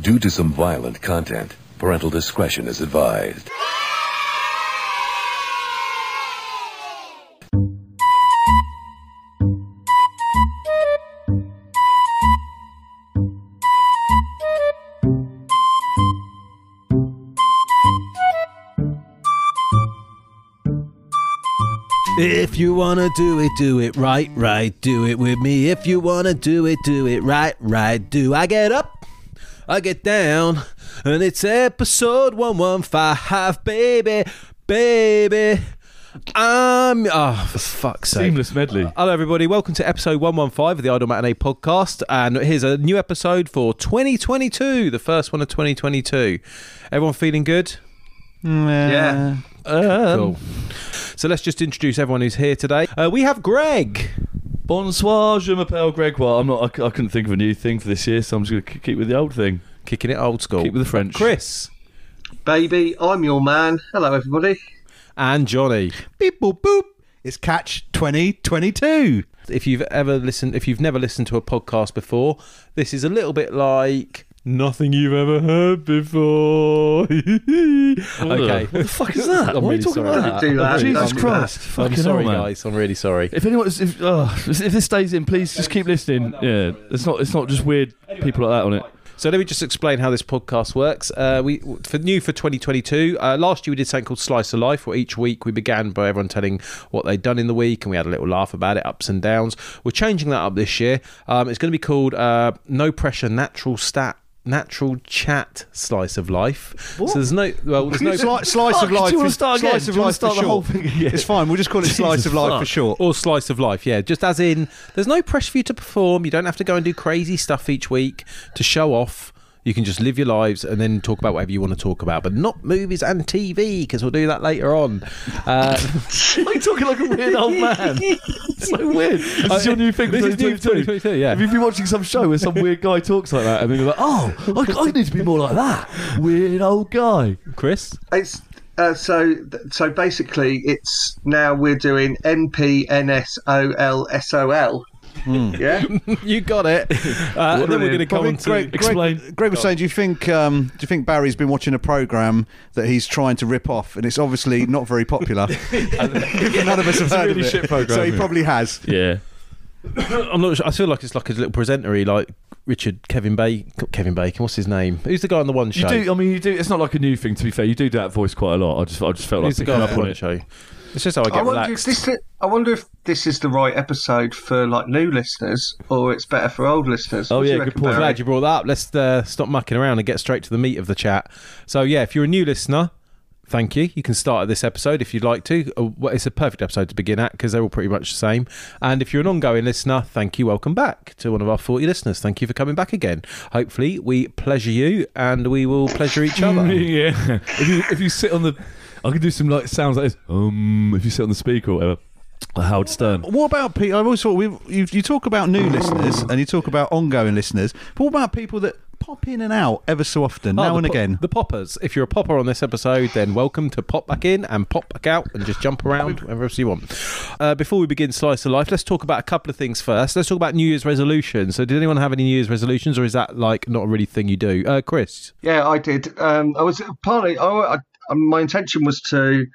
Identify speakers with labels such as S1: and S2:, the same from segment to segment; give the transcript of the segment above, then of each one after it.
S1: Due to some violent content, parental discretion is advised.
S2: If you wanna do it, do it right, right. Do it with me. If you wanna do it, do it right, right. Do I get up? I get down, and it's episode one one five, baby, baby. I'm oh for fuck's sake.
S3: Seamless medley.
S2: Hello, everybody. Welcome to episode 115 of the Idle Matinee podcast. And here's a new episode for 2022, the first one of 2022. Everyone feeling good?
S4: Yeah.
S2: Um, So let's just introduce everyone who's here today. Uh, we have Greg.
S3: Bonsoir, je m'appelle Gregoire. I'm not. I, c- I couldn't think of a new thing for this year, so I'm just going to keep with the old thing.
S2: Kicking it old school.
S3: Keep with the French.
S2: Chris.
S4: Baby, I'm your man. Hello, everybody.
S2: And Johnny.
S5: Beep boop boop. It's Catch 2022.
S2: If you've ever listened, if you've never listened to a podcast before, this is a little bit like nothing you've ever heard before. okay.
S3: What the fuck is that?
S2: I'm
S3: Why are
S2: really
S3: you talking
S2: sorry.
S3: about that?
S4: Do that.
S3: Jesus
S4: Don't do
S3: Christ!
S2: I'm
S3: Fucking
S2: sorry,
S3: hell, man.
S2: guys. I'm really sorry.
S3: If anyone, if, oh, if this stays in, please just keep listening. Yeah, it's not. It's not just weird people like that on it.
S2: So let me just explain how this podcast works. Uh, we for new for 2022. Uh, last year we did something called Slice of Life, where each week we began by everyone telling what they'd done in the week, and we had a little laugh about it, ups and downs. We're changing that up this year. Um, it's going to be called uh, No Pressure Natural Stat. Natural chat slice of life. So there's no well, there's no
S5: Sli- slice of
S3: Oh, do you
S5: life.
S3: wanna start again?
S5: Slice
S3: Do
S5: of
S3: you wanna
S5: life for
S3: start the whole
S5: short.
S3: thing again?
S5: It's fine. We'll just call it slice of life
S3: fuck.
S5: for short.
S2: or slice of life, yeah. Just as in, there's no pressure for you to perform. You don't have to go and do crazy stuff each week to show off. You can just live your lives and then talk about whatever you want to talk about, but not movies and TV because we'll do that later on. Uh,
S3: Why are you talking like a weird old man? It's so weird. This is your new thing.
S2: this is new
S3: 2022.
S2: 2022, yeah.
S3: Have you been watching some show where some weird guy talks like that, and then you're like, "Oh, I, I need to be more like that weird old guy."
S2: Chris,
S4: It's uh, so so basically, it's now we're doing N P N S O L S O L. Yeah.
S2: you got it. Uh, and then we're going to come on to
S5: Greg,
S3: explain.
S5: Greg, Greg was saying, do you think um, do you think Barry's been watching a program that he's trying to rip off, and it's obviously not very popular? None of us have
S3: It's a
S5: heard
S3: really
S5: of it.
S3: shit programme,
S5: so he
S3: yeah.
S5: probably has.
S3: Yeah.
S2: I'm not. Sure, I feel like it's like a little presentery, like Richard Kevin Bacon. Kevin Bacon. What's his name? Who's the guy on the one
S3: You
S2: show?
S3: do. I mean, you do. It's not like a new thing. To be fair, you do that voice quite a lot. I just, I just felt like
S2: Who's the guy on the
S3: on
S2: one
S3: it.
S2: show? It's just how I
S4: I
S2: get
S4: wonder, if
S2: relaxed.
S4: this, I wonder if this is the right episode for like new listeners, or it's better for old listeners.
S3: Oh,
S4: What you
S3: yeah, good point.
S4: Barry?
S2: Glad you brought that up. Let's uh, stop mucking around and get straight to the meat of the chat. So, yeah, if you're a new listener, thank you. You can start at this episode if you'd like to. Uh, It's a perfect episode to begin at because they're all pretty much the same. And if you're an ongoing listener, thank you. Welcome back to one of our 40 listeners. Thank you for coming back again. Hopefully, we pleasure you and we will pleasure each other.
S3: yeah. If you if you sit on the, I could do some like sounds like this. Um, if you sit on the speaker or whatever. Like Howard Stern.
S5: What about people? I've always thought we you, you talk about new listeners and you talk about ongoing listeners, but what about people that pop in and out ever so often,
S2: Oh,
S5: now
S2: the
S5: and
S2: pop-
S5: again?
S2: The poppers. If you're a popper on this episode, then welcome to pop back in and pop back out and just jump around wherever else you want. Uh, before we begin Slice of Life, let's talk about a couple of things first. Let's talk about New Year's resolutions. So, did anyone have any New Year's resolutions, or is that like not a really thing you do? Uh, Chris.
S4: Yeah, I did. Um, I was partly. I, I, my intention was to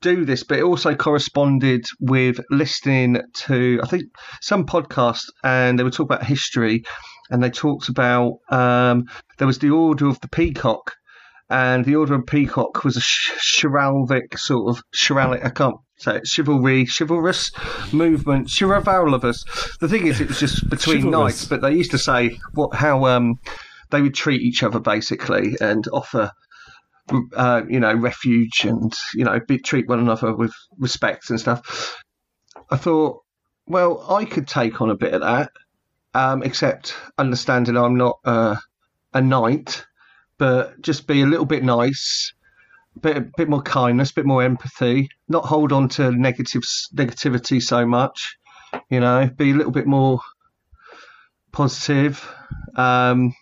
S4: do this, but it also corresponded with listening to, I think, some podcast, and they were talking about history, and they talked about um, there was the Order of the Peacock, and the Order of Peacock was a sh- chivalric sort of chivalric. I can't say it, chivalry, chivalrous movement, chivalrous. The thing is, it was just between knights, but they used to say what how um they would treat each other basically and offer uh, you know refuge and you know be, treat one another with respect and stuff. I thought well i could take on a bit of that um, except understanding i'm not uh, a knight but just be a little bit nice bit bit more kindness a bit more empathy not hold on to negative negativity so much you know be a little bit more positive um,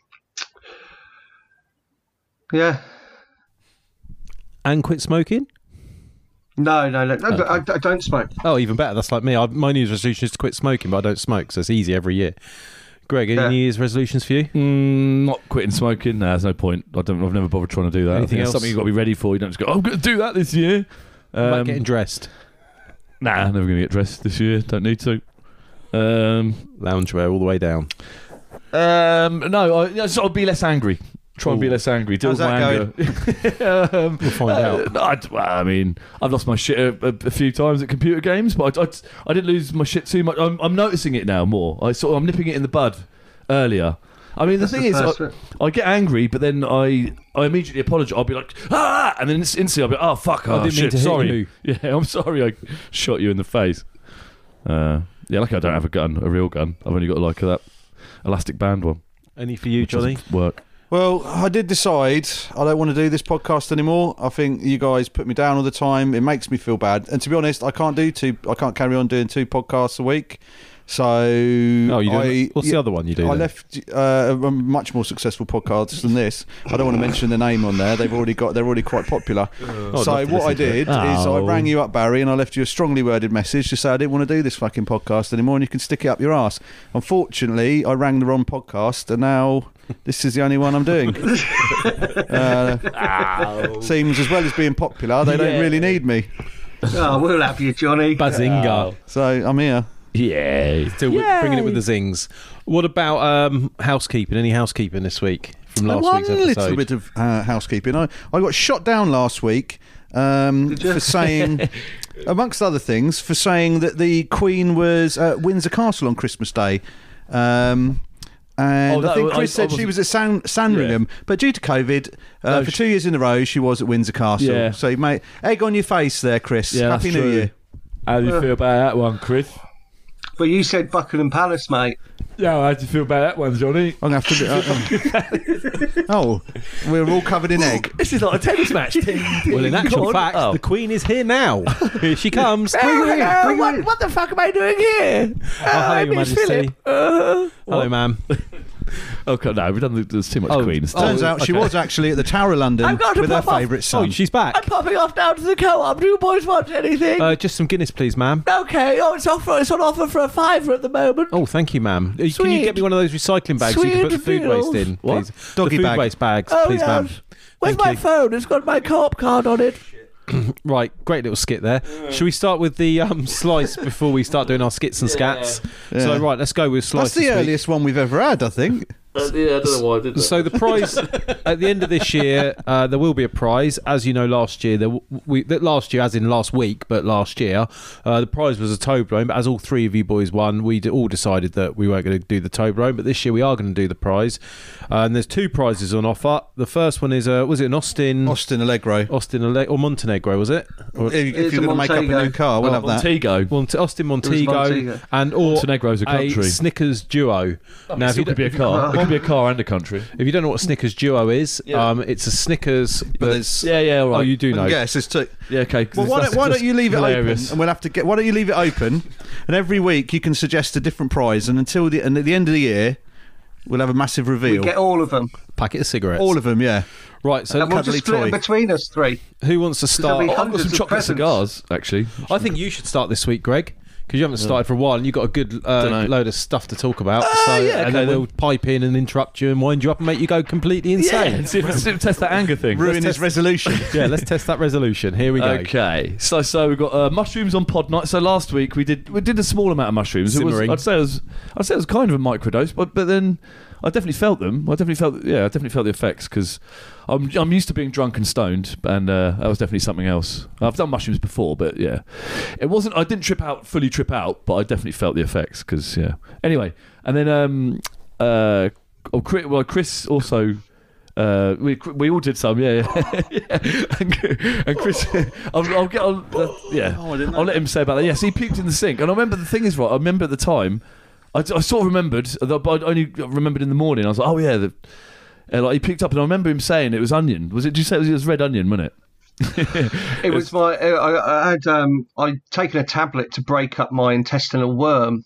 S4: yeah
S2: And quit smoking?
S4: No, no, no. no but I, I don't smoke.
S2: Oh, even better. That's like me. I, my New Year's resolution is to quit smoking, but I don't smoke, so it's easy every year. Greg, any
S4: Yeah.
S2: New Year's resolutions for you?
S3: Mm, not quitting smoking. Nah, there's no point. I don't. I've never bothered trying to do that. I
S2: Anything
S3: think it's
S2: else?
S3: something you've got to be ready for. You don't just go. "Oh, I'm going to do that this year.
S2: What about
S3: Um,
S2: getting dressed?
S3: nah, I'm never going to get dressed this year. Don't need to. Um,
S2: Loungewear all the way down.
S3: um, no, I, yeah, so I'll be less angry. Try and be less angry. Deal
S5: How's
S3: with my
S5: that
S3: anger. um,
S2: We'll find
S3: uh,
S2: out.
S3: no, I, well, I mean, I've lost my shit a, a, a few times at computer games, but I, I, I didn't lose my shit too much. I'm, I'm noticing it now more. I sort of, I'm nipping it in the bud earlier. I mean, the
S4: That's
S3: thing
S4: the
S3: is, I. I get angry, but then I, I immediately apologise. I'll be like, ah, and then instantly I'll be, oh fuck, oh,
S2: I didn't mean
S3: shit,
S2: to hit
S3: sorry.
S2: you.
S3: Yeah, I'm sorry, I shot you in the face. Uh, yeah, like I don't have a gun, a real gun. I've only got like that elastic band one.
S2: Any for you, Johnny?
S3: Work.
S5: Well, I did decide I don't want to do this podcast anymore. I think you guys put me down all the time. It makes me feel bad. And to be honest, I can't do two. I can't carry on doing two podcasts a week. So
S2: Oh, you
S5: I?
S2: What's the other one you do?
S5: I
S2: then?
S5: left uh, a much more successful podcast than this. I don't want to mention the name on there. They've already got. They're already quite popular.
S2: I'd
S5: so what I
S2: listen to it.
S5: did is I
S3: Oh.
S5: rang you up, Barry, and I left you a strongly worded message to say I didn't want to do this fucking podcast anymore, and you can stick it up your ass. Unfortunately, I rang the wrong podcast, and now this is the only one I'm doing. uh, seems as well as being popular, they don't really need me.
S4: Oh, we'll have you, Johnny.
S2: Bazinga.
S5: So I'm here.
S3: Yeah.
S2: Still wi- bringing it with the zings. What about um, housekeeping? Any housekeeping this week from last
S5: One
S2: week's episode?
S5: little bit of uh, housekeeping. I, I got shot down last week um, for saying, amongst other things, for saying that the Queen was at Windsor Castle on Christmas Day. Um, and
S3: Oh,
S5: I think Chris
S3: I
S5: said she
S3: wasn't-
S5: at San, Sandringham, but due to COVID, uh,
S3: No,
S5: for
S3: she-
S5: two years in a row, she was at Windsor Castle.
S3: Yeah.
S5: So, mate, egg on your face there, Chris.
S3: Yeah,
S5: Happy New
S3: true.
S5: Year.
S3: How do you feel about that one, Chris?
S4: But you said Buckingham Palace, mate.
S3: Yeah, how do you feel about that one, Johnny?
S5: I'm going to have to. Uh, oh, we're all covered in egg.
S3: This is like a tennis match. Tim.
S2: Well, in actual fact,
S3: Oh.
S2: the Queen is here now. here she comes.
S3: Hello, what, what the fuck am I doing here?
S2: Oh, hello, Your Majesty.
S3: Uh,
S2: Hello, ma'am.
S3: okay, no, we've done. the- There's too much
S2: Oh,
S3: Queen
S2: oh,
S3: stuff.
S5: Turns out she was actually at the Tower of London
S3: I've got to
S5: with her favourite son.
S2: Oh, she's back.
S3: I'm popping off down to the co-op. Do you boys want anything?
S2: Uh, just some Guinness, please, ma'am.
S3: okay. Oh, it's offer. It's on offer for a fiver at the moment.
S2: Oh, thank you, ma'am. Uh, Can you get me one of those recycling bags so you can put the
S3: Sweet
S2: food waste
S3: deals.
S2: in,
S3: What?
S2: please?
S5: Doggy
S2: the food
S5: bag.
S2: waste bags,
S3: Oh,
S2: please,
S3: yes.
S2: ma'am.
S3: Where's
S2: Thank
S3: my
S2: you.
S3: phone? It's got my co-op card on it.
S2: Right, great little skit there. Should we start with the um, slice before we start doing our skits and scats? So, right, let's go with slice.
S5: That's the
S2: this week.
S5: earliest one we've ever had, I think.
S3: Uh, yeah, I don't know why I did that.
S2: So the prize at the end of this year, uh, there will be a prize. As you know, last year there we that last year, as in last week, but last year, uh, the prize was a Toblerone. But as all three of you boys won, we d- all decided that we weren't going to do the Toblerone. But this year we are going to do the prize, uh, and there's two prizes on offer. The first one is uh, was it an Austin?
S5: Austin Allegro.
S2: Austin Ale- or Montenegro was it? Or,
S5: If, if you're going to make up a new car, we'll have that.
S3: Montego.
S2: Mont- Austin Montego,
S4: Montego.
S2: and or
S3: Montenegro's a country.
S2: Snickers Duo. now, if you,
S3: it could be a car. It be a car and a country.
S2: if you don't know what Snickers Duo is,
S3: Yeah.
S2: um, it's a Snickers.
S5: But there's,
S3: Yeah, yeah, all right.
S2: Oh, you do know.
S5: Yes, it's two.
S3: Yeah, okay.
S5: Well, why don't, why don't you leave it open, and we'll have to get. Why don't you leave it open, and every week you can suggest a different prize, and until the and at the end of the year, we'll have a massive
S4: We
S5: reveal.
S4: get all of them.
S2: packet of cigarettes.
S5: All of them, yeah.
S2: right. So
S4: And we'll
S5: cuddly
S4: just split
S5: toy.
S4: them between us three.
S2: who wants to
S4: there'll
S2: start?
S4: be
S3: Oh, I've got
S4: hundreds
S3: some
S4: of
S3: chocolate
S4: presents.
S3: cigars, actually.
S2: I think you should start this week, Greg, because you haven't started for a while, and you've got a good uh, load of stuff to talk about. so,
S3: Ah, yeah,
S2: and then
S3: well-
S2: they'll pipe in and interrupt you and wind you up and make you go completely insane.
S3: see if, see if- test that anger thing.
S5: Ruin
S2: test-
S5: his resolution.
S2: yeah, let's test that resolution. Here we go.
S3: Okay, so so we've got uh, mushrooms on pod night. So last week we did we did a small amount of mushrooms. It was, I'd say it was I'd say it was kind of a microdose, but but then I definitely felt them. I definitely felt yeah, I definitely felt the effects because I'm I'm used to being drunk and stoned, and uh, that was definitely something else. I've done mushrooms before, but yeah, it wasn't. I didn't trip out fully trip out, but I definitely felt the effects because yeah. Anyway, and then um uh oh Chris, well Chris also. Uh, we we all did some, yeah, yeah. yeah. And, and Chris, I'll, I'll get on, uh, yeah.
S5: Oh,
S3: I'll let him say about that. Yes, he puked in the sink, and I remember the thing is right. I remember at the time, I, I sort of remembered, but I only remembered in the morning. I was like, oh yeah, the, and like he picked up, and I remember him saying it was onion. Was it? Did you say it was, it was red onion? Wasn't it?
S4: It was my. I, I had um, I'd taken a tablet to break up my intestinal worm,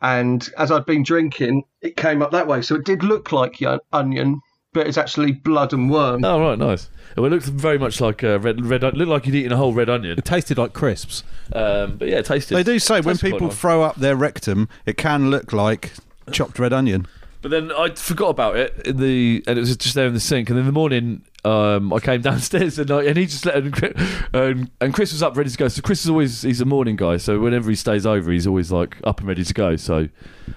S4: and as I'd been drinking, it came up that way. So it did look like onion, but it's actually blood and worm.
S3: Oh right, nice. Well, it looked very much like a red red. It looked like you'd eaten a whole red onion.
S2: It tasted like crisps.
S3: Um, but yeah, it tasted.
S5: They do say when people
S3: nice.
S5: throw up their rectum, it can look like chopped red onion.
S3: But then I forgot about it in the, and it was just there in the sink. And in the morning, um, I came downstairs and, I, and he just let and, and, and Chris was up ready to go. So Chris is always he's a morning guy. So whenever he stays over, he's always like up and ready to go. So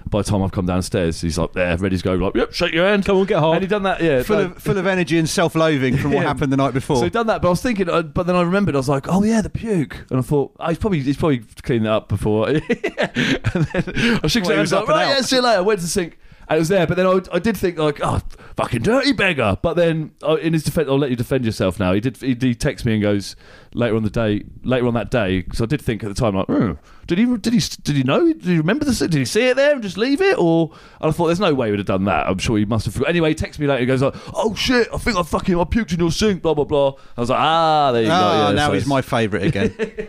S3: by the time I've come downstairs, he's like there, ready to go. Like, yep, shake your hand,
S2: Come on, get hard.
S3: And he done that, yeah.
S5: full
S3: no.
S5: of full of energy and self-loathing from what
S3: Yeah.
S5: happened the night before.
S3: So he done that, but I was thinking, uh, but then I remembered, I was like, oh yeah, the puke, and I thought, oh, he's probably he's probably cleaned that up before. and then I shook
S5: Well, he
S3: his
S5: was
S3: hand,
S5: up
S3: like,
S5: and
S3: right,
S5: out.
S3: yeah, see you later. Went to the sink. And it was there, but then I, I did think like, oh, fucking dirty beggar. But then, uh, in his defense, I'll let you defend yourself now. He did. He, he texted me and goes later on the day, later on that day, because I did think at the time like, "Hmm, did he, did he, did he know? Did he remember the? Did he see it there and just leave it? Or and I thought, there's no way he would have done that. I'm sure he must have. Forgot. Anyway, he texted me later. He goes like, oh shit, I think I fucking I puked in your sink. Blah blah blah. I was like, ah, there you go.
S5: Ah,
S3: Yeah,
S5: now
S3: so
S5: he's my favourite again.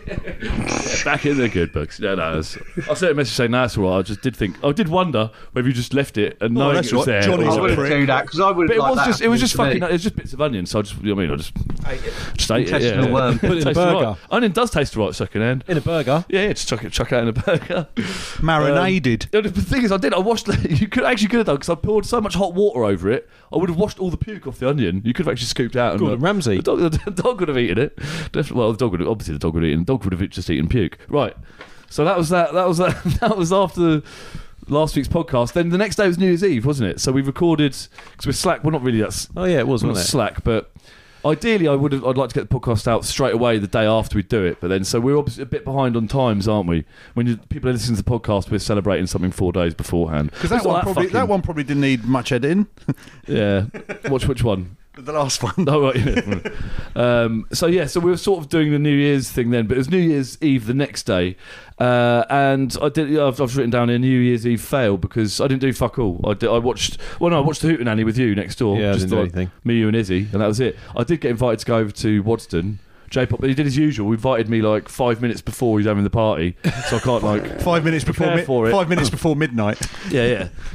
S3: back in the good books. No, no. it's- I sent a message saying, "No, that's all right." I just did think, I did wonder whether you just left it and knowing
S5: that's
S3: it was
S5: right.
S3: there.
S5: Johnny's
S3: or-
S4: I
S5: a
S4: wouldn't
S5: prick.
S4: do that because I would.
S3: but it
S4: like
S3: was
S4: that
S3: just, it was just fucking, it was just bits of onion. So I just, you know what I mean, I just, just ate it. Yeah,
S4: Intestinal
S3: yeah.
S4: worm.
S2: Put it in a
S3: Tastes
S2: burger.
S3: right. Onion does taste right second hand.
S2: In a burger.
S3: Yeah, yeah, just chuck it, chuck it in a burger.
S5: Marinated.
S3: Yeah, the thing is, I did. I washed. You could actually could have done because I poured so much hot water over it. I would have washed all the puke off the onion. You could have actually scooped out. And,
S2: Gordon
S3: uh,
S2: Ramsay.
S3: The dog, the dog would have eaten it. Definitely. Well, the dog would have, obviously the dog would have eaten. The dog would have just eaten puke. Right. So that was that. That was that. That was after last week's podcast. Then the next day was New Year's Eve, wasn't it? So we recorded because we're slack. We're not really. That's
S2: Oh yeah, it was,
S3: not
S2: wasn't it?
S3: slack, but. Ideally, I would have. I'd like to get the podcast out straight away the day after we do it. But then, so we're obviously a bit behind on times, aren't we? When you, people are listening to the podcast, we're celebrating something four days beforehand.
S5: Because that
S3: It's not
S5: one probably
S3: fucking-
S5: that one probably didn't need much editing.
S3: yeah. Watch which one?
S5: The last one.
S3: Oh, right, yeah. um, so yeah, so we were sort of doing the New Year's thing then, but it was New Year's Eve the next day, uh, and I did. I've, I've written down a New Year's Eve fail because I didn't do fuck all. I did, I watched. Well, no, I watched the Hootenanny with you next door.
S2: Yeah, I didn't do
S3: like
S2: anything.
S3: Me, you, and Izzy, and that was it. I did get invited to go over to Wadston. J-pop, but he did as usual. He invited me like five minutes before he's having the party, so I can't like
S5: Five minutes before mi-
S3: for it.
S5: five minutes before midnight.
S3: yeah,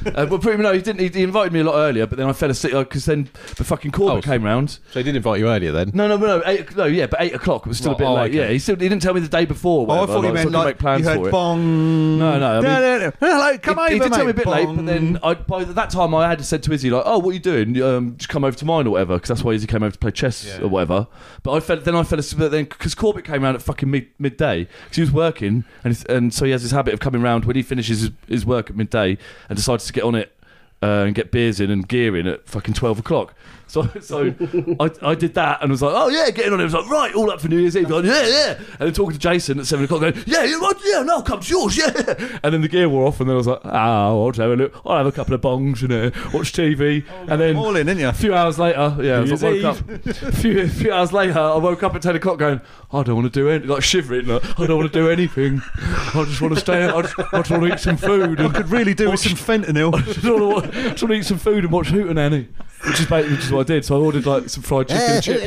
S3: yeah. Uh, but pretty no, he didn't. He, he invited me a lot earlier, but then I fell asleep because then the fucking Corbett
S2: Oh.
S3: came round.
S2: So he did invite you earlier then.
S3: No, no, no, eight, no, yeah, but eight o'clock it was still a
S2: Right,
S3: bit
S2: oh,
S3: late.
S2: okay.
S3: Yeah, he still he didn't tell me the day before. or
S5: Oh, I
S3: whatever,
S5: thought he
S3: like,
S5: meant
S3: so I could
S5: like
S3: make plans
S5: you heard
S3: for it.
S5: bong.
S3: No, no, I mean-
S5: no, no, no. Hello, come
S3: he,
S5: over,
S3: he did tell me a
S5: mate.
S3: bit late, but then I, by that time I had said to Izzy like, "Oh, what are you doing? Um, just come over to mine or whatever," because that's why Izzy came over to play chess or whatever. But I felt then I fell But then because Corbett came round at fucking mid midday because he was working and and so he has this habit of coming round when he finishes his, his work at midday and decides to get on it. Uh, and get beers in and gear in at fucking 12 o'clock. So so I, I did that and was like, oh yeah, getting on it. I was like, right, all up for New Year's Eve. Like, yeah, yeah. And then talking to Jason at 7 o'clock going, yeah, yeah, right, yeah, no, come to yours, yeah. And then the gear wore off and then I was like, oh, I'll have a, look. I'll have a couple of bongs and uh, watch TV. and then
S5: all in, didn't you?
S3: a few hours later, yeah, I woke up. A few, a few hours later, I woke up at ten o'clock, going, I don't want to do anything, like shivering, like, I don't want to do anything. I just want to stay. I just, I just want to eat some food. And
S5: Could really do with some fentanyl.
S3: I just want, to, just want to eat some food and watch Hootenanny, which is basically which is what I did. So I ordered like some fried chicken and chips.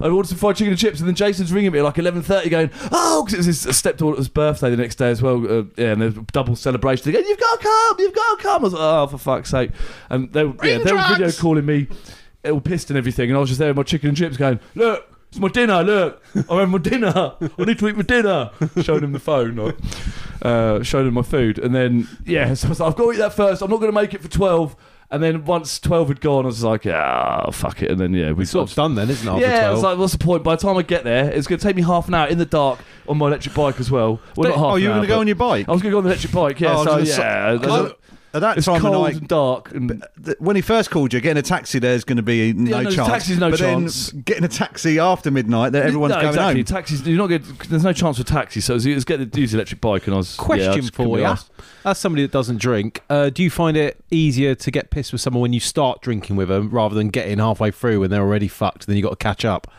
S3: I ordered some fried chicken and chips, and then Jason's ringing me at like eleven thirty, going, "Oh, because it was his stepdaughter's birthday the next day as well. Uh, yeah, and there's a double celebration. They go, "You've got to come, you've got to come." I was like, "Oh, for fuck's sake!" And they, were- yeah, they were video calling me, all pissed and everything, and I was just there with my chicken and chips, going, "Look." It's my dinner. Look, I'm having my dinner. I need to eat my dinner. Showing him the phone, like, uh, showing him my food, and then yeah, so I was like, I've got to eat that first. I'm not going to make it for twelve. And then once twelve had gone, I was like, ah, fuck it. And then yeah, we
S2: It's sort of done then, isn't it?
S3: Yeah, I was like, what's the point? By the time I get there, it's going to take me half an hour in the dark on my electric bike as well. Well, not half
S5: Oh, you were going to go on your bike?
S3: I was going to go on the electric bike, yeah.
S5: Oh,
S3: so, yeah.
S5: That
S3: it's
S5: time
S3: cold
S5: of night,
S3: and dark. And,
S5: when he first called you, getting a taxi there's going to be no,
S3: no,
S5: chance.
S3: taxi's no
S5: but
S3: chance.
S5: then getting a taxi after midnight, that everyone's
S3: no,
S5: going
S3: exactly.
S5: home.
S3: Taxis, you're not get, there's no chance for taxi, so it was, get the use electric bike, and I was yeah, I
S2: Question for you.
S3: arsed.
S2: As somebody that doesn't drink, uh, do you find it easier to get pissed with someone when you start drinking with them rather than getting halfway through when they're already fucked and then you have got to catch up?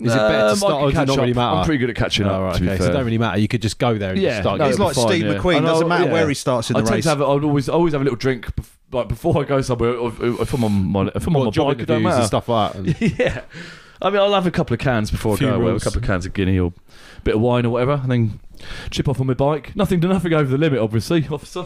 S2: Is it better
S3: Um, I
S2: to start
S3: can
S2: or does it
S3: catch
S2: not really matter?
S3: I'm pretty good at catching
S2: Oh,
S3: up.
S2: right,
S3: to be
S2: okay, so
S3: fair.
S2: it don't really matter. You could just go there and
S3: Yeah,
S2: just start
S3: no,
S5: He's
S2: getting
S5: like Steve
S3: yeah.
S5: McQueen.
S3: And
S5: Doesn't
S3: I'll-
S5: matter
S3: yeah.
S5: where he starts in
S3: I
S5: the
S3: tend
S5: race.
S3: to have. I always always have a little drink, bef- like before I go somewhere. If, if I'm on my if I'm on
S2: Well,
S3: my
S2: job
S3: bike, it don't
S2: interviews and
S3: matter.
S2: stuff like that. And
S3: yeah. I mean, I'll have a couple of cans before I go away. A couple of cans of Guinea or a bit of wine or whatever, and then chip off on my bike. Nothing to nothing over the limit, obviously, officer.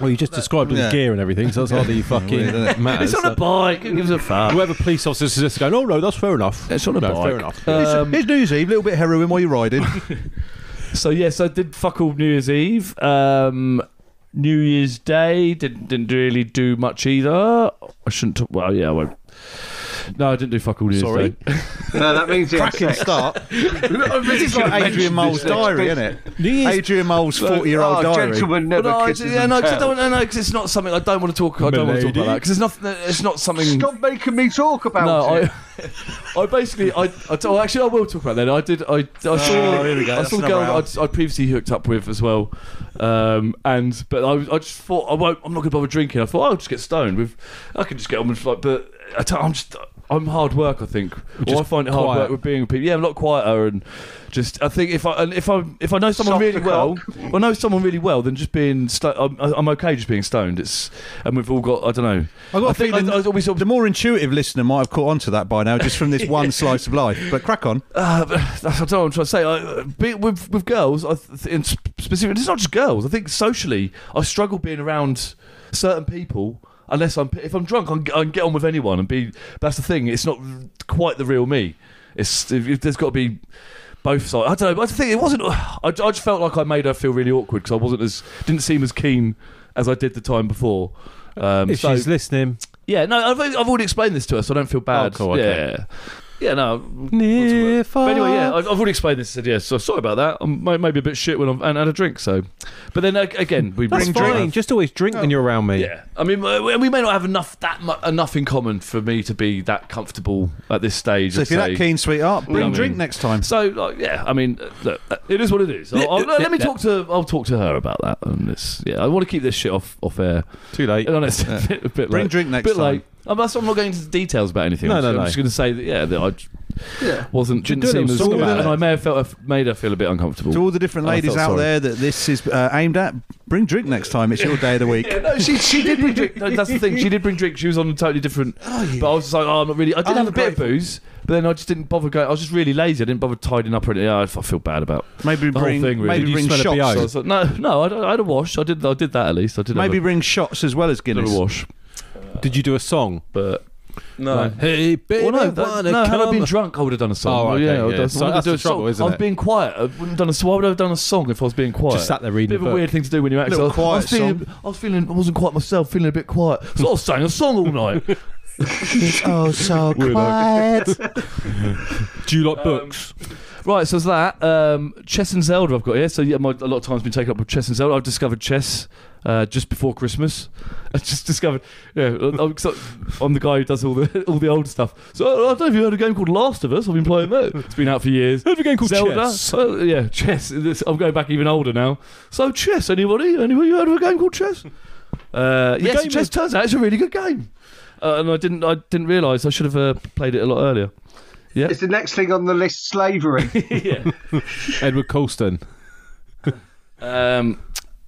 S2: well, you just described all
S5: Yeah.
S2: the gear and everything, so that's hardly
S5: weird, isn't
S2: fucking
S5: it?
S2: matters.
S3: it's on a bike. Who gives a fuck?
S2: Whoever police officers is just going, oh no, that's fair enough.
S3: It's on a
S2: no,
S3: bike.
S2: fair enough.
S3: Um,
S5: Here's New Year's Eve, a little bit of heroin while you're riding.
S3: So yes, I did fuck all New Year's Eve. Um, New Year's Day didn't didn't really do much either. I shouldn't. Talk, well, yeah, I won't. No, I didn't do fuck all New Year's
S5: Sorry.
S3: Day.
S4: No, that means you
S5: Cracking start. this is like Adrian Mole's diary, isn't it? Adrian Mole's forty-year-old
S4: Oh,
S5: diary.
S4: gentlemen never
S3: no,
S4: kisses
S3: yeah,
S4: and
S3: no, 'cause I don't, no, no, 'cause it's not something I don't want to talk. I don't want to talk about that because it's not. It's not something.
S4: Stop making me talk about
S3: No,
S4: it.
S3: I, I basically, I, I t- well, actually, I will talk about that. I did, I, I oh, saw,
S5: Oh, here we go.
S3: I saw a girl I'd, I'd previously hooked up with as well, um, and but I, I just thought I won't, I'm not going to bother drinking. I thought I'll just get stoned with, I can just get on with like, but I t- I'm just, I'm hard work. I think, or I find it hard
S2: quiet.
S3: work with being with people. Yeah, I'm a lot quieter and just. I think if I and if I if I know someone
S4: Soft
S3: really well, if I know someone really well, then just being, sto- I'm, I'm okay just being stoned. It's and we've all got, I don't know.
S5: I got a
S3: think
S5: feeling
S3: I, I sort of
S5: the more intuitive listener might have caught on to that by now, just from this one slice of life. But crack on.
S3: Uh, that's what I'm trying to say. I, be, with with girls, I th- in sp- specific, it's not just girls. I think socially, I struggle being around certain people unless I'm if I'm drunk, I can, I can get on with anyone and be. That's the thing. It's not quite the real me. It's if, if there's got to be both sides. I don't know. But I think it wasn't. I, I just felt like I made her feel really awkward because I wasn't as didn't seem as keen as I did the time before. Um,
S2: If
S3: so-
S2: she's listening,
S3: yeah, no, I've, I've already explained this to her, so I don't feel bad.
S2: Oh, cool, okay.
S3: Yeah, yeah, no.
S2: near
S3: But anyway, yeah, I've, I've already explained this. I said, yeah, so sorry about that. I'm may- maybe a bit shit when I've and had a drink. So, but then uh, again, we
S2: That's
S3: bring
S2: fine.
S3: drink.
S2: Just always drink when you're around me.
S3: Yeah, I mean, uh, we may not have enough that mu- enough in common for me to be that comfortable at this stage.
S5: So
S3: I'd
S5: if you're
S3: say.
S5: that keen, sweetheart, bring
S3: I mean-
S5: drink next time.
S3: So, like, yeah, I mean, uh, look, uh, it is what it is. I'll, I'll- let me talk to. I'll talk to her about that. And this, yeah, I want to keep this shit off off air.
S2: Too late.
S3: And honest, a bit, a bit
S5: Bring
S3: late.
S5: drink next
S3: bit
S5: time.
S3: late. I'm, that's- I'm not going into details about anything.
S2: No,
S3: I'm,
S2: no,
S3: just,
S2: no.
S3: I'm just going to say that yeah, that I j-
S4: Yeah.
S3: wasn't didn't
S2: do a
S3: seem
S2: little
S3: as
S2: song about
S3: and
S2: it.
S3: I may have felt made her feel a bit uncomfortable.
S5: To all the different
S3: I
S5: ladies
S3: felt
S5: out
S3: sorry.
S5: there that this is uh, aimed at, bring drink next time. It's your day of the week.
S3: Yeah, no, she she did bring drink. No, that's the thing. She did bring drink. She was on a totally different. But I was just like, oh, I'm not really. I did have a bit of booze, but then I just didn't bother going. I was just really lazy. I didn't bother tidying up or anything. Yeah, I, f- I feel bad about
S5: Maybe
S3: the whole
S5: bring,
S3: thing. Really.
S5: maybe
S2: Did you
S5: bring
S2: smell a
S5: shots.
S2: BO?
S3: So I was like, no, no, I, I had a wash. I did. I did that at least. I did.
S5: Maybe
S3: have
S5: bring shots as well as
S3: a, did
S5: Guinness.
S3: a wash,
S2: Did you do a song?
S3: but no.
S2: Like, hey, baby,
S3: Well, no, that-
S2: wanna
S3: no. Had I been drunk, I would have done a song.
S2: Oh, okay,
S3: yeah, I would
S2: yeah.
S3: have-
S2: So that's the
S3: a song.
S2: trouble, isn't it?
S3: I was
S2: it?
S3: being quiet. I wouldn't have done a. So why would I have done a song if I was being quiet?
S2: Just sat there reading
S3: Bit of
S2: a
S3: a weird thing to do when you're acting.
S5: Little
S3: I was- I was
S5: quiet
S3: feeling, I was feeling, I wasn't quite myself, feeling a bit quiet. So I was saying a song all night.
S5: It's oh so quiet.
S2: Do you like books?
S3: Right, so it's that. Um, chess and Zelda I've got here. So yeah, my, a lot of time's been taken up with chess and Zelda. I've discovered chess uh, just before Christmas. I just discovered. Yeah, I'm, I'm the guy who does all the all the old stuff. So I don't know if you heard of a game called Last of Us. I've been playing that. It's been out for years.
S2: Heard of a game called
S3: Zelda.
S2: Chess?
S3: Uh, yeah, chess. This- I'm going back even older now. So chess. Anybody? Anybody heard of a game called chess? Uh, yes,
S2: game
S3: chess
S2: of-
S3: turns out it's a really good game. Uh, and I didn't. I didn't realise. I should have uh, played it a lot earlier. Yeah.
S4: it's the next thing on the list slavery?
S3: yeah.
S2: Edward Colston.
S3: Um,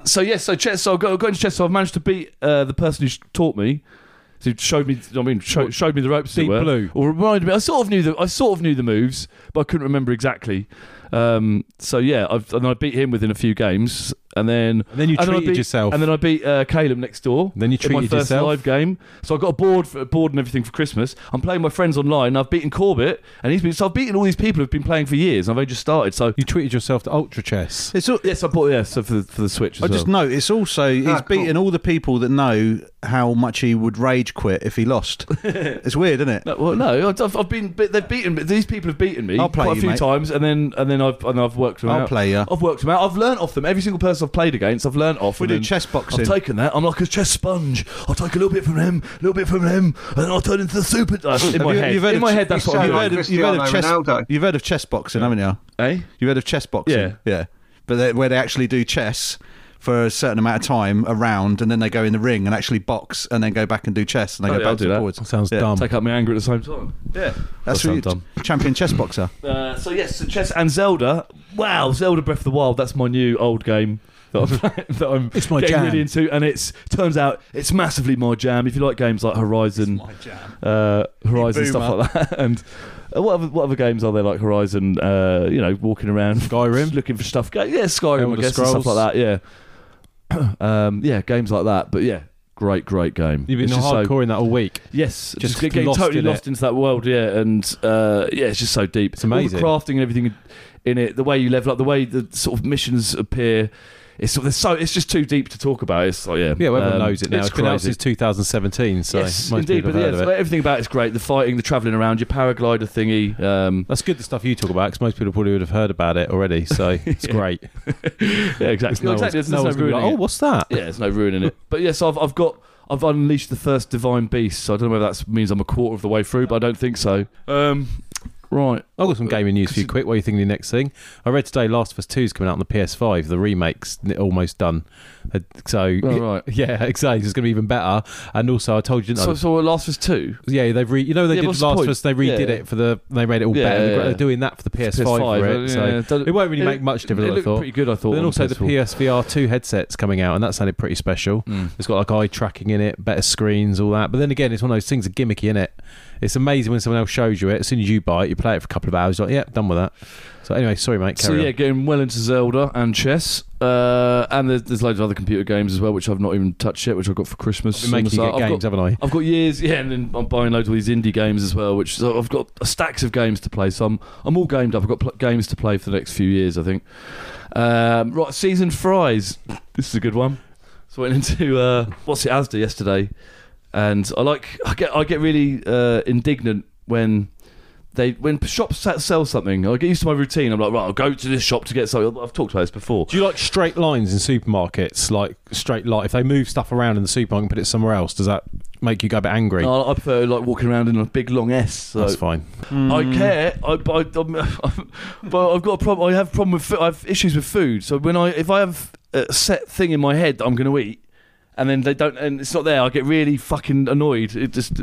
S3: so yes, so chess. So I got, got into chess. So I've managed to beat uh, the person who taught me. So showed me. I mean, show, showed me the ropes.
S2: Deep. Blue.
S3: Or reminded me. I sort of knew the. I sort of knew the moves, but I couldn't remember exactly. Um, so yeah, I've, and I beat him within a few games, and then
S2: And then you
S3: and I
S2: treated
S3: beat-
S2: yourself.
S3: and then I beat uh, Caleb next door.
S2: Then you
S3: in my first
S2: yourself.
S3: live game. So I got a board, for, a board and everything for Christmas. I'm playing my friends online. I've beaten Corbett, and he's been. So I've beaten all these people who've been playing for years. And I've only just started. So
S2: You treated yourself to Ultra Chess.
S5: It's all,
S3: yes, I bought yeah. So for the, for the Switch. As
S5: I just know it's also he's
S4: Ah, cool.
S5: beaten all the people that know how much he would rage quit if he lost. it's weird, isn't it?
S3: No, well, no, I've, I've been. They've beaten. me. These people have beaten me
S5: I'll play
S3: quite a
S5: you,
S3: few
S5: mate.
S3: times, and then and then I've and I've worked them
S5: I'll
S3: out.
S5: play you.
S3: I've worked them out. I've learnt off them. Every single person I've played against, I've learnt off.
S5: We
S3: and
S5: do
S3: then
S5: chess boxing.
S3: I've taken that. I'm like a chess sponge. I'll take a little bit from him, a little bit from him, and then I'll turn into the super. Uh, in my
S5: you-
S3: head.
S5: you've heard
S3: in
S5: of
S3: my head, that's
S4: you
S3: what I'm doing.
S5: You've heard of- you've heard of chess.
S4: Cristiano
S5: You've heard of chess boxing, haven't you?
S3: Eh?
S5: You've heard of chess boxing?
S3: Yeah.
S5: Yeah. But they, where they actually do chess for a certain amount of time around, and then they go in the ring and actually box, and then go back and do chess, and they
S3: Oh,
S5: go
S3: yeah,
S5: back
S3: do
S5: and
S3: that.
S5: forwards.
S2: Sounds
S5: Yeah.
S2: dumb.
S3: Take out my anger at the same time. Yeah,
S5: That's
S3: That
S5: what
S3: sounds
S5: you, champion chess boxer.
S3: Uh, so yes, so chess and Zelda. Wow, Zelda Breath of the Wild. That's my new old game. That I'm, that I'm
S2: It's my
S3: getting
S2: jam.
S3: really into, and it's turns out it's massively my jam. If you like games like Horizon, uh, Horizon stuff like that, and uh, what other what other games are there like Horizon? Uh, you know, walking around
S2: Skyrim?
S3: looking for stuff. Go- Yeah, Skyrim,
S2: Elder
S3: I guess, and stuff like that. Yeah, um, yeah, games like that. But yeah, great, great game.
S2: You've been
S3: It's just so-
S2: hardcore in that all week.
S3: Yes,
S2: Just
S3: just, getting
S2: lost
S3: totally
S2: in it.
S3: lost into that world, yeah, and uh, yeah, it's just so deep.
S2: It's amazing.
S3: All the crafting and everything in it, the way you level up, the way the sort of missions appear. It's so it's just too deep to talk about. It's like yeah,
S2: Yeah, well, everyone
S3: um,
S2: knows it now.
S3: It's
S2: It's been out since 2017, so
S3: yes, indeed. But yeah,
S2: heard of it.
S3: everything about it's great. The fighting, the travelling around, your paraglider thingy. Um,
S2: That's good. The stuff you talk about, because most people probably would have heard about it already. So it's great.
S3: yeah, exactly.
S2: No
S3: exactly. There's,
S2: no
S3: no ruining
S2: like, oh, what's that?
S3: Yeah, there's no ruining it. But yes, I've I've got I've unleashed the first divine beast. So I don't know whether that means I'm a quarter of the way through, but I don't think so. Um, right.
S2: I've got some gaming news for you quick. What are you thinking of the next thing? I read today Last of Us 2 is coming out on the PS5. The remake's almost done. Uh, So,
S3: Oh, right.
S2: yeah, exactly. It's going to be even better. And also, I told you, didn't I?
S3: So, so Last of Us Two.
S2: yeah, they've re- you know they
S3: Yeah,
S2: did Last
S3: the
S2: of? Us. They redid
S3: Yeah.
S2: it for the. They made it all
S3: Yeah,
S2: better. They've got-
S3: yeah.
S2: They're doing that for the PS5,
S3: PS5,
S2: for it. So it won't really
S3: it-
S2: make much difference.
S3: It
S2: I
S3: looked
S2: thought.
S3: pretty good. I thought.
S2: But then also the PSVR 2 headsets coming out, and that sounded pretty special.
S3: Mm.
S2: It's got like eye tracking in it, better screens, all that. But then again, it's one of those things, a gimmicky in it. It's amazing when someone else shows you it. As soon as you buy it, you play it for a couple of hours. You're like, yeah, done with that. So anyway, sorry, mate.
S3: So yeah,
S2: on.
S3: getting well into Zelda and chess, uh, and there's, there's loads of other computer games as well, which I've not even touched yet, which I've got for Christmas.
S2: Been making you get
S3: I've
S2: games,
S3: got,
S2: haven't I?
S3: I've got years, yeah, and then I'm buying loads of these indie games as well, which so I've got stacks of games to play. So I'm I'm all gamed up. I've got pl- games to play for the next few years, I think. Um, right, seasoned fries. This is a good one. So I went into uh, what's it Asda yesterday, and I like I get I get really uh, indignant when they when shops sell something. I get used to my routine. I'm like, right, I'll go to this shop to get something. I've talked about this before.
S2: Do you like straight lines in supermarkets? Like straight line. If they move stuff around in the supermarket and put it somewhere else, does that make you go a bit angry?
S3: I, I prefer like walking around in a big long S. So
S2: That's fine.
S3: I hmm. care, I, but, I, I'm- but I've got a problem. I have a problem with. fo- I have issues with food. So when I, if I have a set thing in my head that I'm going to eat, and then they don't, and it's not there, I get really fucking annoyed. It just.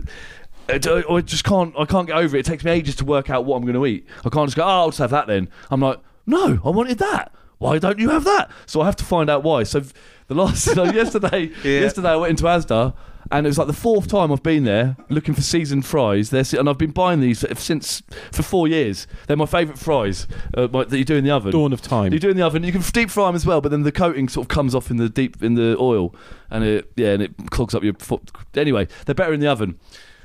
S3: It, I I just can't. I can't get over it. It takes me ages to work out what I'm going to eat. I can't just go. Oh, I'll just have that then. I'm like, no, I wanted that. Why don't you have that? So I have to find out why. So the last so yesterday, yesterday I went into Asda, and it was like the fourth time I've been there looking for seasoned fries. They're, and I've been buying these since for four years. They're my favourite fries uh, my- that you do in the oven.
S2: Dawn of time.
S3: You do in the oven. You can deep fry them as well, but then the coating sort of comes off in the deep in the oil, and it yeah, and it clogs up your foot. Anyway, they're better in the oven.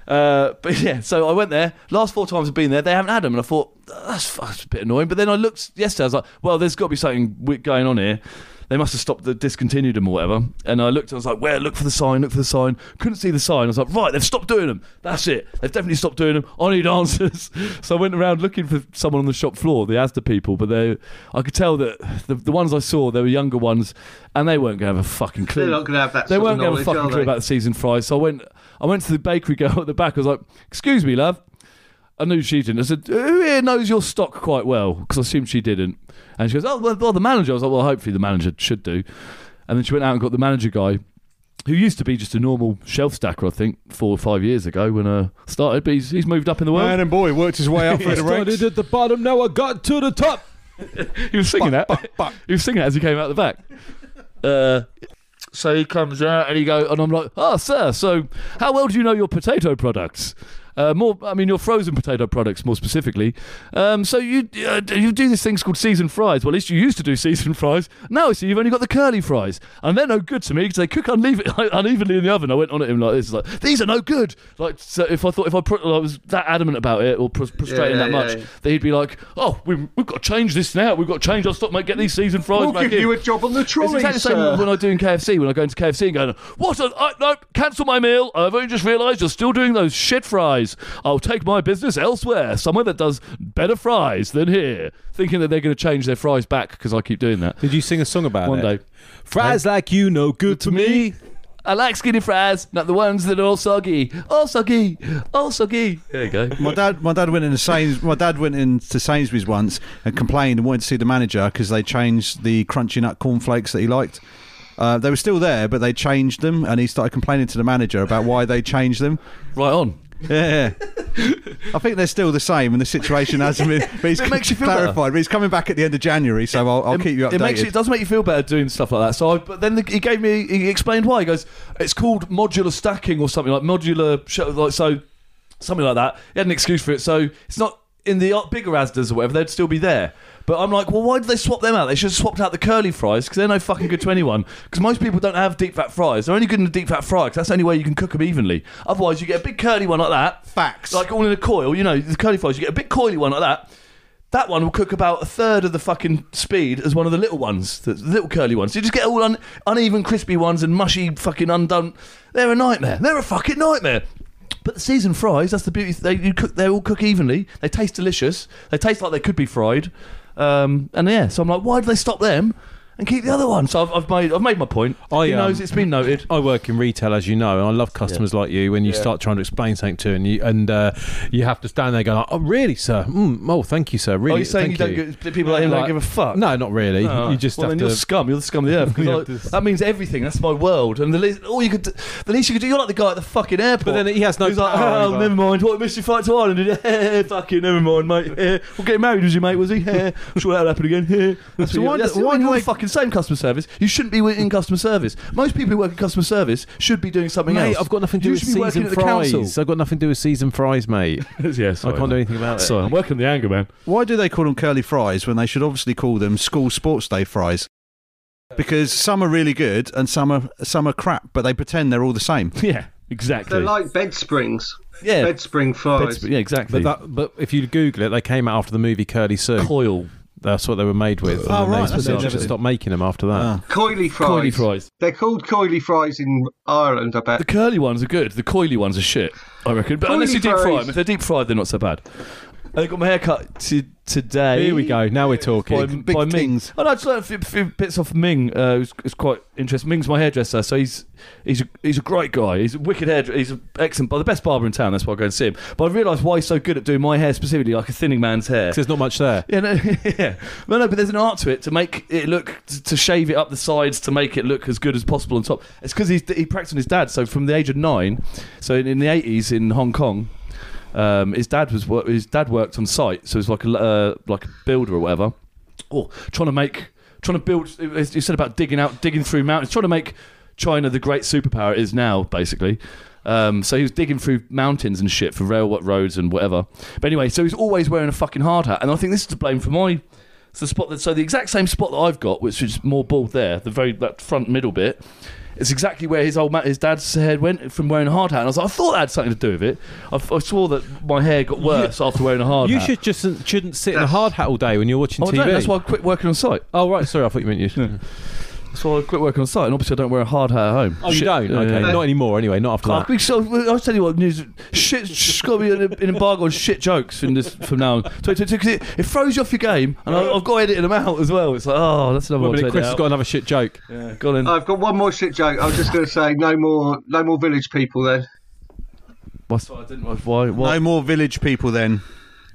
S3: Uh, but yeah, so I went there. Last four times I've been there, they haven't had them, and I thought that's, that's a bit annoying. But then I looked yesterday. I was like, well, there's got to be something going on here. They must have stopped the discontinued them or whatever. And I looked. I was like, where? Look for the sign. Look for the sign. Couldn't see the sign. I was like, right, they've stopped doing them. That's it. They've definitely stopped doing them. I need answers. so I went around looking for someone on the shop floor, the Asda people. But they, I could tell that the, the ones I saw, they were younger ones, and they weren't going to have a fucking clue.
S4: They're not going to have that.
S3: They weren't going to have a fucking clue about the season fries. So I went, I went to the bakery girl at the back. I was like, "Excuse me, love." I knew she didn't. I said, "Who here knows your stock quite well?" Because I assumed she didn't. And she goes, "Oh, well, well, the manager." I was like, "Well, hopefully the manager should do." And then she went out and got the manager guy, who used to be just a normal shelf stacker, I think, four or five years ago when I started. But he's, he's moved up in the world.
S5: Man and boy worked his way up through the ranks.
S2: Started at the bottom, now I got to the top.
S3: he was singing that. He was singing that as he came out the back. Uh, so he comes out and he go, and I'm like, "Ah, sir. So, how well do you know your potato products? Uh, more, I mean, your frozen potato products, more specifically. Um, so you uh, you do these things called seasoned fries. Well, at least you used to do seasoned fries. Now I see you've only got the curly fries, and they're no good to me because they cook uneven, unevenly in the oven. I went on at him like this, like these are no good. Like, so if I thought if I, put, I was that adamant about it or pr- frustrating
S4: Yeah,
S3: that much,
S4: yeah.
S3: that he'd be like, "Oh, we've, we've got to change this now. We've got to change our stock, mate. Get these seasoned fries
S4: We'll
S3: back
S4: give
S3: in."
S4: you a job on the
S3: It's
S4: trolley,
S3: exactly the same
S4: sir.
S3: when I do in KFC. When I go into KFC and go, what? On, I, no, cancel my meal. I've only just realised you're still doing those shit fries. I'll take my business elsewhere, somewhere that does better fries than here. Thinking that they're going to change their fries back because I keep doing that.
S2: Did you sing a song about
S3: One
S2: it?
S3: day.
S2: Fries like you, no good to me.
S3: I like skinny fries, not the ones that are all soggy. All soggy. All soggy. There you go.
S5: My dad, my dad went into Sains, my dad went into Sainsbury's once and complained and wanted to see the manager because they changed the crunchy nut cornflakes that he liked. Uh, they were still there, but they changed them, and he started complaining to the manager about why they changed them.
S3: Right on.
S5: Yeah, I think they're still the same, and the situation hasn't been. But he's
S3: It makes you feel
S5: clarified.
S3: better.
S5: But he's coming back at the end of January, so I'll, I'll keep you updated.
S3: It makes you, it does make you feel better doing stuff like that. So, I, but then the, he gave me, he explained why. He goes, it's called modular stacking or something like modular, sh- like so, something like that. He had an excuse for it. So it's not in the bigger Asdas or whatever. They'd still be there. But I'm like, well, why did they swap them out? They should have swapped out the curly fries because they're no fucking good to anyone. Because most people don't have deep fat fries. They're only good in a deep fat fry because that's the only way you can cook them evenly. Otherwise, you get a big curly one like that.
S5: Facts.
S3: Like all in a coil, you know, the curly fries, you get a big coily one like that. that one will cook about a third of the fucking speed as one of the little ones, the little curly ones. You just get all un- uneven, crispy ones and mushy, fucking undone. They're a nightmare. They're a fucking nightmare. But the seasoned fries, that's the beauty. They you cook. They all cook evenly. They taste delicious. They taste like they could be fried. Um, and yeah, so I'm like, why do they stop them and keep the other one? So I've, I've made I've made my point.
S2: I,
S3: he knows
S2: um,
S3: it's been noted.
S2: I work in retail, as you know, and I love customers like you. When you
S3: Yeah.
S2: start trying to explain something to, and you and uh, you have to stand there going, "Oh, really, sir? Mm, oh, thank you, sir. Really,
S3: Are you saying you
S2: thank
S3: don't get, people like him don't give a fuck?
S2: No, not really.
S3: Oh.
S2: you just
S3: well,
S2: have
S3: then
S2: to.
S3: you're scum. You're the scum of the earth. 'cause
S2: You
S3: I-
S2: to-
S3: that means everything. That's my world. And the least, all you could, do, the least you could do. You're like the guy at the fucking airport.
S2: But then he has no
S3: He's like,
S2: power
S3: oh, never mind. What missed your flight to Ireland? Did you? fucking never mind, mate. Well, getting married was your mate, was he? I'm sure that'll happen again. That's
S5: So
S3: what
S5: why
S3: you-
S5: do-
S3: that's
S5: why
S3: why you're
S5: they-
S3: the fucking same customer service? You shouldn't be in customer service. Most people who work in customer service should be doing something else.
S2: Mate,
S3: else.
S2: I've got nothing to do
S3: You
S2: with
S3: should be working
S2: seasoned
S3: at the council.
S2: fries. I've got nothing to do with seasoned fries, mate.
S3: yeah,
S2: I can't do anything about it.
S3: Sorry, I'm working the anger, man.
S5: Why do they call them curly fries when they should obviously call them school sports day fries? Because some are really good and some are some are crap, but they pretend they're all the same.
S3: Yeah, exactly.
S4: They're like bed springs.
S3: yeah,
S4: Bed spring fries.
S3: Beds- yeah, exactly.
S2: But that, but if you Google it, they came out after the movie Curly Sue.
S3: Coil.
S2: That's what they were made with.
S5: Oh,
S2: and
S5: right,
S2: They,
S5: that's
S2: they never
S5: interesting.
S2: stopped making them after that.
S5: Ah.
S4: Coily fries.
S3: Coily fries.
S4: They're called coily fries in Ireland, I bet.
S3: The curly ones are good. The coily ones are shit, I reckon. But
S4: Coily
S3: unless you deep fry
S4: fries.
S3: them, if they're deep fried, they're not so bad. I got my hair cut to, today.
S2: Here we go. Now we're talking.
S3: By,
S5: Big
S3: by Ming.
S5: things.
S3: Oh, no, I just learned a few, few bits off Ming. Uh, who's, who's quite interesting. Ming's my hairdresser, so he's he's a, he's a great guy. He's a wicked hairdresser. He's an excellent, but the best barber in town. That's why I go and see him. But I realised why he's so good at doing my hair specifically, like a thinning man's hair.
S2: 'Cause there's not much there.
S3: Yeah, no, yeah. No, no, but there's an art to it to make it look, to, to shave it up the sides to make it look as good as possible on top. It's because he practiced on his dad. So from the age of nine, so in, in the 80s in Hong Kong, um, his dad was his dad worked on site, so he was like a uh, like a builder or whatever. Or trying to make, trying to build. You said about digging out, digging through mountains, trying to make China the great superpower it is now, basically. Um, so he was digging through mountains and shit for rail roads and whatever. But anyway, so he's always wearing a fucking hard hat, and I think this is to blame for my. It's the spot that so the exact same spot that I've got, which is more bald there, the very that front middle bit. It's exactly where his old man, his dad's head went from wearing a hard hat. And I was like, I thought that had something to do with it. I, I saw that my hair got worse after wearing a hard hat.
S2: You
S3: hat.
S2: should just shouldn't sit in a hard hat all day when you're watching
S3: Oh, I
S2: TV.
S3: don't. That's why I quit working on site.
S2: Oh right, sorry, I thought you meant you.
S3: That's why I quit working on site. And obviously, I don't wear a hard hat at home.
S2: Oh, you
S3: Shit.
S2: don't?
S3: Yeah,
S2: okay,
S3: yeah, yeah.
S2: not anymore. Anyway, not after that.
S3: we so, I'll tell you what, news, shit, it's got to be an, an embargo on shit jokes from this from now on. So, so- so- 'cause it, it throws you off your game, and I, I've got to edit them out as well. It's like, oh, that's another
S2: Wait a
S3: one.
S2: minute, Chris has got another shit joke.
S3: Yeah, go on then.
S4: I've got one more shit joke. I was just going to say no more, no more village people. Then
S3: What's, I didn't, why?
S5: No
S3: Why?
S5: more village people then.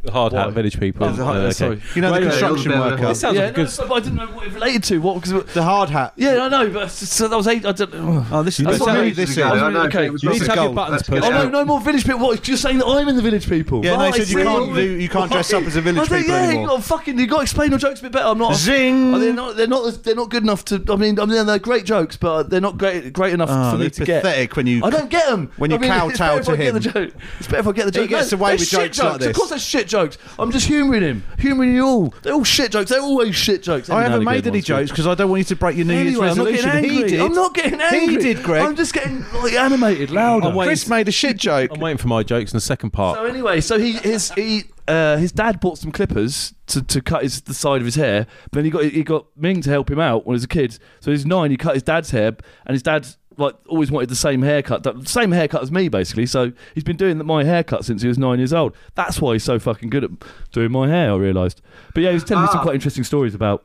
S2: The hard
S3: Why?
S2: hat village people.
S3: Oh,
S2: Uh, okay.
S3: sorry.
S5: You know
S2: Wait,
S5: the
S2: wait,
S5: construction
S4: wait, wait,
S5: worker.
S4: wait.
S2: This sounds
S3: yeah,
S2: like a good.
S3: no, so- but I didn't know what it related to. What? Because
S5: The hard hat.
S3: yeah, I know, but so that was eight. I don't. Oh,
S5: Oh, this is
S3: That's
S5: this,
S3: what I
S5: is-
S3: mean.
S5: this is.
S4: ago. I know,
S3: okay.
S2: You need to have your buttons
S4: Let's
S2: pushed
S3: Oh no,
S2: out.
S3: no more village people. What? You're saying that I'm in the village people?
S5: Yeah, no, he said you
S3: really?
S5: can't do. You can't dress up as a
S3: I
S5: village
S3: don't-
S5: people
S3: yeah, you
S5: anymore.
S3: got fucking. You got to explain your jokes a bit better. I'm not.
S5: Zing.
S3: Oh, they're not. They're not. They're not good enough to. I mean, I mean, they're great jokes, but they're not great. Great enough
S5: Oh,
S3: for me
S5: they're
S3: to get.
S5: pathetic when you.
S3: I don't get them.
S5: when you
S3: I mean,
S5: kowtow
S3: it's better if
S5: to
S3: I get
S5: him.
S3: the joke. It's better if I get the
S5: He
S3: joke.
S5: gets away
S3: they're
S5: with
S3: shit
S5: jokes like this.
S3: Of course, they're shit jokes. I'm just humouring him, humouring you all. They're all shit jokes. They're always shit jokes.
S5: I haven't made any jokes because I don't want you to break your New Year's
S3: Anyway, I'm not
S5: resolution.
S3: getting angry.
S5: He did.
S3: I'm not getting angry.
S5: He did, Greg.
S3: I'm just getting like animated, louder.
S2: I'm waiting-
S5: Chris made a shit joke.
S2: I'm waiting for my jokes in the second part.
S3: So anyway, so he his he uh, his dad bought some clippers to, to cut his the side of his hair. But then he got he got Ming to help him out when he was a kid. So he's nine. He cut his dad's hair, and his dad like always wanted the same haircut, same haircut as me basically. So he's been doing my haircut since he was nine years old. That's why he's so fucking good at doing my hair. I realised. But yeah, he was telling me some
S4: Ah.
S3: quite interesting stories about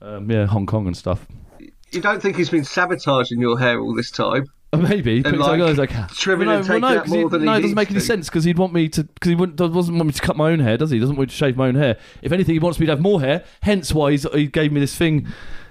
S3: um, yeah Hong Kong and stuff.
S4: you don't think he's been sabotaging your hair all this time?
S3: Maybe, but
S4: And,
S3: it's like,
S4: like,
S3: oh, it's like
S4: trimming
S3: well,
S4: and
S3: no, well,
S4: taking
S3: no,
S4: out
S3: 'cause he-
S4: than
S3: no, it doesn't make any
S4: to.
S3: sense because he'd want me to because he wouldn't, doesn't want me to cut my own hair, does he? He doesn't want me to shave my own hair. If anything, he wants me to have more hair. Hence, why he's, he gave me this thing.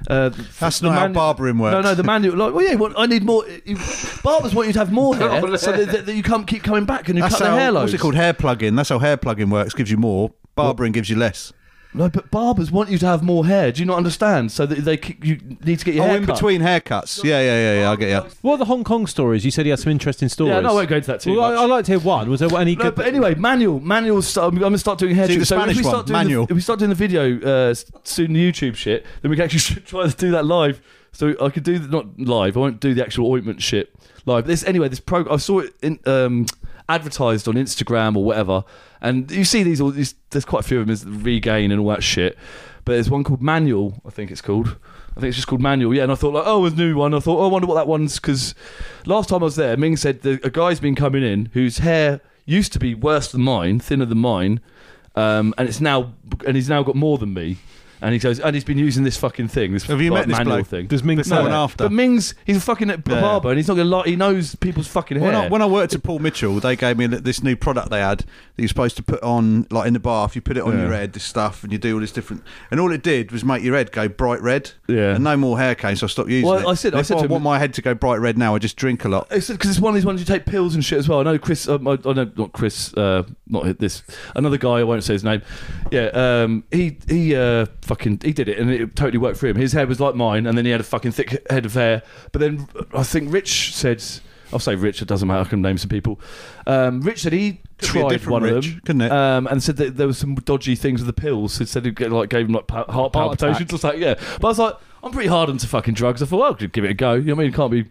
S3: Uh,
S5: That's
S3: the
S5: not how barbering works.
S3: No, no, the manual. Like, well, yeah, well, I need more. You, barbers want you to have more hair, so that, that, that you can't keep coming back and you
S5: That's
S3: cut the hair loads.
S5: What's it called? Hair plugging. That's how hair plugging works. Gives you more. Barbering gives you less.
S3: No, but barbers want you to have more hair. Do you not understand? So that they you need to get your
S5: Oh,
S3: hair
S5: in
S3: cut.
S5: between haircuts. Yeah, yeah, yeah, yeah. I get you.
S2: What are the Hong Kong stories? You said he had some interesting stories.
S3: Yeah, no, I won't go into that too
S2: well,
S3: much.
S2: I, I'd like to hear one. Was there any
S3: No,
S2: good?
S3: but anyway, manual, manual. Start, I'm going to start doing hair
S5: See, the
S3: trim. So if
S5: Spanish
S3: we start
S5: one,
S3: doing
S5: manual.
S3: The, if we start doing the video uh, soon, the YouTube shit, then we can actually try to do that live. So I could do the, not live. I won't do the actual ointment shit live. This anyway. This pro. I saw it in um, advertised on Instagram or whatever. And you see these, all these there's quite a few of them, there's Regaine and all that shit. But there's one called Manual, I think it's called. I think it's just called Manual, yeah. And I thought, like, oh, a new one. I thought, oh, I wonder what that one's. Because last time I was there, Ming said that a guy's been coming in whose hair used to be worse than mine, thinner than mine, um, and it's now, and he's now got more than me. And he goes, and he's been using this fucking thing. This
S5: Have you
S3: like,
S5: met this
S3: manual
S5: bloke?
S3: thing?
S2: Does Ming say
S5: and
S2: that?
S5: after.
S3: But Ming's he's a fucking barber, and he's not gonna lie. He knows people's fucking hair.
S5: When I, when I worked at Paul Mitchell, they gave me this new product they had that you're supposed to put on, like in the bath. You put it on your head, this stuff, and you do all this different. And all it did was make your head go bright red.
S3: Yeah.
S5: And no more hair came, so I stopped using
S3: Well,
S5: it.
S3: I said-
S5: And
S3: I
S5: if
S3: said
S5: I
S3: to him-
S5: want my head to go bright red now. I just drink a lot.
S3: It's because it's one of these ones you take pills and shit as well. I know Chris. Um, I, I know not Chris. Uh, not this. Another guy. I won't say his name. Yeah. Um. He he. Uh. Fucking. He did it, and it totally worked for him. His hair was like mine, and then he had a fucking thick head of hair. But then I think Rich said. I'll say Rich. It doesn't matter. I can name some people. Um. Rich said he
S5: Could be a
S3: tried
S5: different
S3: one
S5: Rich,
S3: of them,
S5: couldn't it?
S3: Um. And said that there was some dodgy things with the pills. He said he like gave him like pa- heart
S2: Heart
S3: palpitations or something. Yeah. But I was like, I'm pretty hard onto fucking drugs. I thought, well, I could give it a go. You know what I mean? It can't be.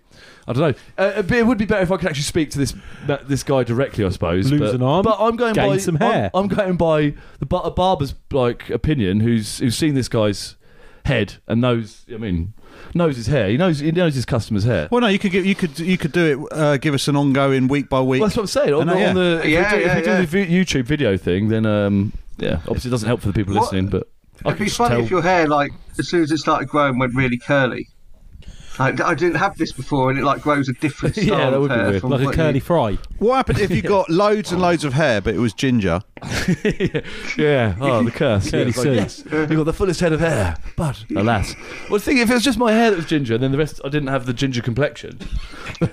S3: I don't know. Uh, but it would be better if I could actually speak to this that- this guy directly, I suppose.
S2: Lose
S3: but,
S2: an arm,
S3: but I'm going
S2: gain
S3: by
S2: some
S3: I'm-
S2: hair.
S3: I'm, going by the bar- a barber's like opinion, who's who's seen this guy's head and knows. I mean, knows his hair. He knows he knows his customer's hair.
S5: Well, no, you could give you could you could do it. Uh, give us an ongoing week by week.
S3: Well, that's what I'm saying. On,
S5: I know, yeah.
S3: on the, if
S4: Yeah,
S3: we do,
S4: yeah,
S3: if we
S4: yeah.
S3: the vi- YouTube video thing, then um, yeah, obviously it doesn't help for the people
S4: What-
S3: listening. But I
S4: It'd be funny
S3: tell.
S4: if your hair, like, as soon as it started growing, went really curly. Like, I didn't have this before, and it like grows a different style
S3: Yeah,
S4: style
S3: that would
S4: of
S3: be
S4: hair
S3: weird.
S4: from
S2: Like a curly
S4: you-
S2: fry.
S5: what happened if you got loads and loads of hair, but it was ginger?
S3: yeah. Oh, the curse.
S2: Curly
S3: yeah, it's like,
S2: Sue.
S3: yes, you got the fullest head of hair, but alas. Well, the thing if it was just my hair that was ginger, and then the rest I didn't have the ginger complexion, and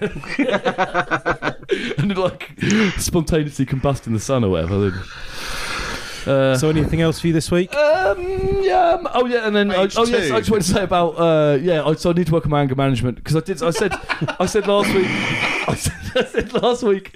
S3: it like spontaneously combust in the sun or whatever. Then, uh,
S2: So anything else for you this week?
S3: um, yeah. um, Oh, yeah. And then, oh,
S5: Page
S3: oh yes,
S5: two.
S3: I just wanted to say about, uh, yeah. I, so I need to work on my anger management because I did. I said, I said last week. I said, I said last week.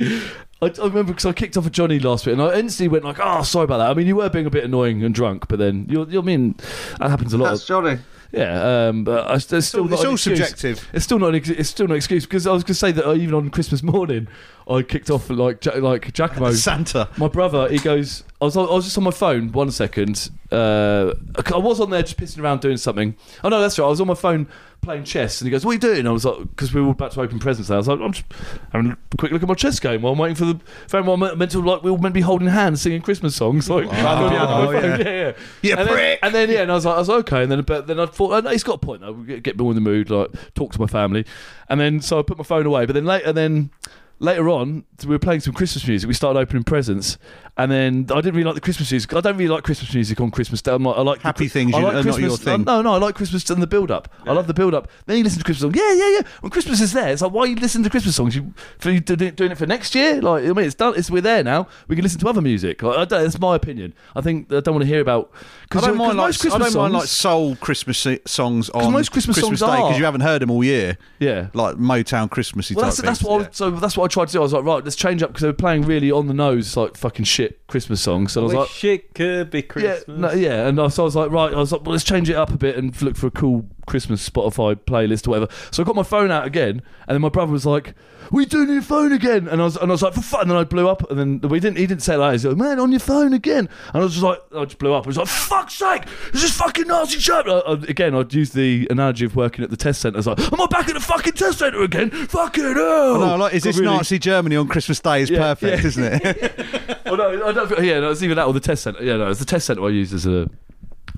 S3: I, I remember because I kicked off at Johnny last week, and I instantly went like, "Oh, sorry about that." I mean, you were being a bit annoying and drunk, but then you're, you I mean, that happens a lot.
S4: That's Johnny.
S3: Yeah, um, but I, there's still not
S5: it's all
S3: excuse.
S5: subjective.
S3: It's still not. An ex- it's still not excuse because I was going to say that uh, even on Christmas morning, I kicked off like Ja- like Giacomo.
S5: Santa.
S3: My brother, he goes. I was, I was just on my phone. One second. Uh, I was on there just pissing around doing something. Oh no, that's right. I was on my phone playing chess, and he goes, "What are you doing?" I was like, "Because we were about to open presents." I was like, "I'm just having a quick look at my chess game while I'm waiting for the everyone I'm meant to like. We all meant to be holding hands, singing Christmas songs, like
S5: Around the piano,
S3: on my phone.
S5: yeah.
S3: yeah, yeah. And then,
S5: prick.
S3: and then yeah, and I was like, I was okay, and then but then I thought, oh, no, he's got a point though. We'll get, get more in the mood, like talk to my family, and then so I put my phone away. But then later, then later on, we were playing some Christmas music. We started opening presents, and then I didn't really like the Christmas music. I don't really like Christmas music on Christmas Day. I'm like, I like the-
S5: Happy things
S3: I like
S5: are not your
S3: Christmas-
S5: thing.
S3: No, no, I like Christmas and the build up. I love the build up. Then you listen to Christmas songs. Yeah, yeah, yeah. When Christmas is there, it's like, why are you listening to Christmas songs? You for you doing it, for next year? Like, I mean, it's done. It's we're there now. We can listen to other music. Like, I don't, that's my opinion. I think I don't want to hear about.
S5: I don't mind like
S3: most Christmas
S5: I don't mind like soul Christmas eh, songs on
S3: most Christmas songs
S5: Day because you haven't heard them all year,
S3: yeah.
S5: like Motown Christmassy
S3: Well, that's, that's what I, so that's what I tried to do. I was like, right, let's change up because they were playing really on the nose, like fucking shit Christmas songs. So I was like,
S2: shit it could be Christmas.
S3: yeah, no, yeah, and I, so I was like, right, I was like, well, let's change it up a bit and look for a cool Christmas Spotify playlist or whatever. So I got my phone out again, and then my brother was like, "We doing your phone again?" And I was, and I was like, "For fun!" And then I blew up, and then we didn't. He didn't say that. He was like, "Man, on your phone again?" And I was just like, I just blew up. I was like, "Fuck's sake! This is fucking nasty shit!" Again, I'd use the analogy of working at the test centre. I was like, "Am I back at the fucking test centre again? Fucking hell!"
S5: Oh, no, like, is this
S3: really-
S5: Nazi Germany on Christmas Day is
S3: Yeah,
S5: perfect,
S3: yeah.
S5: isn't it?
S3: Oh no, I don't. Yeah, no, it's either that or the test center. Yeah, no, it's the test center I used as a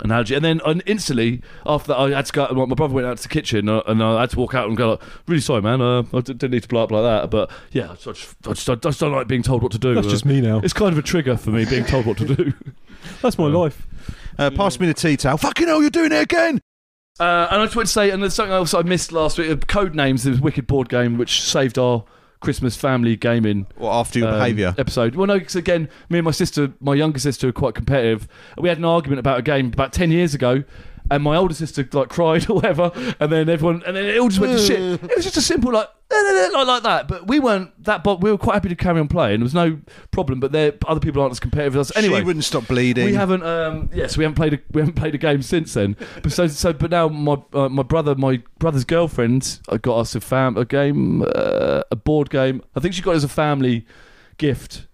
S3: analogy. And then and instantly after that, I had to go. My brother went out to the kitchen, uh, and I had to walk out and go. Like, really sorry, man. Uh, I d- didn't need to blow up like that. But yeah, I just, I just, I just don't like being told what to do.
S2: That's
S3: Uh,
S2: just me now.
S3: It's kind of a trigger for me being told what to do.
S2: That's my life.
S5: uh, pass me the tea towel. Fucking hell, you're doing it again.
S3: Uh, and I just want to say, and there's something else I missed last week. Uh, Code names. There was wicked board game which saved our Christmas family gaming
S5: Well, after your
S3: um,
S5: behaviour.
S3: episode. Well, no, 'cause again, me and my sister, my younger sister, are quite competitive. We had an argument about a game about ten years ago, and my older sister like cried or whatever, and then everyone, and then it all just went to shit. It was just a simple like. Like, like that, but we weren't that. But we were quite happy to carry on playing. There was no problem. But there, other people aren't as competitive as us. Anyway,
S5: she wouldn't stop bleeding.
S3: we haven't. Um, yes, we haven't played. A, we haven't played a game since then. But so, so, but now my uh, my brother, my brother's girlfriend, uh, got us a fam a game, uh, a board game. I think she got us a family gift.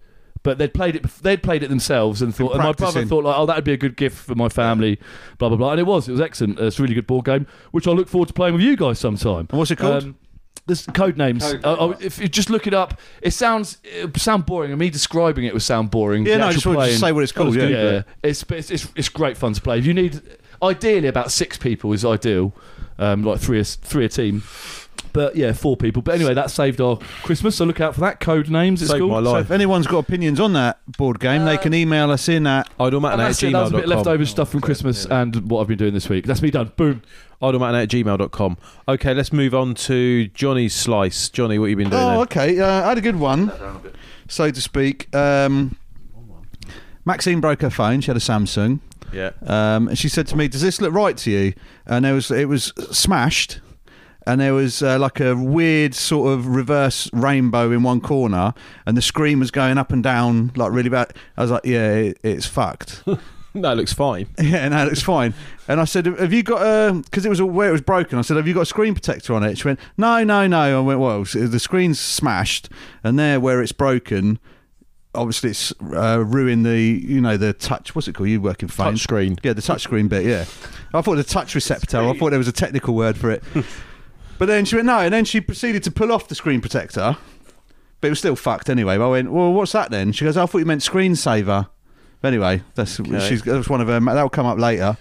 S3: But they'd played it. They'd played it themselves and thought. And my brother thought like, oh, that would be a good gift for my family. Blah blah blah. And it was. It was excellent. It's a really good board game, which I look forward to playing with you guys sometime.
S5: And what's it called?
S3: Um, there's code names. Uh, oh, if you just look it up, it sounds it sound boring. And me describing it would sound boring.
S5: Yeah,
S3: The
S5: no, I just want to say what it's called,
S3: yeah,
S5: yeah.
S3: yeah. It's, it's it's it's great fun to play. If you need, ideally, about six people is ideal. Um, like three a, three a team. But yeah, four people. But anyway, that saved our Christmas. So look out for that. Code names. It's
S2: Saved
S3: called.
S2: my
S5: so
S2: life.
S5: if anyone's got opinions on that board game, they can email us in at
S2: Idlemattinate
S3: And
S2: at
S3: that's it. That was a bit
S2: gmail.com.
S3: leftover stuff from Christmas and what I've been doing this week. That's me done. Boom.
S2: Idlemattinate at gmail.com. Okay, let's move on to Johnny's slice. Johnny, what you been doing?
S5: Oh,
S2: then?
S5: okay. Uh, I had a good one, so to speak. Um, Maxine broke her phone. She had a Samsung,
S2: Yeah.
S5: um, and she said to me, "Does this look right to you?" And there was it was smashed, and there was uh, like a weird sort of reverse rainbow in one corner, and the screen was going up and down like really bad. I was like, "Yeah, it, it's fucked."
S2: No, it looks fine.
S5: Yeah, no, it's fine. And I said, "Have you got a?" Because it was where it was broken. I said, "Have you got a screen protector on it?" She went, "No, no, no." I went, "Well, the screen's smashed, and there where it's broken, obviously it's uh, ruined the, you know, the touch. What's it called? You work in phones.
S2: Touch screen.
S5: Yeah, the touch screen bit. Yeah, I thought the touch receptor. I thought there was a technical word for it. but then she went no, and then she proceeded to pull off the screen protector. But it was still fucked anyway. I went, well, what's that then? She goes, I thought you meant screensaver. But anyway, that's she's that's one of her. That'll come up later.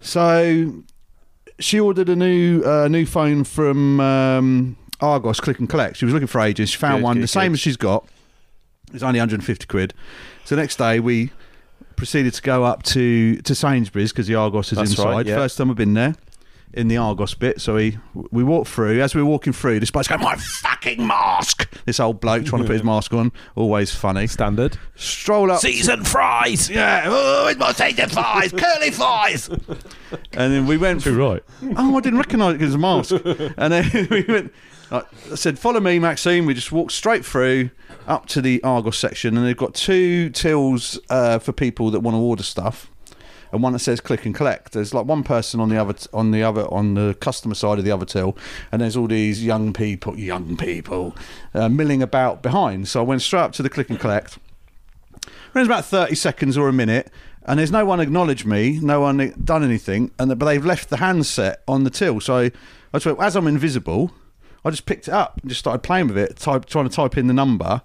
S5: So she ordered a new uh, new phone from um, Argos Click and Collect. She was looking for ages. She found
S2: Good,
S5: one
S2: good,
S5: the same
S2: good.
S5: as she's got. It was only 150 quid. So the next day we proceeded to go up to to Sainsbury's because the Argos is
S2: That's
S5: inside.
S2: right, yeah.
S5: First time I've been there in the Argos bit. So we we walked through. As we were walking through, this bloke's going, "My fucking mask!" This old bloke trying to put his mask on. Always funny.
S2: Standard.
S5: Stroll up.
S2: Season fries.
S5: Yeah, oh, it's my season flies, curly fries. and then we went
S3: Too right.
S5: oh, I didn't recognise it because of the mask. and then we went. I said, "Follow me, Maxine." We just walked straight through up to the Argos section, and they've got two tills uh, for people that want to order stuff, and one that says "Click and Collect." There's like one person on the other on the other on the customer side of the other till, and there's all these young people, young people, uh, milling about behind. So I went straight up to the Click and Collect. It was about 30 seconds or a minute, and there's no one acknowledged me, no one done anything, and but they've left the handset on the till. So I as I'm invisible, I just picked it up and just started playing with it, type, trying to type in the number.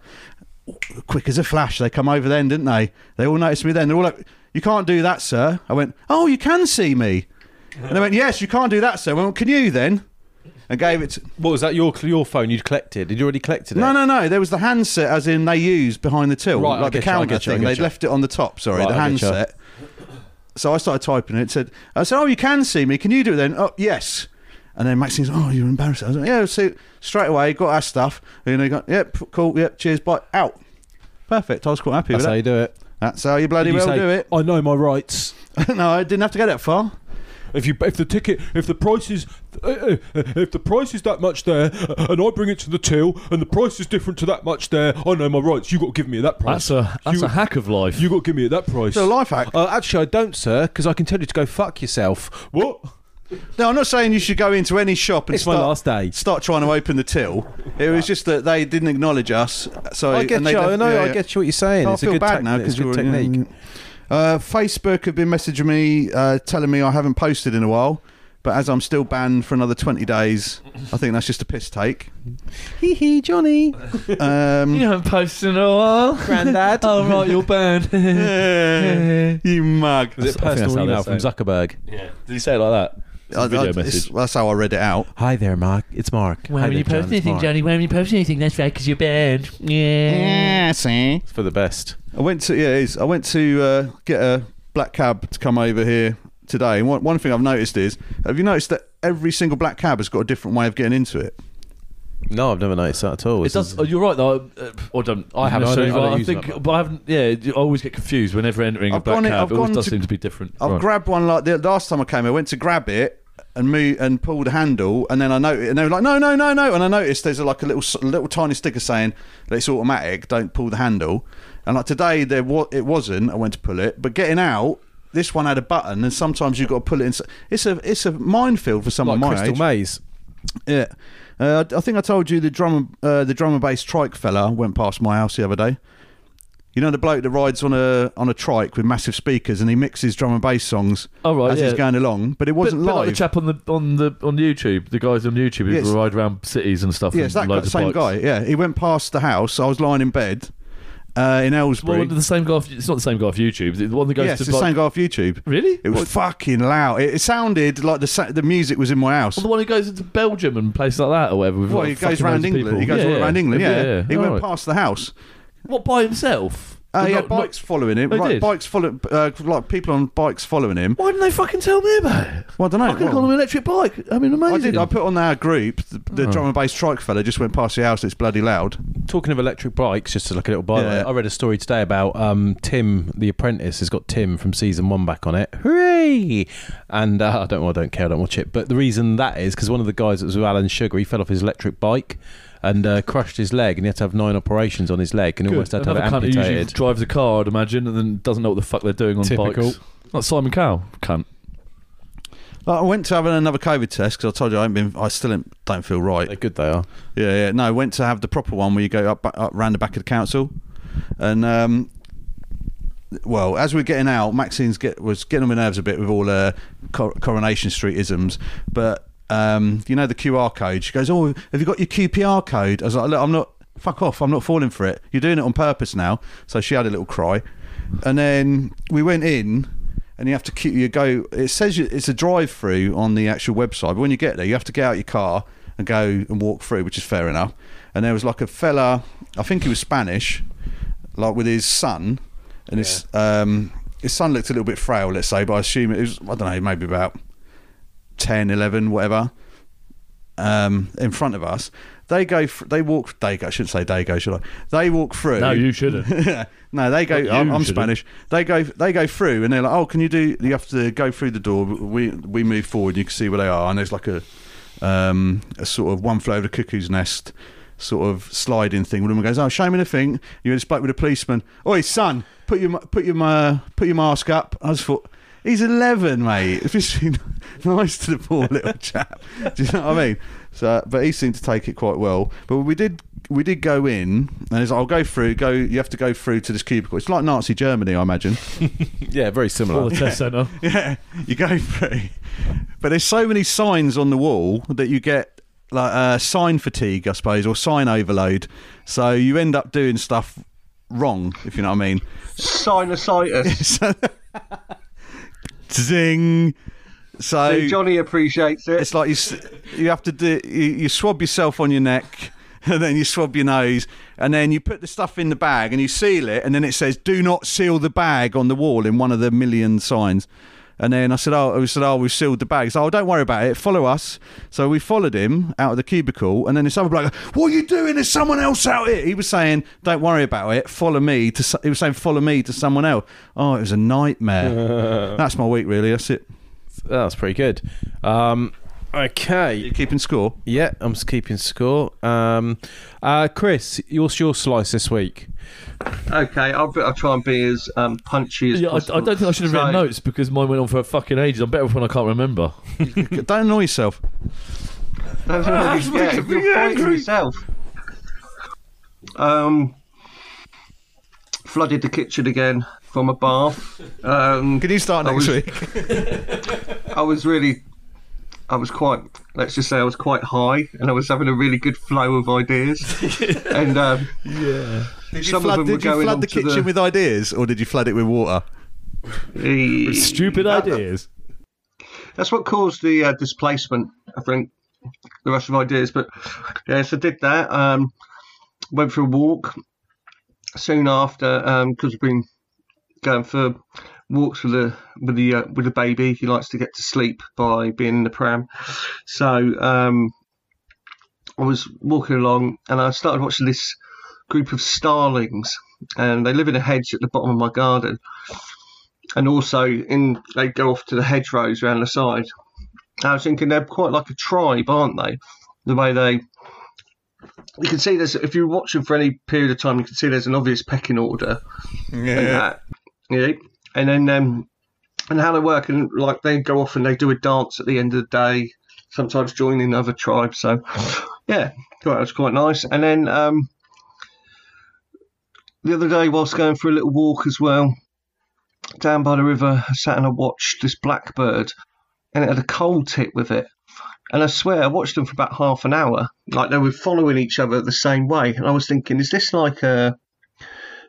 S5: Quick as a flash, they come over then, didn't they? They all noticed me then. They're all like, "You can't do that, sir." I went, "Oh, you can see me," and they went, "Yes, you can't do that, sir." I went, "Can you then?" And gave it. To,
S2: What was that? Your your phone you'd collected? Did you already collected it?
S5: no, no, no. There was the handset, as in they used behind the till,
S2: Right, I
S5: like the
S2: get you, I
S5: counter
S2: get you, I
S5: thing.
S2: get
S5: They'd
S2: you.
S5: left it on the top. Sorry,
S2: Right,
S5: the
S2: I get you.
S5: handset. So I started typing it. It said, "I said, oh, you can see me. Can you do it then?" Oh, yes. And then Maxine's, "Oh, you're embarrassed." I was like, "Yeah." So straight away, got our stuff. And they got, "Yep, cool. Yep, cheers, bye." Out. Perfect. I was quite happy
S2: That's
S5: with
S2: how
S5: that.
S2: you do it.
S5: That's how you bloody
S2: you
S5: well
S2: say,
S5: do it.
S2: I know my rights.
S5: no, I didn't have to go that far.
S2: If you if the ticket if the price is uh, uh, if the price is that much there uh, and I bring it to the till and the price is different to that much there, I know my rights. You got to give me at that price.
S3: That's a that's
S2: you,
S3: a hack of life.
S2: You got to give me at that price.
S5: It's a life hack.
S2: Uh, actually, I don't, sir, because I can tell you to go fuck yourself. What?
S5: No, I'm not saying you should go into any shop and
S2: It's my
S5: start,
S2: last day.
S5: start trying to open the till. It was just that they didn't acknowledge us. So
S2: I get
S5: and they
S2: you. I
S5: left-
S2: know.
S5: yeah,
S2: I
S5: yeah.
S2: get you what you're saying.
S5: I
S2: it's
S5: feel
S2: a good
S5: bad
S2: tec-
S5: now
S2: it's
S5: because
S2: a good technique.
S5: Uh, Facebook have been messaging me, uh, telling me I haven't posted in a while, but as I'm still banned for another 20 days, I think that's just a piss take.
S2: Hee hee, Johnny.
S5: Um,
S3: you haven't posted in a while.
S2: Grandad.
S3: oh right, you're banned.
S5: yeah, you mug.
S2: Was it
S3: I think that's
S2: personal
S3: how
S2: email
S3: they
S2: from
S3: say
S2: Zuckerberg?
S3: yeah. Did he say it like that? It's a
S5: I- I-
S3: video
S5: it's-
S3: message.
S5: that's how I read it out.
S2: Hi there, Mark. It's Mark.
S6: Why
S2: Hi
S6: haven't you
S2: there, John.
S6: posted anything,
S2: Mark.
S6: Johnny? Why haven't you posted anything? That's right, because you're banned. Yeah.
S5: see.
S2: It's for the best.
S5: I went to yeah, it is. I went to uh, get a black cab to come over here today. And one, one thing I've noticed is, have you noticed that every single black cab has got a different way of getting into it?
S2: No, I've never noticed that at all.
S3: It
S2: This
S3: does.
S2: is-
S3: oh, you're right though. Uh, I don't. I haven't.
S2: No, I don't- I don't
S3: I
S2: use
S3: think,
S2: that.
S3: but I haven't. Yeah, I always get confused whenever entering a
S5: I've
S3: black
S5: gone in-
S3: cab.
S5: I've
S3: it always
S5: gone
S3: does
S5: to-
S3: seem to be different.
S5: I've
S3: Right.
S5: grabbed one like the last time I came. I went to grab it and move and pull the handle, and then I noticed, and they were like, "No, no, no, no!" And I noticed there's a, like a little, s- little tiny sticker saying that it's automatic. Don't pull the handle. And like today, there wa- it wasn't. I went to pull it, but getting out, this one had a button, and sometimes you've got to pull it in. It's a, it's a minefield for someone
S2: like
S5: my
S2: Crystal
S5: age.
S2: Maze.
S5: Yeah, uh, I think I told you the drum uh, the drum and bass trike fella went past my house the other day. You know the bloke that rides on a on a trike with massive speakers and he mixes drum and bass songs
S3: Oh, right,
S5: as
S3: yeah.
S5: he's going along, but it wasn't
S3: bit, bit
S5: live.
S3: like the chap on the on the on YouTube, the guys on YouTube who
S5: Yes.
S3: ride around cities and stuff.
S5: yeah, it's that guy, same
S3: bikes.
S5: guy. Yeah, he went past the house. I was lying in bed uh, in Aylesbury.
S3: Well, the same guy. Off, it's not the same guy off YouTube. The one that goes
S5: yes,
S3: to
S5: the
S3: like-
S5: same guy off YouTube.
S3: Really?
S5: It was
S3: What-
S5: fucking loud. It, it sounded like the sa- the music was in my house.
S3: Well, the one who goes into Belgium and places like that or whatever. With
S5: Well,
S3: like
S5: he goes around England.
S3: people.
S5: He goes
S3: Yeah,
S5: all
S3: yeah.
S5: around England. Yeah, he went
S3: Alright.
S5: past the house.
S3: What by himself?
S5: Uh, he
S3: Not-
S5: had bikes following him.
S3: They
S5: Right,
S3: did?
S5: bikes follow, uh, like people on bikes following him.
S3: Why didn't they fucking tell me about it?
S5: Well, I don't know.
S3: I could have
S5: Well,
S3: gone on an electric bike. I mean, amazing.
S5: I did. I put on our group. The, the
S3: Oh.
S5: drum and bass strike fella just went past the house. It's bloody loud.
S2: Talking of electric bikes, just to look a little byway,
S5: Yeah.
S2: I read a story today about um, Tim, the apprentice, has got Tim from season one back on it. Hooray! And uh, I don't, well, I don't care, I don't watch it. But the reason that is because one of the guys that was with Alan Sugar, he fell off his electric bike and uh, crushed his leg, and he had to have nine operations on his leg, and he almost had to have it
S3: Another cunt who usually
S2: amputated.
S3: drives a car, I'd imagine, and then doesn't know what the fuck they're doing on
S2: Typical.
S3: bikes. Like Simon Cowell, cunt.
S5: I went to have another COVID test because I told you I ain't been. I still ain't- don't feel right.
S2: They're good, they are.
S5: Yeah, yeah. No, I went to have the proper one where you go up, up round the back of the council, and um, well, as we're getting out, Maxine's get was getting on my nerves a bit with all uh, Cor- Coronation Street isms, but um, you know the QR code. She goes, "Oh, have you got your QPR code?" I was like, "Look, I'm not. Fuck off! I'm not falling for it. You're doing it on purpose now." So she had a little cry, and then we went in. And you have to keep you go. It says you, it's a drive-through on the actual website, but when you get there, you have to get out your car and go and walk through, which is fair enough. And there was like a fella, I think he was Spanish, like with his son, and his um, his son looked a little bit frail, let's say, but I assume it was I don't know, maybe about 10, 11, whatever. Um, in front of us, they go, they walk, they go. I shouldn't say they go, should I? They walk through.
S3: No, you shouldn't.
S5: no, they go. I'm, I'm. Spanish. They go. They go through, and they're like, "Oh, can you do? You have to go through the door. We we move forward. You can see where they are, and there's like a um a sort of one flew over the cuckoo's nest." Sort of sliding thing. One of them goes, "Oh, show me the thing." You spoke with a policeman. Oi, son, put your put your uh, put your mask up. I just thought, he's eleven, mate. It's just nice to the poor little chap. Do you know what I mean? So, but he seemed to take it quite well. But we did we did go in, and it's like, I'll go through. Go, you have to go through to this cubicle. It's like Nazi Germany, I imagine.
S2: Yeah, very
S3: Or
S2: similar.
S3: the test centre.
S5: yeah, you go through. But there's so many signs on the wall that you get like uh, sign fatigue, I suppose, or sign overload. So you end up doing stuff wrong, if you know what I mean.
S4: Sinusitis.
S5: Zing. So
S4: Johnny appreciates it.
S5: It's like you you have to do you, you swab yourself on your neck and then you swab your nose and then you put the stuff in the bag and you seal it and then it says do not seal the bag on the wall in one of the million signs. And then I said, "Oh, we said, oh, we've sealed the bag." So, "Oh, don't worry about it. Follow us." So we followed him out of the cubicle, and then this other bloke, "What are you doing? There's someone else out here." He was saying, "Don't worry about it. Follow me." To so- he was saying, "Follow me to someone else." Oh, it was a nightmare. That's my week, really. That's it.
S2: That's pretty good. Um, okay.
S5: You keeping score?
S2: Yeah, I'm keeping score. Um, uh, Chris, what's your slice this week?
S4: Okay, I'll, be- I'll try and be as um, punchy as
S3: Yeah, I, I don't think I should have written
S4: So-
S3: notes because mine went on for fucking ages. I'm better off when I can't remember.
S5: Don't annoy yourself.
S4: That's what you get. You're fighting yourself. Um, flooded the kitchen again from a bath. Um,
S5: Can you start
S4: I
S5: next
S4: was-
S5: week?
S4: I was really, I was quite, let's just say I was quite high and I was having a really good flow of ideas. and um,
S5: Did you flood, did you flood the kitchen
S4: the-
S5: with ideas, or did you flood it with water?
S4: the,
S3: Stupid ideas.
S4: That's what caused the uh, displacement, I think, the rush of ideas. But yes, I did that. Um, went for a walk soon after because we've been going for walks with the with the uh, with the baby. He likes to get to sleep by being in the pram. So um, I was walking along and I started watching this group of starlings, and they live in a hedge at the bottom of my garden and also in they go off to the hedgerows around the side. I was thinking they're quite like a tribe, aren't they? The way they you can see there's if you're watching for any period of time, you can see there's an obvious pecking order. And that, yeah. And then um and how they work and like they go off and they do a dance at the end of the day. sometimes joining other tribes. So, yeah, that was quite nice. And then um, the other day, whilst going for a little walk as well, down by the river, I sat and I watched this blackbird, and it had a coal tit with it. And I swear, I watched them for about half an hour, like they were following each other the same way. And I was thinking, is this like a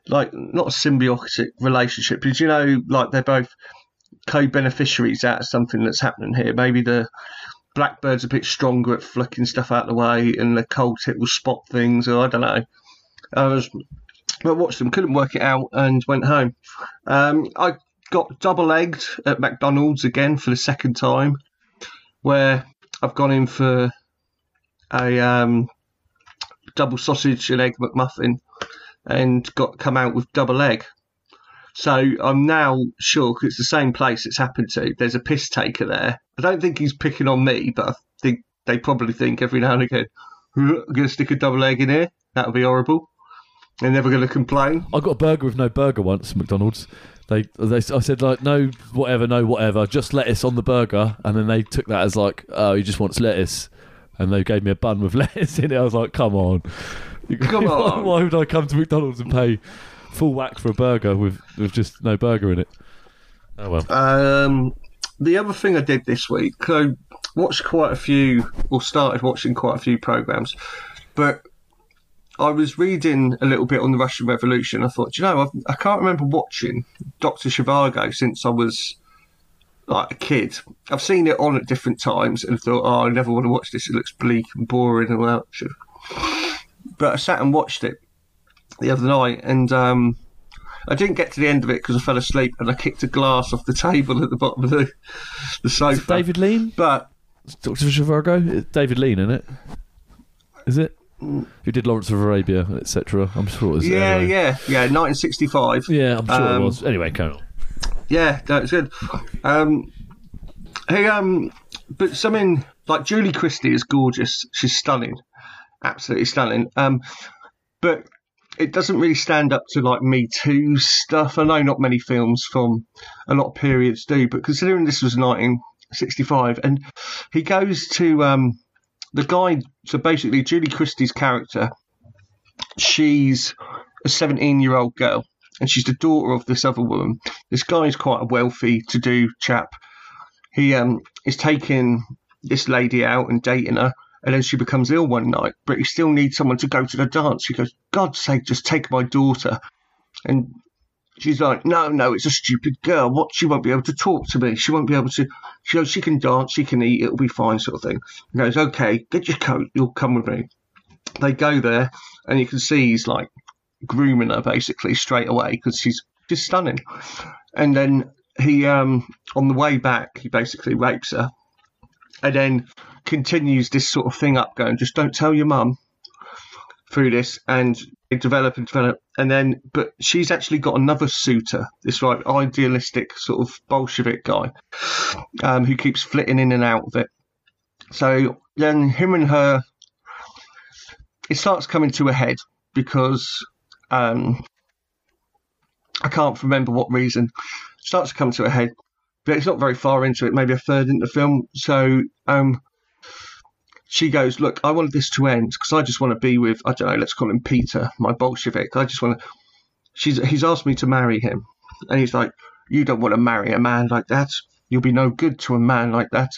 S4: like not a symbiotic relationship, but you know, like they're both co-beneficiaries out of something that's happening here. Maybe the blackbird's a bit stronger at flicking stuff out of the way, and the coal tit will spot things, or I don't know. I was, but watched them, couldn't work it out, and went home. Um, I got double egged at McDonald's again for the second time, where I've gone in for a um, double sausage and egg McMuffin, and got come out with double egg. So I'm now sure 'cause it's the same place it's happened to. There's a piss taker there. I don't think he's picking on me, but I think they probably think every now and again, I'm going to stick a double egg in here. That would be horrible. They're never going to complain.
S3: I got a burger with no burger once at McDonald's. They, they, I said like no whatever, no whatever, just lettuce on the burger, and then they took that as like, oh, he just wants lettuce, and they gave me a bun with lettuce in it. I was like, come on,
S4: Come on.
S3: why would I come to McDonald's and pay full whack for a burger with with just no burger in it? Oh well.
S4: Um, the other thing I did this week, I watched quite a few, or started watching quite a few programs, but I was reading a little bit on the Russian Revolution. I thought, you know, I've, I can't remember watching Doctor Zhivago since I was like a kid. I've seen it on at different times and thought, oh, I never want to watch this. It looks bleak and boring and all that. But I sat and watched it the other night, and um, I didn't get to the end of it because I fell asleep and I kicked a glass off the table at the bottom of the, the sofa.
S3: David Lean,
S4: But
S3: Doctor Zhivago, David Lean isn't it. Is it? Who did Lawrence of Arabia, etc. I'm sure it was.
S4: yeah,
S3: anyway.
S4: yeah, yeah, 1965.
S3: Yeah, I'm sure
S4: Um,
S3: it was. Anyway, on.
S4: Yeah, that's good. Um, hey, um, but something like Julie Christie is gorgeous. She's stunning, absolutely stunning. Um, but it doesn't really stand up to like Me Too stuff. I know not many films from a lot of periods do, but considering this was 1965, and he goes to um, the guy. So basically, Julie Christie's character, she's a 17 year old girl and she's the daughter of this other woman. This guy's quite a wealthy to do chap. He um is taking this lady out and dating her, and then she becomes ill one night, but he still needs someone to go to the dance. He goes, God's sake, just take my daughter. And she's like, No, no, it's a stupid girl. What she won't be able to talk to me. She won't be able to she She can dance, she can eat, it'll be fine, sort of thing. He goes, Okay, get your coat, you'll come with me. They go there and you can see he's like grooming her basically straight away because she's just stunning. And then he, um, on the way back, he basically rapes her, and then continues this sort of thing up, going, "Just don't tell your mum." Through this, and they develop and develop, and then, but she's actually got another suitor, this like idealistic sort of Bolshevik guy, um, who keeps flitting in and out of it. So then, him and her, it starts coming to a head because um, I can't remember what reason, starts to come to a head. But it's not very far into it, maybe a third into the film. So um, she goes, Look, I wanted this to end because I just want to be with, I don't know, let's call him Peter, my Bolshevik. I just want to. She's, he's asked me to marry him. And he's like, You don't want to marry a man like that. You'll be no good to a man like that.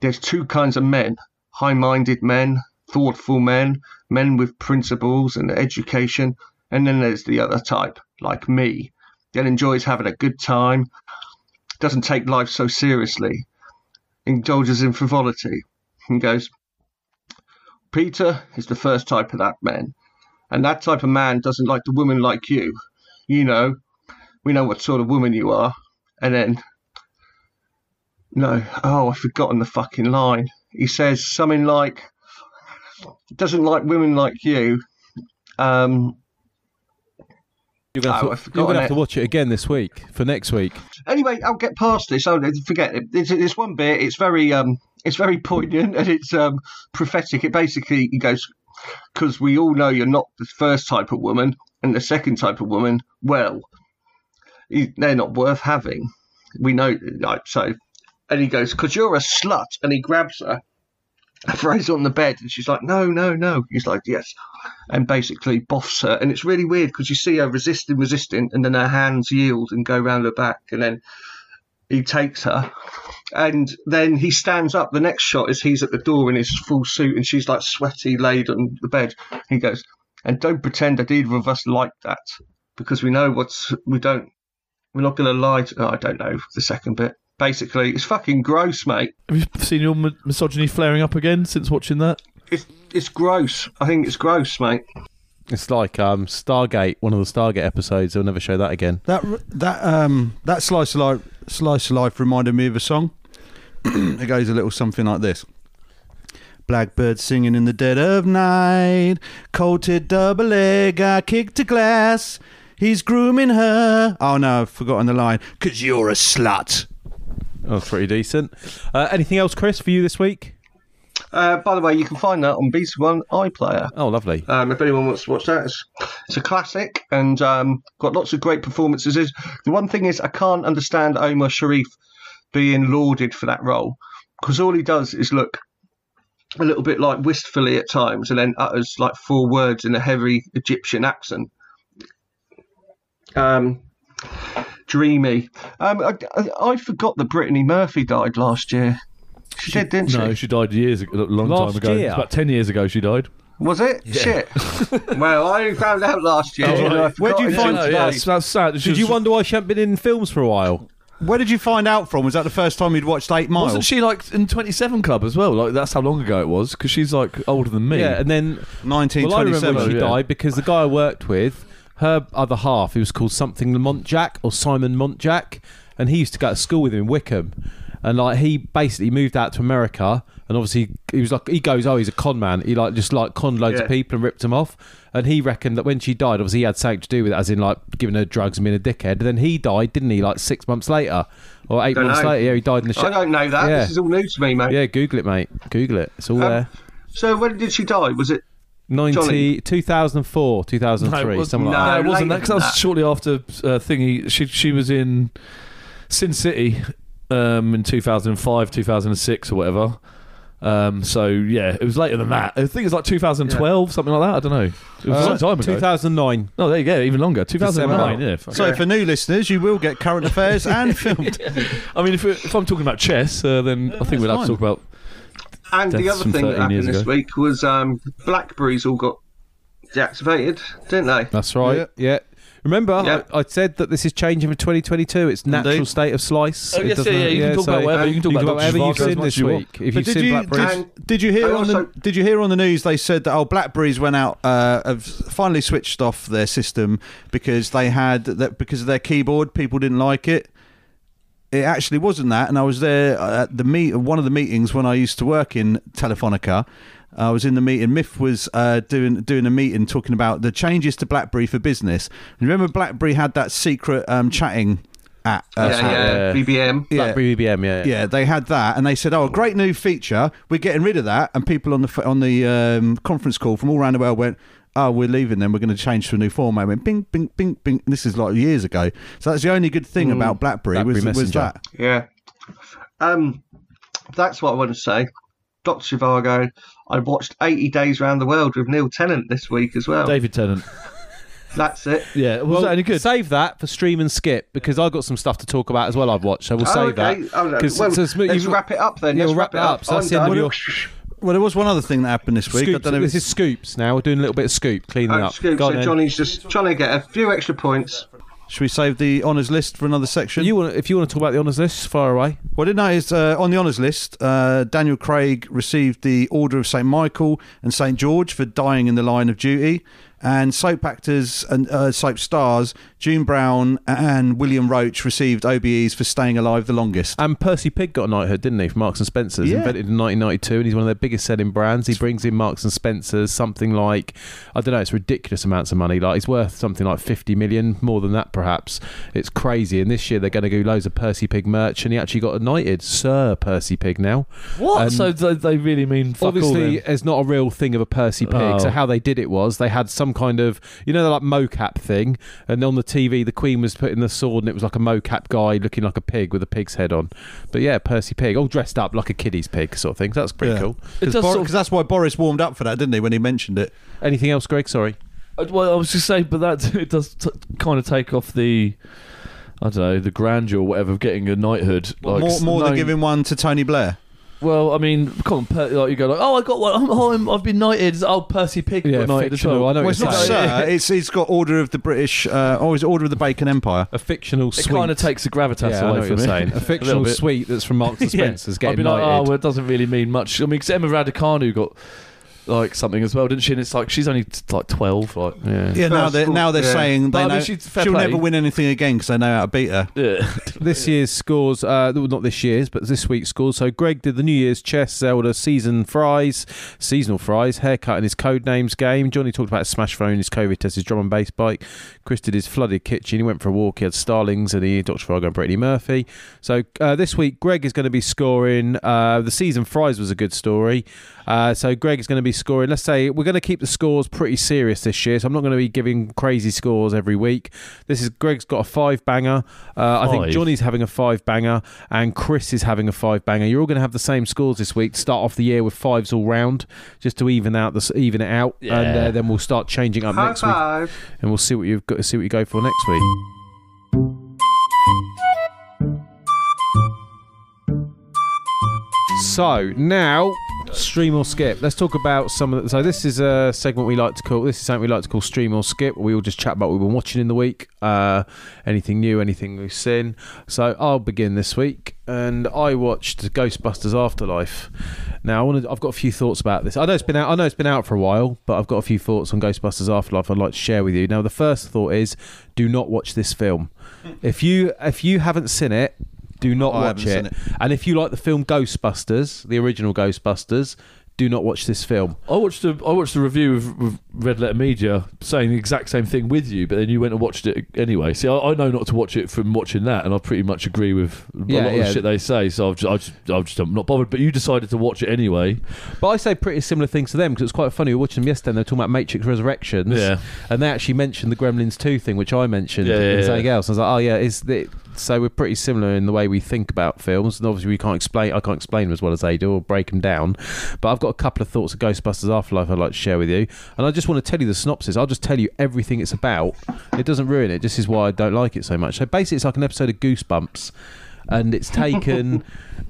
S4: There's two kinds of men high minded men, thoughtful men, men with principles and education. And then there's the other type, like me, that enjoys having a good time, doesn't take life so seriously, indulges in frivolity. And goes, Peter is the first type of that man. And that type of man doesn't like the woman like you. You know, we know what sort of woman you are. And then, no, oh, I've forgotten the fucking line. He says something like, doesn't like women like you. Um,
S2: You're going
S4: Oh,
S2: to, you're gonna have to watch it again this week for next week.
S4: anyway, I'll get past this. Oh, forget it. It's, it's one bit. It's very, um, it's very poignant and it's um, prophetic. It basically he goes because we all know you're not the first type of woman and the second type of woman. Well, they're not worth having. We know, like so. And he goes because you're a slut, and he grabs her throws her on the bed, and she's like, "No, no, no." He's like, "Yes," and basically boffs her. And it's really weird because you see her resisting, resisting, and then her hands yield and go round her back, and then he takes her. And then he stands up. The next shot is he's at the door in his full suit, and she's like sweaty, laid on the bed. He goes, "And don't pretend that either of us like that, because we know what's we don't. We're not going to lie to. Oh, I don't know the second bit. Basically, it's fucking gross, mate.
S3: Have you seen your misogyny flaring up again since watching that?
S4: It's it's gross. I think it's gross, mate.
S2: It's like um, Stargate, one of the Stargate episodes. They'll never show that again.
S5: That that um that slice of life slice of life reminded me of a song. it goes a little something like this. Blackbird singing in the dead of night. Coated double leg, I kicked a glass. He's grooming her. Oh no, I've forgotten the line. Cause you're a slut.
S2: Oh, pretty decent. Uh, anything else, Chris, for you this week?
S4: Uh, by the way, you can find that on BBC One iPlayer.
S2: Oh, lovely.
S4: Um, if anyone wants to watch that, it's, it's a classic and um, got lots of great performances. Is the one thing is I can't understand Omar Sharif being lauded for that role because all he does is look a little bit like wistfully at times and then utters like four words in a heavy Egyptian accent. Um, dreamy. Um, I, I, I forgot that Brittany Murphy died last year. She, did, didn't she?
S3: No, she died years ago, a long
S2: Last
S3: time ago.
S2: year?
S3: It's about ten years ago she died.
S4: Was it? Shit. well, I only found out last year. Oh, and I
S2: Where'd you find-
S4: out?
S3: yeah, that's sad. She
S2: Did you wonder why she hadn't been in films for a while?
S5: Where did you find out from? Was that the first time you'd watched Eight Mile?
S3: Wasn't she like in Twenty Seven Club as well? Like that's how long ago it was because she's like older than me.
S2: Yeah, and then well, I remember
S5: 1927.
S2: when she
S3: yeah.
S2: died because the guy I worked with, her other half, he was called something Monjack or Simon Monjack, and he used to go to school with him in Wickham, and like he basically moved out to America, and obviously he was like he goes, oh, he's a con man. He like just like conned loads of people and ripped them off, and he reckoned that when she died, obviously he had something to do with it, as in like giving her drugs and being a dickhead. And then he died, didn't he? Like six months later or 8
S4: Don't
S2: months
S4: know.
S2: later. Yeah, he died in the
S4: I don't know that.
S2: Yeah.
S4: This is all new to me, mate.
S2: Yeah, Google it, mate. Google it. It's all
S4: Um,
S2: there.
S4: So when did she die? Was it
S2: 90,
S4: Johnny?
S2: 2004, 2003,
S3: it was-
S2: something like
S4: that.
S3: no, it wasn't that because that was shortly after uh, thingy. She she was in Sin City um, in 2005, 2006 or whatever. Um, so yeah, it was later than that. I think it's like 2012, something like that. I don't know. It was a long time ago.
S2: 2009.
S3: No, there you go, even longer. 2009.
S2: December.
S3: Yeah. fuck.
S5: So for new listeners, you will get current affairs and filmed.
S3: I mean, if, if I'm talking about chess, uh, then I think we'll have
S5: fine.
S3: to talk about.
S4: And the
S3: Deaths
S4: other
S3: from
S4: thing that
S3: 13 years
S4: happened this
S3: ago.
S4: week was um, Blackberries all got deactivated, didn't they?
S2: That's right. Yeah. Remember,
S4: Yeah.
S2: I, I said that this is changing for 2022. It's natural
S5: Indeed.
S2: state of slice.
S3: Oh, yes,
S2: doesn't-
S3: yeah, yeah, you can talk about whatever. you can talk about
S2: whatever you've
S3: Zhivago as
S2: seen this
S3: you
S2: week. If
S5: But
S2: you've
S5: did
S2: seen
S5: you
S2: Blackberries,
S4: And-
S5: did you hear
S4: I
S5: on
S4: also-
S5: the Did you hear on the news they said that oh Blackberries went out uh, have finally switched off their system because they had that because of their keyboard people didn't like it. It actually wasn't that, and I was there at the meet one of the meetings when I used to work in Telefonica. I was in the meeting. Miff was uh, doing doing a meeting talking about the changes to BlackBerry for business. And remember, BlackBerry had that secret um, chatting app. Uh,
S4: yeah, yeah, BBM.
S5: yeah.
S2: Blackberry BBM, yeah.
S5: Yeah, they had that, and they said, "Oh, a great new feature. We're getting rid of that." And people on the on the um, conference call from all around the world went, "Oh, we're leaving. Then we're going to change to a new format." I went, "Bing, bing, bing, bing." This is like years ago. So that's the only good thing about BlackBerry,
S2: BlackBerry
S5: was, was that.
S4: Yeah. Um, that's what I want to say. Dr. Zhivago, I watched 80 Days Around the World with Neil Tennant this week as well.
S3: David Tennant.
S4: That's it.
S3: Yeah, was
S2: Well,
S3: that any good?
S2: save that for stream and skip because I've got some stuff to talk about as well. I've watched, so we'll
S4: Oh,
S2: save
S4: okay.
S2: that.
S4: Oh, no.
S2: 'Cause-
S4: Well,
S2: so it's-
S4: let's
S2: you-
S4: wrap it up then.
S2: Yeah,
S4: let's
S2: we'll wrap it up. So that's the end of your-
S5: Well, there was one other thing that happened this week. I don't know. If
S2: This is scoops now. We're doing a little bit of scoop, cleaning
S4: Oh,
S2: up.
S4: Scoop, so. Johnny's just trying to get a few extra points.
S5: Should we save the honours list for another section?
S2: You want, if you want to talk about the honours list, far away.
S5: What I didn't know is uh, on the honours list, uh, Daniel Craig received the Order of St Michael and St George for dying in the line of duty. And soap actors and uh, soap stars June Brown and William Roache received OBEs for staying alive the longest.
S2: And Percy Pig got a knighthood, didn't he, from Marks and Spencers?
S5: Yeah.
S2: Invented in 1992, and he's one of their biggest selling brands. He brings in Marks and Spencers something like, I don't know, it's ridiculous amounts of money. Like he's worth something like 50 million, more than that perhaps. It's crazy. And this year they're going to do loads of Percy Pig merch, and he actually got a knighted, Sir Percy Pig now.
S3: What?
S2: And
S3: so they, they really mean fuck all
S2: Obviously,
S3: then?
S2: it's not a real thing of a Percy Pig.
S3: Oh.
S2: So how they did it was they had some some kind of you know the like mocap thing, and on the TV the Queen was putting the sword and it was like a mocap guy looking like a pig with a pig's head on. But yeah, Percy Pig, all dressed up like a kiddie's pig sort of thing. So that's pretty
S5: Yeah.
S2: cool.
S3: It
S5: Because
S3: does sort of-
S5: that's why Boris warmed up for that, didn't he, when he mentioned it?
S2: Anything else, Greg? Sorry.
S3: Uh, Well, I was just saying, but that it does t- kind of take off the, I don't know, the grandeur or whatever of getting a knighthood. Like,
S5: more more than giving one to Tony Blair.
S3: Well, I mean, come on, per, like you go like, oh, I got one. I'm, oh, I'm, I've been knighted. Oh, Percy Pig
S2: Yeah,
S3: got knighted as well.
S2: I know
S5: Well, it's not
S2: saying.
S5: Sir. It's he's got Order of the British. Uh, oh, it's Order of the Bacon Empire.
S2: A fictional
S3: It
S2: sweet.
S3: kind of takes the gravitas
S2: yeah, I know
S3: away
S2: what
S3: from
S2: you're
S3: it.
S2: saying. A fictional
S3: bit.
S2: sweet that's from Marks and
S3: Yeah.
S2: Spencer's
S3: I'd
S2: getting
S3: be like,
S2: knighted.
S3: oh, well, it doesn't really mean much. I mean, because Emma Raducanu got like something as well, didn't she? And it's like she's only t- like twelve. Like,
S2: yeah.
S5: Yeah, now they're now they're
S4: yeah.
S5: saying
S3: But
S5: they
S3: I mean,
S5: know
S3: she's fair
S5: she'll
S3: play.
S5: never win anything again because they know how to beat her.
S3: yeah.
S2: This year's scores, uh, well, not this year's, but this week's scores. So Greg did the New Year's chess, Zelda season fries, seasonal fries, haircut in his code names game. Johnny talked about his smash phone, his COVID test, his drum and bass bike. Chris did his flooded kitchen. He went for a walk. He had Starlings and he Dr. Zhivago and Brittany Murphy. So uh, this week, Greg is going to be scoring. Uh, the season fries was a good story. Uh, so Greg is going to be scoring. Let's say we're going to keep the scores pretty serious this year. So I'm not going to be giving crazy scores every week. This is Greg's got a five banger. Uh, I think Johnny's having a five banger, and Chris is having a five banger. You're all going to have the same scores this week. Start off the year with fives all round, just to even out the even it out, and uh, then we'll start changing up
S4: High
S2: next week, and we'll see what you've got. See what you go for next week. So now, stream or skip. Let's talk about some of. The, so this is a segment we like to call. This is something we like to call stream or skip. We all just chat about what we've been watching in the week, uh, anything new, anything we've seen. So I'll begin this week, and I watched Ghostbusters Afterlife. Now I want to. I've got a few thoughts about this. I know it's been out. I know it's been out for a while, but I've got a few thoughts on Ghostbusters Afterlife. I'd like to share with you. Now the first thought is, do not watch this film. If you if you haven't seen it, do not
S5: I
S2: watch it.
S5: it.
S2: And if you like the film Ghostbusters, the original Ghostbusters, do not watch this film.
S3: I watched a I watched a review of, of Red Letter Media saying the exact same thing with you, but then you went and watched it anyway. See, I, I know not to watch it from watching that, and I pretty much agree with a
S2: Yeah,
S3: lot of the shit they say. So I've just, I just, I've just I'm not bothered. But you decided to watch it anyway.
S2: But I say pretty similar things to them because it's quite funny. We were watching them yesterday and they were talking about Matrix Resurrections.
S3: Yeah.
S2: And they actually mentioned the Gremlins 2 thing, which I mentioned
S3: Yeah, yeah,
S2: and
S3: yeah.
S2: something else. I was like, oh, yeah, is the, so we're pretty similar in the way we think about films. And obviously, we can't explain, I can't explain them as well as they do or break them down. But I've got a couple of thoughts of Ghostbusters Afterlife I'd like to share with you. And I just want to tell you the synopsis. I'll just tell you everything it's about. It doesn't ruin it. This is why I don't like it so much. So basically, it's like an episode of Goosebumps. And it's taken,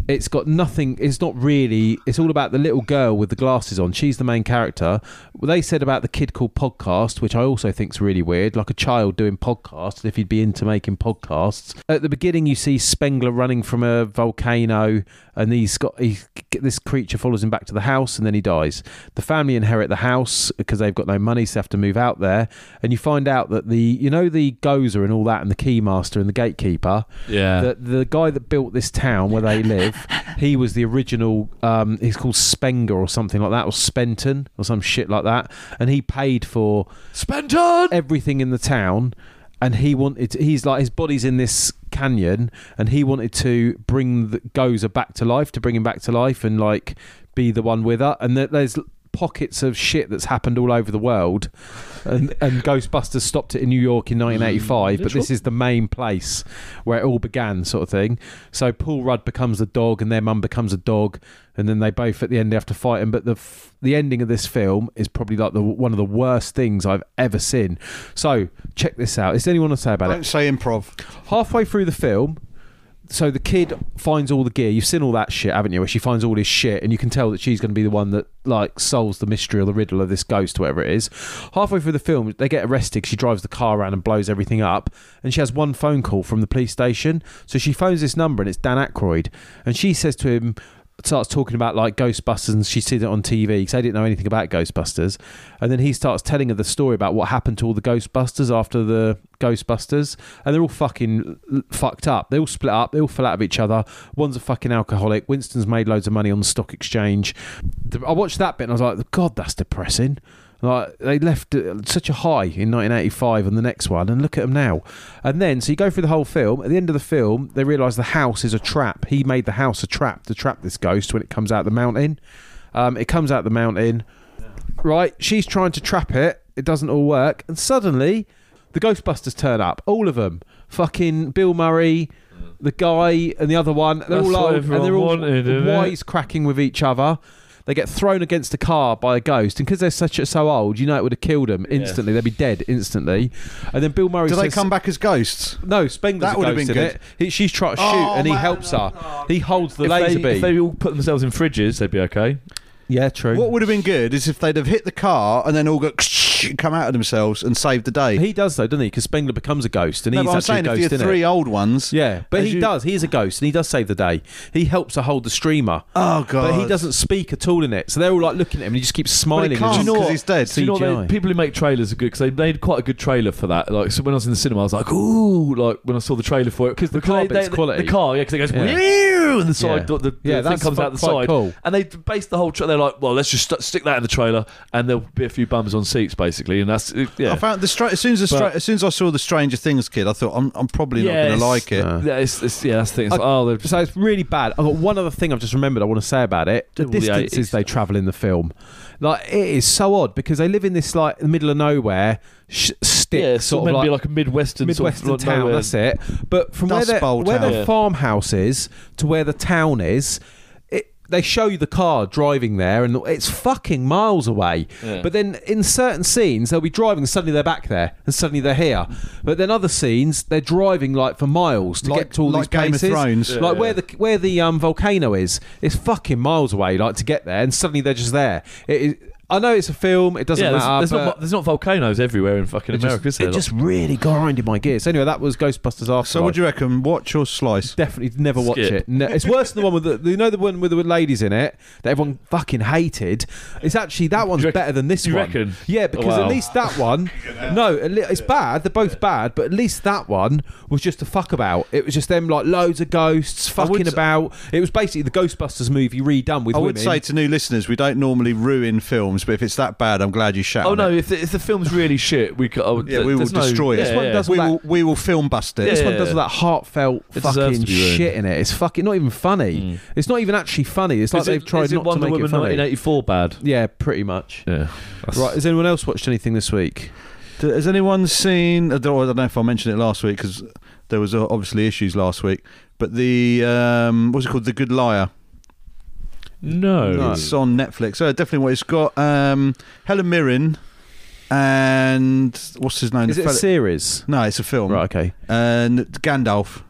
S2: it's got nothing, it's not really, it's all about the little girl with the glasses on. She's the main character. Well, they said about the kid called Podcast, which I also think's really weird, like a child doing podcasts, if he'd be into making podcasts. At the beginning, you see Spengler running from a volcano, and he's got, he, this creature follows him back to the house, and then he dies. The family inherit the house because they've got no money, so they have to move out there. And you find out that the, you know, the Gozer and all that, and the Keymaster and the Gatekeeper,
S3: Yeah.
S2: the the guy that built this town where they live, he was the original. Um, he's called Spenger or something like that, or Spenton or some shit like that, and he paid for
S3: Spenton.
S2: everything in the town. And he wanted. He's like his body's in this canyon, and he wanted to bring the Gozer back to life, to bring him back to life, and like be the one with her. And there's pockets of shit that's happened all over the world, and, and Ghostbusters stopped it in New York in mm, 1985. but this is the main place where it all began, sort of thing. So Paul Rudd becomes a dog, and their mum becomes a dog, and then they both at the end have to fight him. But the f- the ending of this film is probably like the one of the worst things I've ever seen. So check this out. Is there anyone to say about it?
S5: Don't say improv.
S2: halfway through the film, so the kid finds all the gear. You've seen all that shit, haven't you? Where she finds all this shit, and you can tell that she's going to be the one that like solves the mystery or the riddle of this ghost, whatever it is. Halfway through the film, they get arrested. She drives the car around and blows everything up, and she has one phone call from the police station. So she phones this number, and it's Dan Aykroyd, and she says to him. Starts talking about like Ghostbusters, and she sees it on TV because they didn't know anything about Ghostbusters. And then he starts telling her the story about what happened to all the Ghostbusters after the Ghostbusters, and they're all fucking fucked up. They all split up. They all fell out of each other. One's a fucking alcoholic. Winston's made loads of money on the stock exchange. I watched that bit and I was like, God, that's depressing. Like they left such a high in 1985 on the next one, and look at them now. And then, so you go through the whole film. At the end of the film, they realise the house is a trap. He made the house a trap to trap this ghost when it comes out of the mountain. Um, it comes out of the mountain right? She's trying to trap it, It doesn't all work, and suddenly the Ghostbusters turn up. All of them. Fucking Bill Murray, the guy, and the other one. They're
S3: That's
S2: all old, and they're all
S3: wanted,
S2: wise cracking with each other. They get thrown against a car by a ghost, and because they're such so old, you know it would have killed them instantly. They'd be dead instantly. And then Bill Murray
S5: Do they come back as ghosts?
S2: No, Spengler's
S5: That would have been
S2: in
S5: good.
S2: it. He, she's trying to shoot,
S5: Oh,
S2: and he
S5: man.
S2: helps her. Oh. He holds the
S3: if,
S2: laser
S3: they,
S2: beam.
S3: if they all put themselves in fridges, they'd be okay.
S2: yeah, true.
S5: What would have been good is if they'd have hit the car and then all got come out of themselves and save the day.
S2: He does though, doesn't he? Because Spengler becomes a ghost, and
S5: no,
S2: he's
S5: but I'm
S2: actually
S5: saying
S2: a
S5: if
S2: ghost
S5: you
S2: in
S5: three
S2: it.
S5: old ones,
S2: Yeah, but he
S5: you-
S2: does. He is a ghost, and he does save the day. He helps to hold the streamer,
S5: Oh god!
S2: but he doesn't speak at all in it. So they're all like looking at him, and he just keeps smiling.
S5: can't,
S2: and
S5: you know he's dead.
S3: Do you know what they, people who make trailers are good because they made quite a good trailer for that. Like, so when I was in the cinema, I was like, "Ooh!" Like when I saw the trailer for it,
S2: 'Cause the
S3: Because
S2: car
S3: they-
S2: bit's quality.
S3: The car, yeah, because it goes
S2: Yeah.
S3: And the side,
S2: Yeah.
S3: the, the,
S2: Yeah,
S3: the thing comes out the side,
S2: cool.
S3: and they based the whole. Tra- they're like, "Well, let's just st- stick that in the trailer, and there'll be a few bums on seats, basically." And that's yeah.
S5: I found the stra- as soon as the stra-
S3: But-
S5: as soon as I saw the Stranger Things kid, I thought I'm, I'm probably not going to like it.
S2: Uh,
S3: yeah, it's, it's, yeah, that's the thing. It's
S2: I-
S3: like, oh,
S2: So it's really bad. I've got one other thing I've just remembered I want to say about it. The
S3: All the
S2: distances
S3: 80s.
S2: they travel in the film. Like, it is so odd because they live in this, like, the middle of nowhere, sh- stick,
S3: yeah, it's
S2: sort
S3: meant
S2: of
S3: to be
S2: like,
S3: like a midwestern,
S2: Midwestern
S3: sort of,
S2: town,
S3: nowhere.
S2: that's it. But from where,
S5: Dust
S2: their, where
S5: town.
S2: their farmhouse is to where the town is, it, they show you the car driving there, and it's fucking miles away.
S3: Yeah.
S2: But then in certain scenes, they'll be driving, and suddenly they're back there, and suddenly they're here. But then other scenes, they're driving like for miles to
S5: Like-
S2: get to all
S5: like
S2: these
S5: Game of
S2: places.
S5: Thrones.
S2: Like
S3: Yeah.
S2: where the where the um, volcano is, it's fucking miles away. Like to get there, and suddenly they're just there. It is, I know it's a film; it doesn't
S3: Yeah, there's,
S2: matter.
S3: there's
S2: but
S3: not there's not volcanoes everywhere in fucking
S2: it
S3: America,
S2: just,
S3: is there?
S2: it just really grinded my gears. Anyway, that was Ghostbusters Afterlife.
S5: So what do you reckon? Watch or slice?
S2: Definitely never watch
S3: Skip.
S2: it. No, it's worse than the one with the you know the one with the ladies in it that everyone fucking hated. It's actually that one's
S3: reckon-
S2: better than this
S3: you
S2: one.
S3: reckon?
S2: Yeah, because
S3: Wow.
S2: at least that one. no, at le- it's bad. They're both bad, but at least that one was just a fuck about. It was just them like loads of ghosts
S5: I would
S2: fucking
S5: s-
S2: about. It was basically the Ghostbusters movie redone with
S5: I would
S2: women.
S5: say to new listeners, we don't normally ruin films, but if it's that bad, I'm glad you shat
S3: Oh
S5: on
S3: no!
S5: it.
S3: If the, if the film's really shit, we could. Oh,
S5: Yeah, we will
S3: no-
S5: destroy it. This one
S3: yeah.
S2: does-
S5: we
S2: that-
S5: will we will film bust it.
S2: This one does all that heartfelt
S3: It
S2: fucking
S3: to
S2: shit in it. It's fucking not even funny. It's not even actually funny. It's like
S3: it-
S2: they've tried
S3: is it
S2: not to
S3: Wonder
S2: make
S3: Woman
S2: it funny.
S3: 1984 bad?
S2: Yeah, pretty much.
S3: Yeah.
S2: Right, has anyone else watched anything this week?
S5: Has anyone seen? I don't, I don't know if I mentioned it last week because there was uh, obviously issues last week. But the um, what's it called? The Good Liar.
S3: No.
S2: No.
S5: It's on Netflix. So definitely, what it's got um, Helen Mirren and what's his name?
S2: Is
S5: The
S2: it a series?
S5: no, it's a film.
S2: Right, okay.
S5: And Gandalf.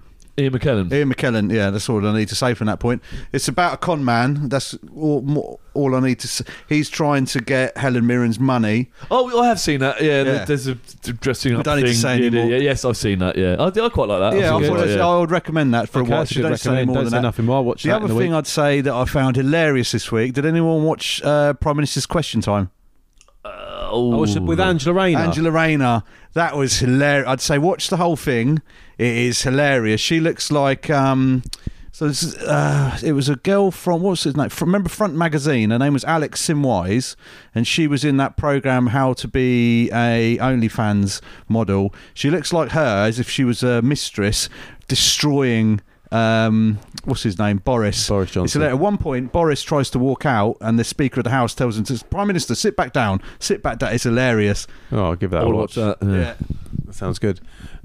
S3: Ian McKellen.
S5: Ian McKellen, yeah, that's all I need to say from that point. It's about a con man. That's all, all I need to say. He's trying to get Helen Mirren's money.
S3: Oh, I have seen that. Yeah,
S5: Yeah.
S3: there's a dressing
S5: We
S3: up
S5: don't need to say
S3: yeah,
S5: anymore.
S3: yeah, yes, I've seen that. Yeah, I, I quite like that.
S5: yeah, I,
S3: I've seen
S5: thought
S3: it,
S5: it's-
S3: yeah.
S5: I would recommend that for
S2: Okay,
S5: a
S2: that's
S5: watch.
S2: a
S5: Don't say
S2: recommend.
S5: more
S2: Don't
S5: than
S2: say
S5: that.
S2: nothing more. I'll watch
S5: The
S2: that
S5: other
S2: in the
S5: thing
S2: week.
S5: I'd say that I found hilarious this week. Did anyone watch uh, Prime Minister's Question Time?
S3: Oh,
S2: I watched it with Angela Rayner.
S5: Angela Rayner. That was hilarious. I'd say watch the whole thing. It is hilarious. She looks like um. So this, uh, it was a girl from what's his name? From, remember Front Magazine? Her name was Alex Simwise, and she was in that program How to Be a OnlyFans Model. She looks like her as if she was a mistress destroying. Um, what's his name? Boris.
S2: Boris Johnson.
S5: hilarious. At one point, Boris tries to walk out, and the Speaker of the House tells him to Prime Minister sit back down. Sit back down. It's hilarious.
S2: Oh, I'll give that
S3: I'll
S2: a
S3: watch
S2: watch.
S3: that. Yeah.
S5: Yeah.
S2: That sounds good.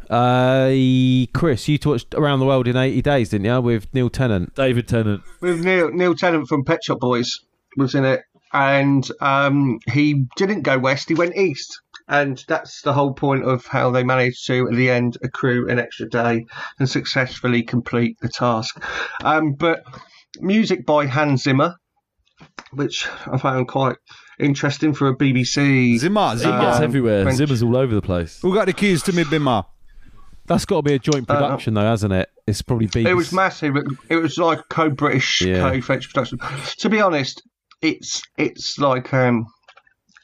S2: Uh, Chris, you watched Around the World in 80 Days, didn't you? With Neil Tennant.
S3: David Tennant.
S4: with Neil Neil Tennant from Pet Shop Boys was in it, and um, he didn't go west; he went east, and that's the whole point of how they managed to, at the end, accrue an extra day and successfully complete the task. Um, but music by Hans Zimmer, which I found quite interesting for a BBC.
S5: Zimmer,
S3: He
S5: Zimmer.
S3: gets
S4: Um,
S3: everywhere.
S4: French-
S3: Zimmer's all over the place.
S5: Who got the keys to me, Bimmer?
S2: That's got to be a joint
S4: Uh,
S2: production, though, hasn't it? It's probably BBC.
S4: It was massive. It, it was like co-British,
S2: Yeah.
S4: co-French production. To be honest, it's it's like um,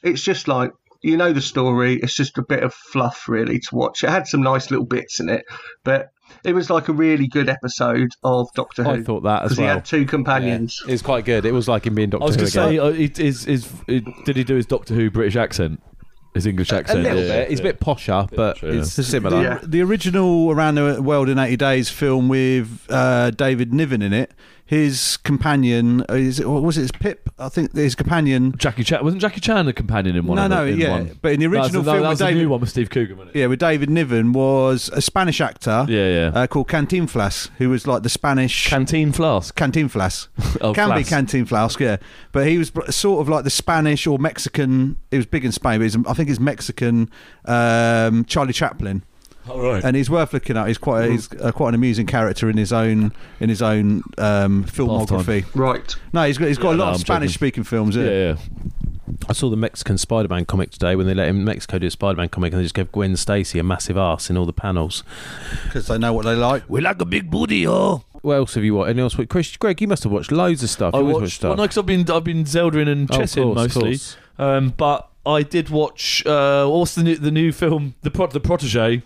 S4: it's just like you know the story. It's just a bit of fluff, really, to watch. It had some nice little bits in it, but it was like a really good episode of Doctor Who.
S2: I thought that as
S4: because he had two companions.
S2: It was quite good. It was like him being Doctor
S3: I was
S2: Who
S3: going to say, uh, it, is, is, it, did he do his Doctor Who British accent? His English accent.
S2: a
S3: accent?
S2: little
S3: Yeah,
S2: bit. He's a bit posher, but
S3: yeah.
S2: it's similar.
S4: Yeah.
S5: The original Around the World in 80 Days film with uh, David Niven in it, his companion uh, is it, what was it? His Pip? I think his companion.
S3: Jackie Chan wasn't Jackie Chan a companion in one?
S5: No,
S3: of
S5: no,
S3: in
S5: yeah,
S3: one?
S5: but in the original
S3: no,
S5: film
S3: that
S5: with
S3: was the
S5: David,
S3: new one with Steve Coogan, wasn't it?
S5: yeah, with David Niven was a Spanish actor,
S3: Yeah, yeah.
S5: uh, called Cantinflas, who was like the Spanish
S3: Canteen flask.
S5: Cantinflas.
S3: Oh,
S5: Can be. Canteen Flask, yeah. But he was sort of like the Spanish or Mexican. He was big in Spain, but he's, I think he's Mexican um, Charlie Chaplin.
S3: All right.
S5: and he's worth looking at. He's quite a, he's uh, quite an amusing character in his own in his own um, filmography.
S4: Right.
S5: No, he's got he's got
S3: Yeah,
S5: a lot
S3: no,
S5: of
S3: I'm
S5: Spanish speaking films.
S3: yeah,
S5: Yeah.
S3: yeah.
S2: I saw the Mexican Spider-Man comic today when they let him Mexico do a Spider-Man comic and they just gave Gwen Stacy a massive ass in all the panels.
S5: because they know what they like.
S6: We like a big booty, oh.
S2: What else have you watched? Anything else? Chris, Greg, you must have watched loads of stuff.
S3: I
S2: You always watch
S3: watched.
S2: stuff.
S3: Well, no, because I've been I've been Zeldering and
S2: Oh, of
S3: chessing
S2: course, of
S3: mostly.
S2: course.
S3: Um, but I did watch. Uh, what's the new the new film? The Pro- the Protege.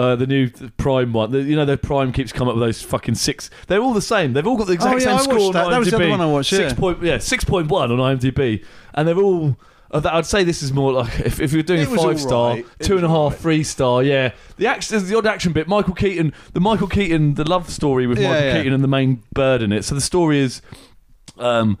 S3: Uh, the new Prime one, the, you know, their Prime keeps coming up with those fucking six. They're all the same. They've all got the exact
S5: Oh, yeah,
S3: same
S5: I watched
S3: score on
S5: that.
S3: IMDb.
S5: That was the other one I watched,
S3: Six
S5: yeah.
S3: point, yeah, six point one on IMDb, and they're all. Uh, that- I'd say this is more like if, if you're doing
S5: It was
S3: five star,
S5: alright. It
S3: two
S5: was
S3: and a half,
S5: alright.
S3: three star. Yeah, the action, the odd action bit. Michael Keaton, the Michael Keaton, the love story with
S5: Yeah,
S3: Michael
S5: yeah.
S3: Keaton and the main bird in it. So the story is, um,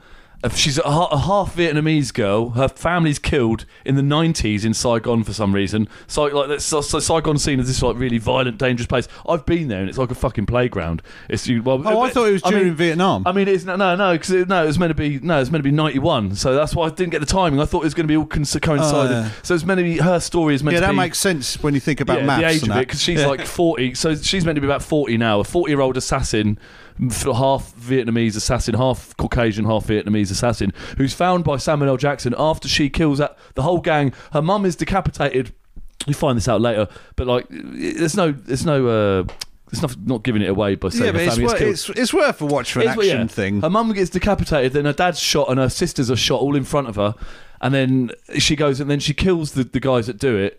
S3: she's a, a half Vietnamese girl. Her family's killed in the 90s in Saigon for some reason. So like that's so, so Saigon seen as this like really violent, dangerous place. I've been there and it's like a fucking playground. It's you. Well,
S5: Oh, I thought it was during
S3: mean,
S5: Vietnam.
S3: I mean, it's no, no, no, because it, no, it was meant to be no, it was meant to be ninety one. So that's why I didn't get the timing. I thought it was going to be all coincided.
S5: Oh, yeah.
S3: So it's meant to be her story is meant to be.
S5: yeah, that
S3: be
S5: makes sense when you think about
S3: yeah, the age
S5: and
S3: of
S5: that.
S3: it because she's
S5: Yeah.
S3: like forty. So she's meant to be about forty now. A forty-year-old assassin, f- half Vietnamese assassin, half Caucasian, half Vietnamese assassin, who's found by Samuel L. Jackson after she kills that, the whole gang. Her mum is decapitated. We find this out later, but like, there's no, there's no. Uh, there's not, not giving it away by saying
S5: yeah, it's,
S3: family is
S5: wor-
S3: killed.
S5: it's it's worth a watch for an
S3: It's-
S5: action
S3: yeah.
S5: thing.
S3: Her mum gets decapitated, then her dad's shot, and her sisters are shot all in front of her. And then she goes, and then she kills the, the guys that do it.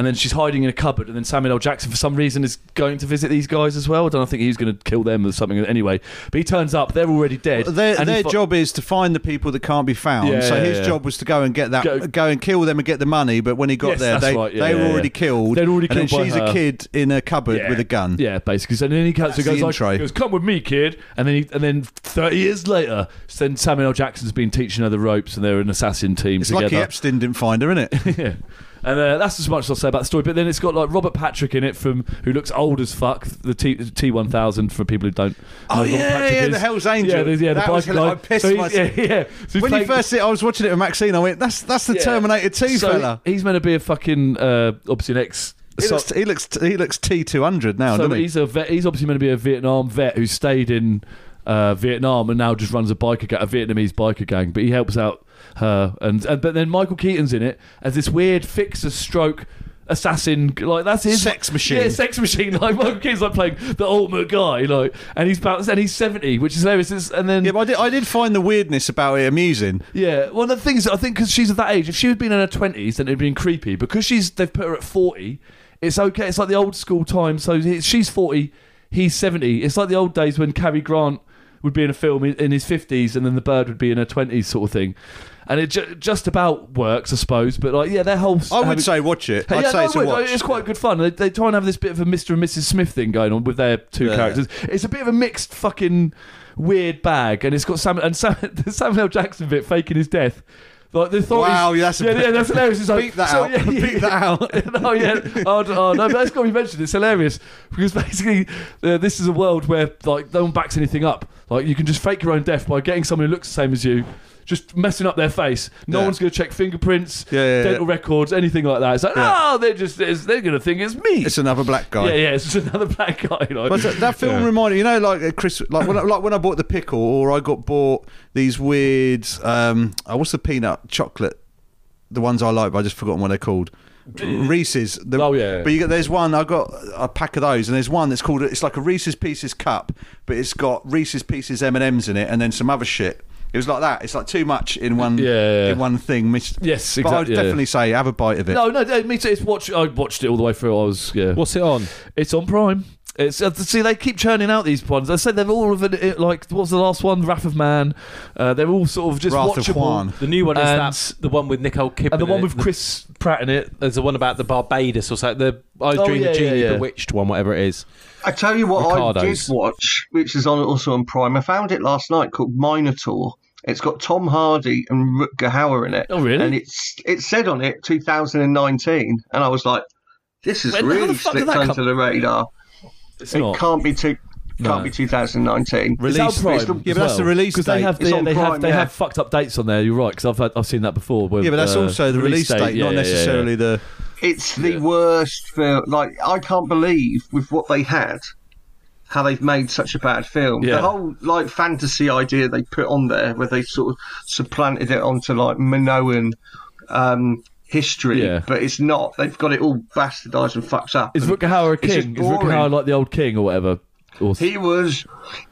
S3: And then she's hiding in a cupboard. And then Samuel L. Jackson, for some reason, is going to visit these guys as well. I don't think he's going to kill them or something anyway. But he turns up, they're already dead.
S5: Their,
S3: and
S5: their
S3: fi-
S5: job is to find the people that can't be found.
S3: Yeah,
S5: so
S3: yeah,
S5: his
S3: yeah.
S5: job was to go and get that,
S3: Go-
S5: go, and kill them and get the money. But when he got
S3: Yes,
S5: there, they,
S3: right,
S5: they were already killed.
S3: They'd already
S5: and
S3: killed by
S5: she's
S3: her.
S5: a kid in a cupboard with a gun.
S3: Yeah, basically. So then he comes, so goes, like, goes, "Come with me, kid." And then, he, and then thirty years later, then Samuel L. Jackson's been teaching her the ropes, and they're an assassin team
S5: It's
S3: together.
S5: lucky Epstein didn't find her, isn't it?
S3: yeah. And uh, that's as much as I'll say about the story. But then it's got like Robert Patrick in it from who looks old as fuck. The T T one thousand for people who don't.
S5: Oh, yeah, yeah,
S3: is.
S5: the Hell's Angel.
S3: Yeah, the, yeah, the
S5: was
S3: guy.
S5: I pissed
S3: so
S5: myself.
S3: Yeah, yeah. So
S5: when you first see, it, I was watching it with Maxine. I went, "That's that's the
S3: yeah.
S5: Terminator Two
S3: So
S5: fella."
S3: He's meant to be a fucking uh, obviously an ex.
S5: He
S3: so-
S5: looks, he looks he looks T two hundred now,
S3: so
S5: doesn't he?
S3: he's a vet, he's obviously meant to be a Vietnam vet who stayed in uh, Vietnam and now just runs a biker a Vietnamese biker gang. But he helps out her, and, and but then Michael Keaton's in it as this weird fixer stroke assassin. Like that's his
S5: Sex machine.
S3: Yeah, sex machine. Like Michael Keaton's like playing the ultimate guy. Like, and he's about and he's seventy, which is hilarious. It's- And then
S5: Yeah, but I did, I did find the weirdness about it amusing.
S3: yeah, one of the things I think because she's of that age, if she had been in her twenties, then it'd been creepy. Because she's, they've put her at forty. It's okay. It's like the old school time. So he- she's forty, he's seventy. It's like the old days when Cary Grant would be in a film in, in his fifties, and then the bird would be in her twenties, sort of thing. And it ju- just about works, I suppose. But like, yeah, their whole.
S5: I would
S3: having-
S5: say watch it. I'd
S3: yeah,
S5: say
S3: no,
S5: it's a watch.
S3: It's quite good fun. They, they try and have this bit of a Mr. and Mrs. Smith thing going on with their two
S5: Yeah.
S3: characters. It's a bit of a mixed fucking weird bag, and it's got Sam and Sam, the Samuel Jackson bit faking his death. Like the authorities,
S5: Wow, yeah, that's
S3: yeah, yeah, that's hilarious. It's like,
S5: Beep that
S3: so,
S5: out.
S3: Yeah, yeah,
S5: Beep that out.
S3: no, yeah, oh, oh no, but that's got to be mentioned. It's hilarious because basically uh, this is a world where like no one backs anything up. Like you can just fake your own death by getting someone who looks the same as you. Just messing up their face. No
S5: Yeah.
S3: one's going to check fingerprints,
S5: Yeah, yeah,
S3: dental
S5: yeah.
S3: records, anything like that. It's like,
S5: Yeah.
S3: oh, they're just they're, they're going to think it's me.
S5: It's another black guy.
S3: yeah, yeah, it's just another black guy. Like,
S5: But that, that film
S3: Yeah.
S5: reminded you know like uh, Chris like when I, like when I bought the pickle or I got bought these weird um oh, what's the peanut chocolate the ones I like but I just forgotten what they're called Reese's the,
S3: Oh, yeah.
S5: but you get there's one I got a pack of those and there's one that's called it's like a Reese's Pieces cup but it's got Reese's Pieces M and M's in it and then some other shit it was like that it's like too much in one
S3: Yeah, yeah, yeah.
S5: in one thing missed
S3: Yes,
S5: but I would
S3: yeah.
S5: definitely say have a bite of it
S3: No, no, no, me too. It's watch. I watched it all the way through. I was yeah.
S2: What's it on?
S3: It's on Prime. It's uh, see they keep churning out these ones. I said they're all of it. Like what was the last one? Wrath of Man. Uh, they're all sort of just
S5: Wrath of
S3: watchable.
S5: Juan.
S2: The new one is
S3: And-
S2: that the one with Nicole Kidman.
S3: And the one with
S2: it.
S3: Chris Pratt in it.
S2: There's the one about the Barbados or something. The I
S3: Oh,
S2: Dream
S3: yeah,
S2: of Jeannie,
S3: yeah, yeah.
S2: Bewitched one, whatever it is.
S4: I tell you what, I did watch, which is on also on Prime. I found it last night called Minotaur. It's got Tom Hardy and Rutger Hauer in it.
S3: Oh, really?
S4: And it's it said on it 2019, and I was like, this has
S3: When-
S4: really
S3: fuck did
S4: slipped under
S3: come-
S4: the radar.
S3: It's
S4: It
S3: not.
S4: can't be two. Can't
S3: No.
S4: be 2019.
S3: It's out
S5: Release-
S3: Prime
S4: it's the-
S3: as
S5: Yeah, but that's the
S3: well.
S5: release
S3: 'Cause they
S5: date.
S3: have
S4: It's
S3: they,
S4: on
S3: have
S4: Prime,
S3: they
S4: yeah.
S3: have fucked up dates on there. You're right because I've had, I've seen that before. with,
S5: Yeah, but that's
S3: uh,
S5: also the release date,
S3: yeah,
S5: not
S3: yeah, yeah,
S5: necessarily
S3: yeah.
S5: the.
S4: It's the
S3: Yeah.
S4: worst film. Like I can't believe with what they had, how they've made such a bad film.
S3: Yeah.
S4: The whole like fantasy idea they put on there, where they sort of supplanted it onto like Minoan um, history,
S3: Yeah.
S4: but it's not. They've got it all bastardised and fucked up.
S3: Is
S4: And
S3: a king? Is Rutger like the old king or whatever? Or
S4: he was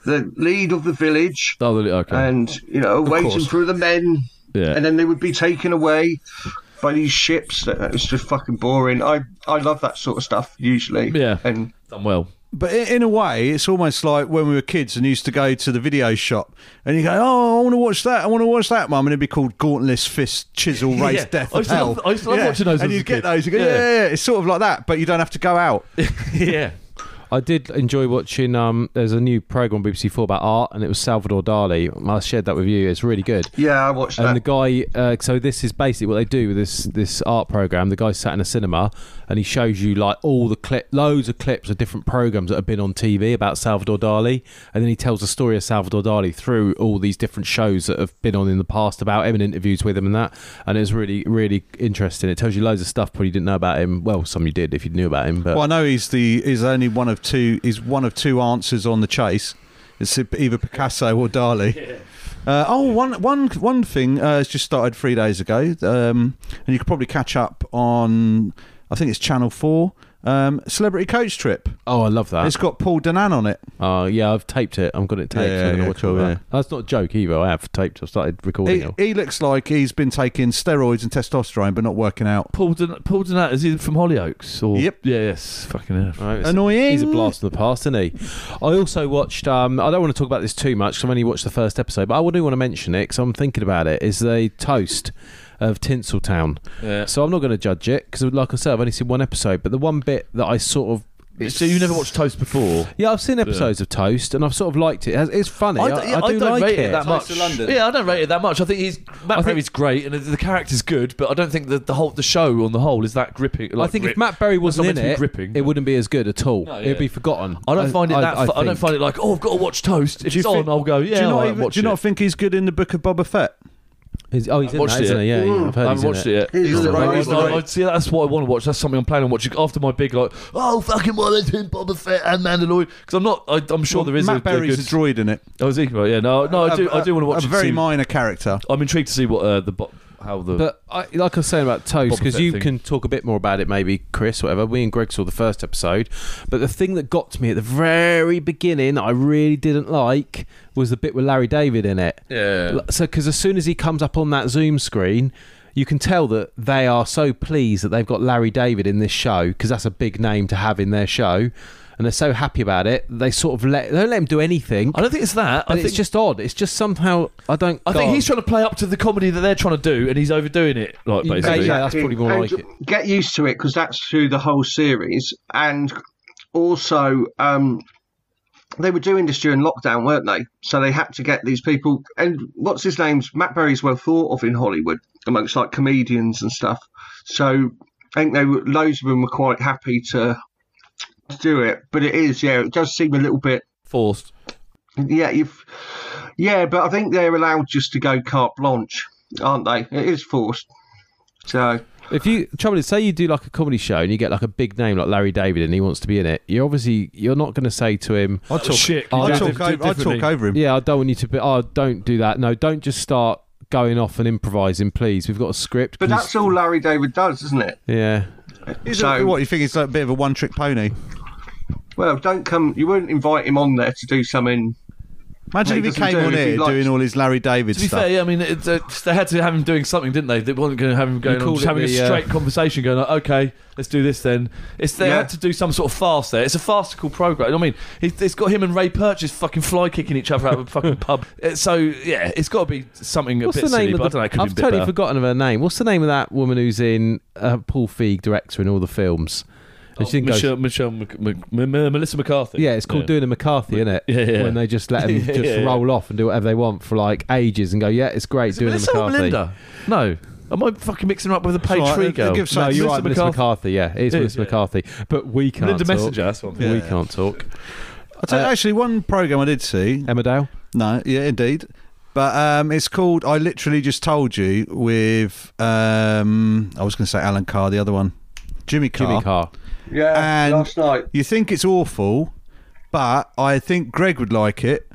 S4: the lead of the village,
S3: oh, the- okay.
S4: and you know, waiting
S5: course.
S4: for the men,
S3: yeah.
S4: and then they would be taken away. By these ships, that was just fucking boring. I I love that sort of stuff usually.
S3: Yeah.
S4: and
S3: done well.
S5: But in, in a way, it's almost like when we were kids and used to go to the video shop and you go, "Oh, I want to watch that. I want to watch that, Mum," and it'd be called Gauntless Fist Chisel Race
S3: Yeah.
S5: Death
S3: I
S5: of
S3: used to
S5: Hell.
S3: love- I used to love watching those
S5: and you
S3: a
S5: get
S3: kid.
S5: those. You go,
S3: Yeah.
S5: yeah. yeah, yeah. It's sort of like that, but you don't have to go out.
S3: yeah.
S2: I did enjoy watching. Um, there's a new program on BBC Four about art, and it was Salvador Dali. I shared that with you. It's really good.
S4: yeah, I watched that.
S2: And
S4: that.
S2: the guy, uh, so this is basically what they do with this this art program. The guy sat in a cinema and he shows you like all the clip, loads of clips of different programs that have been on TV about Salvador Dali, and then he tells the story of Salvador Dali through all these different shows that have been on in the past about him and interviews with him and that. And it's really really interesting. It tells you loads of stuff probably you didn't know about him. Well, some you did if you knew about him, but
S5: Well, I know he's the is only one of two. He's one of two answers on the chase. It's either Picasso or Dali. Uh, oh, one, one, one thing uh, has just started three days ago, um, and you could probably catch up on. I think it's Channel Four. Um, Celebrity Coach Trip.
S2: oh, I love that.
S5: It's got Paul Danan on it.
S2: Oh yeah, I've taped it. I've got it taped.
S5: Yeah,
S2: so I'm gonna
S5: yeah, cool,
S2: that.
S5: yeah.
S2: That's not a joke either. I have taped. I've started recording
S5: He,
S2: it.
S5: he looks like he's been taking steroids and testosterone, but not working out.
S3: Paul Dan- Paul Danan is he from Hollyoaks? Or
S5: Yep.
S3: Yeah. Yes. Fucking hell.
S2: Right,
S5: Annoying.
S2: He's a blast from the past, isn't he? I also watched. Um, I don't want to talk about this too much. 'cause I've only watched the first episode, but I do want to mention it because I'm thinking about it. Is the toast of Tinseltown?
S3: Yeah.
S2: So I'm not going to judge it because, like I said, I've only seen one episode. But the one bit that I sort of
S3: So you never watched Toast before?
S2: yeah, I've seen episodes of Toast and I've sort of liked it. It's- It's funny. I,
S3: d- yeah,
S2: I do
S3: don't
S2: like
S3: rate
S2: it.
S3: it that much.
S5: To London.
S3: Yeah, I don't rate it that much. I think he's Matt
S2: I think-
S3: Berry's great and the, the character's good, but I don't think that the whole the show on the whole is that gripping.
S2: I think
S3: grip.
S2: if Matt Berry wasn't in
S3: meant to be
S2: it,
S3: gripping.
S2: it wouldn't be as good at all.
S3: No, yeah.
S2: It'd be forgotten.
S3: I don't find it that.
S2: I,
S3: fu- I, don't find it like, oh, I've got to watch Toast. If
S5: Do you
S3: it's on, I'll go. Yeah,
S5: do you not,
S3: I'll
S5: even,
S3: watch
S5: do you not
S3: it.
S5: think he's good in the Book of Boba Fett?
S2: Is- oh, he's in
S3: watched
S2: that, isn't he? Yeah, yeah, I've heard
S3: I
S2: he's
S3: haven't
S2: in
S3: watched
S2: it.
S3: it yet.
S4: He's
S3: I-
S4: the right-
S3: I-
S4: he's the
S3: I-
S4: right-
S3: I- see, that's what I want to watch. That's something I'm planning on watching after my big like, oh fucking Wellington, Boba Fett, and Mandalorian. Because I'm not. I, I'm sure
S5: Well,
S3: there is
S5: Matt
S3: a, a
S5: Berry's
S3: good.
S5: a droid in it.
S3: Oh, is he? Right, yeah, no, no, I do.
S5: A-
S3: I do want to watch
S5: a
S3: it,
S5: very
S3: see-
S5: minor character.
S3: I'm intrigued to see what uh, the bo- how the.
S2: But I, like I was saying about Toast,
S3: Boba
S2: because
S3: Fett
S2: you
S3: thing.
S2: can talk a bit more about it, maybe Chris, whatever. We and Greg saw the first episode, but the thing that got to me at the very beginning, that I really didn't like, was the bit with Larry David in it.
S3: yeah.
S2: So, because as soon as he comes up on that Zoom screen, you can tell that they are so pleased that they've got Larry David in this show because that's a big name to have in their show, and they're so happy about it. They sort of let they don't let him do anything.
S3: I don't think it's that. I
S2: and
S3: think
S2: it's just odd. It's just somehow I don't.
S3: I think
S2: God.
S3: he's trying to play up to the comedy that they're trying to do, and he's overdoing it. Like
S2: Yeah,
S3: basically,
S2: yeah. that's probably more
S4: And
S2: like it.
S4: Get used to it because that's through the whole series, and also um, they were doing this during lockdown, weren't they? So they had to get these people. And what's his name's Matt Berry's well thought of in Hollywood amongst like comedians and stuff. So I think they were, loads of them were quite happy to, to do it. But it is, yeah, it does seem a little bit
S3: forced.
S4: yeah, you've, yeah, but I think they're allowed just to go carte blanche, aren't they? It is forced. So
S2: If you trouble is, say you do like a comedy show and you get like a big name like Larry David and he wants to be in it, you're obviously you're not going to say to him,
S5: I'd talk,
S3: shit.
S5: I'd talk, over, I'd talk over him.
S2: "Yeah, I don't want you to be. Oh, don't do that. No, don't just start going off and improvising, please. We've got a script."
S4: But that's all Larry David does, isn't it?
S2: yeah.
S5: Is
S4: So-
S5: it, what you think? It's like a bit of a one-trick pony.
S4: Well, don't come. You wouldn't invite him on there to do something
S5: Imagine
S4: He
S5: if he came
S4: do
S5: on
S4: if he
S5: here
S4: likes-
S5: doing all his Larry David
S3: To be
S5: stuff.
S3: fair, yeah, I mean, it's, uh, they had to have him doing something, didn't they? They weren't going to have him going on,
S2: called
S3: just
S2: it
S3: having
S2: the,
S3: a
S2: uh,
S3: straight conversation, going, like, okay, let's do this then. It's they
S4: Yeah.
S3: had to do some sort of farce there. It's a farcical program. I mean, it, it's got him and Ray Purchase fucking fly kicking each other out of a fucking pub. Uh, So yeah, it's got to be something
S2: What's
S3: a bit
S2: the name
S3: silly,
S2: of
S3: but
S2: the?
S3: I don't know. It could
S2: I've
S3: be a bit
S2: totally
S3: better.
S2: forgotten of her name. What's the name of that woman who's in uh, Paul Feig director in all the films? And she didn't go-
S3: Michelle, Michelle Mc, Mc, M- M- Melissa McCarthy.
S2: Yeah, it's called doing a McCarthy, isn't it?
S3: Yeah, yeah.
S2: When they just let them
S3: Yeah,
S2: just
S3: yeah.
S2: roll off and do whatever they want for like ages and go, yeah, it's great
S3: Is it
S2: doing a
S3: Melissa or
S2: McCarthy.
S3: Melinda? No, am I fucking mixing her up with a page
S5: all right.
S3: tree girl?
S5: give
S2: No, you're right, Melissa
S3: McCarthy.
S2: McCarthy. Yeah, it is
S3: Yeah,
S2: Melissa
S3: yeah.
S2: McCarthy. But we can't
S3: Melinda
S2: talk.
S3: Messenger. That's what I'm
S2: We
S3: thinking.
S2: can't talk.
S5: I'll tell you,
S2: Uh,
S5: actually, one program I did see.
S2: Emmerdale.
S5: No, yeah, indeed. But um, it's called I Literally Just Told You with, um, I was going to say Alan Carr, the other one. Jimmy Carr.
S2: Jimmy Carr.
S4: Yeah,
S5: And-
S4: last night.
S5: You think it's awful, but I think Greg would like it.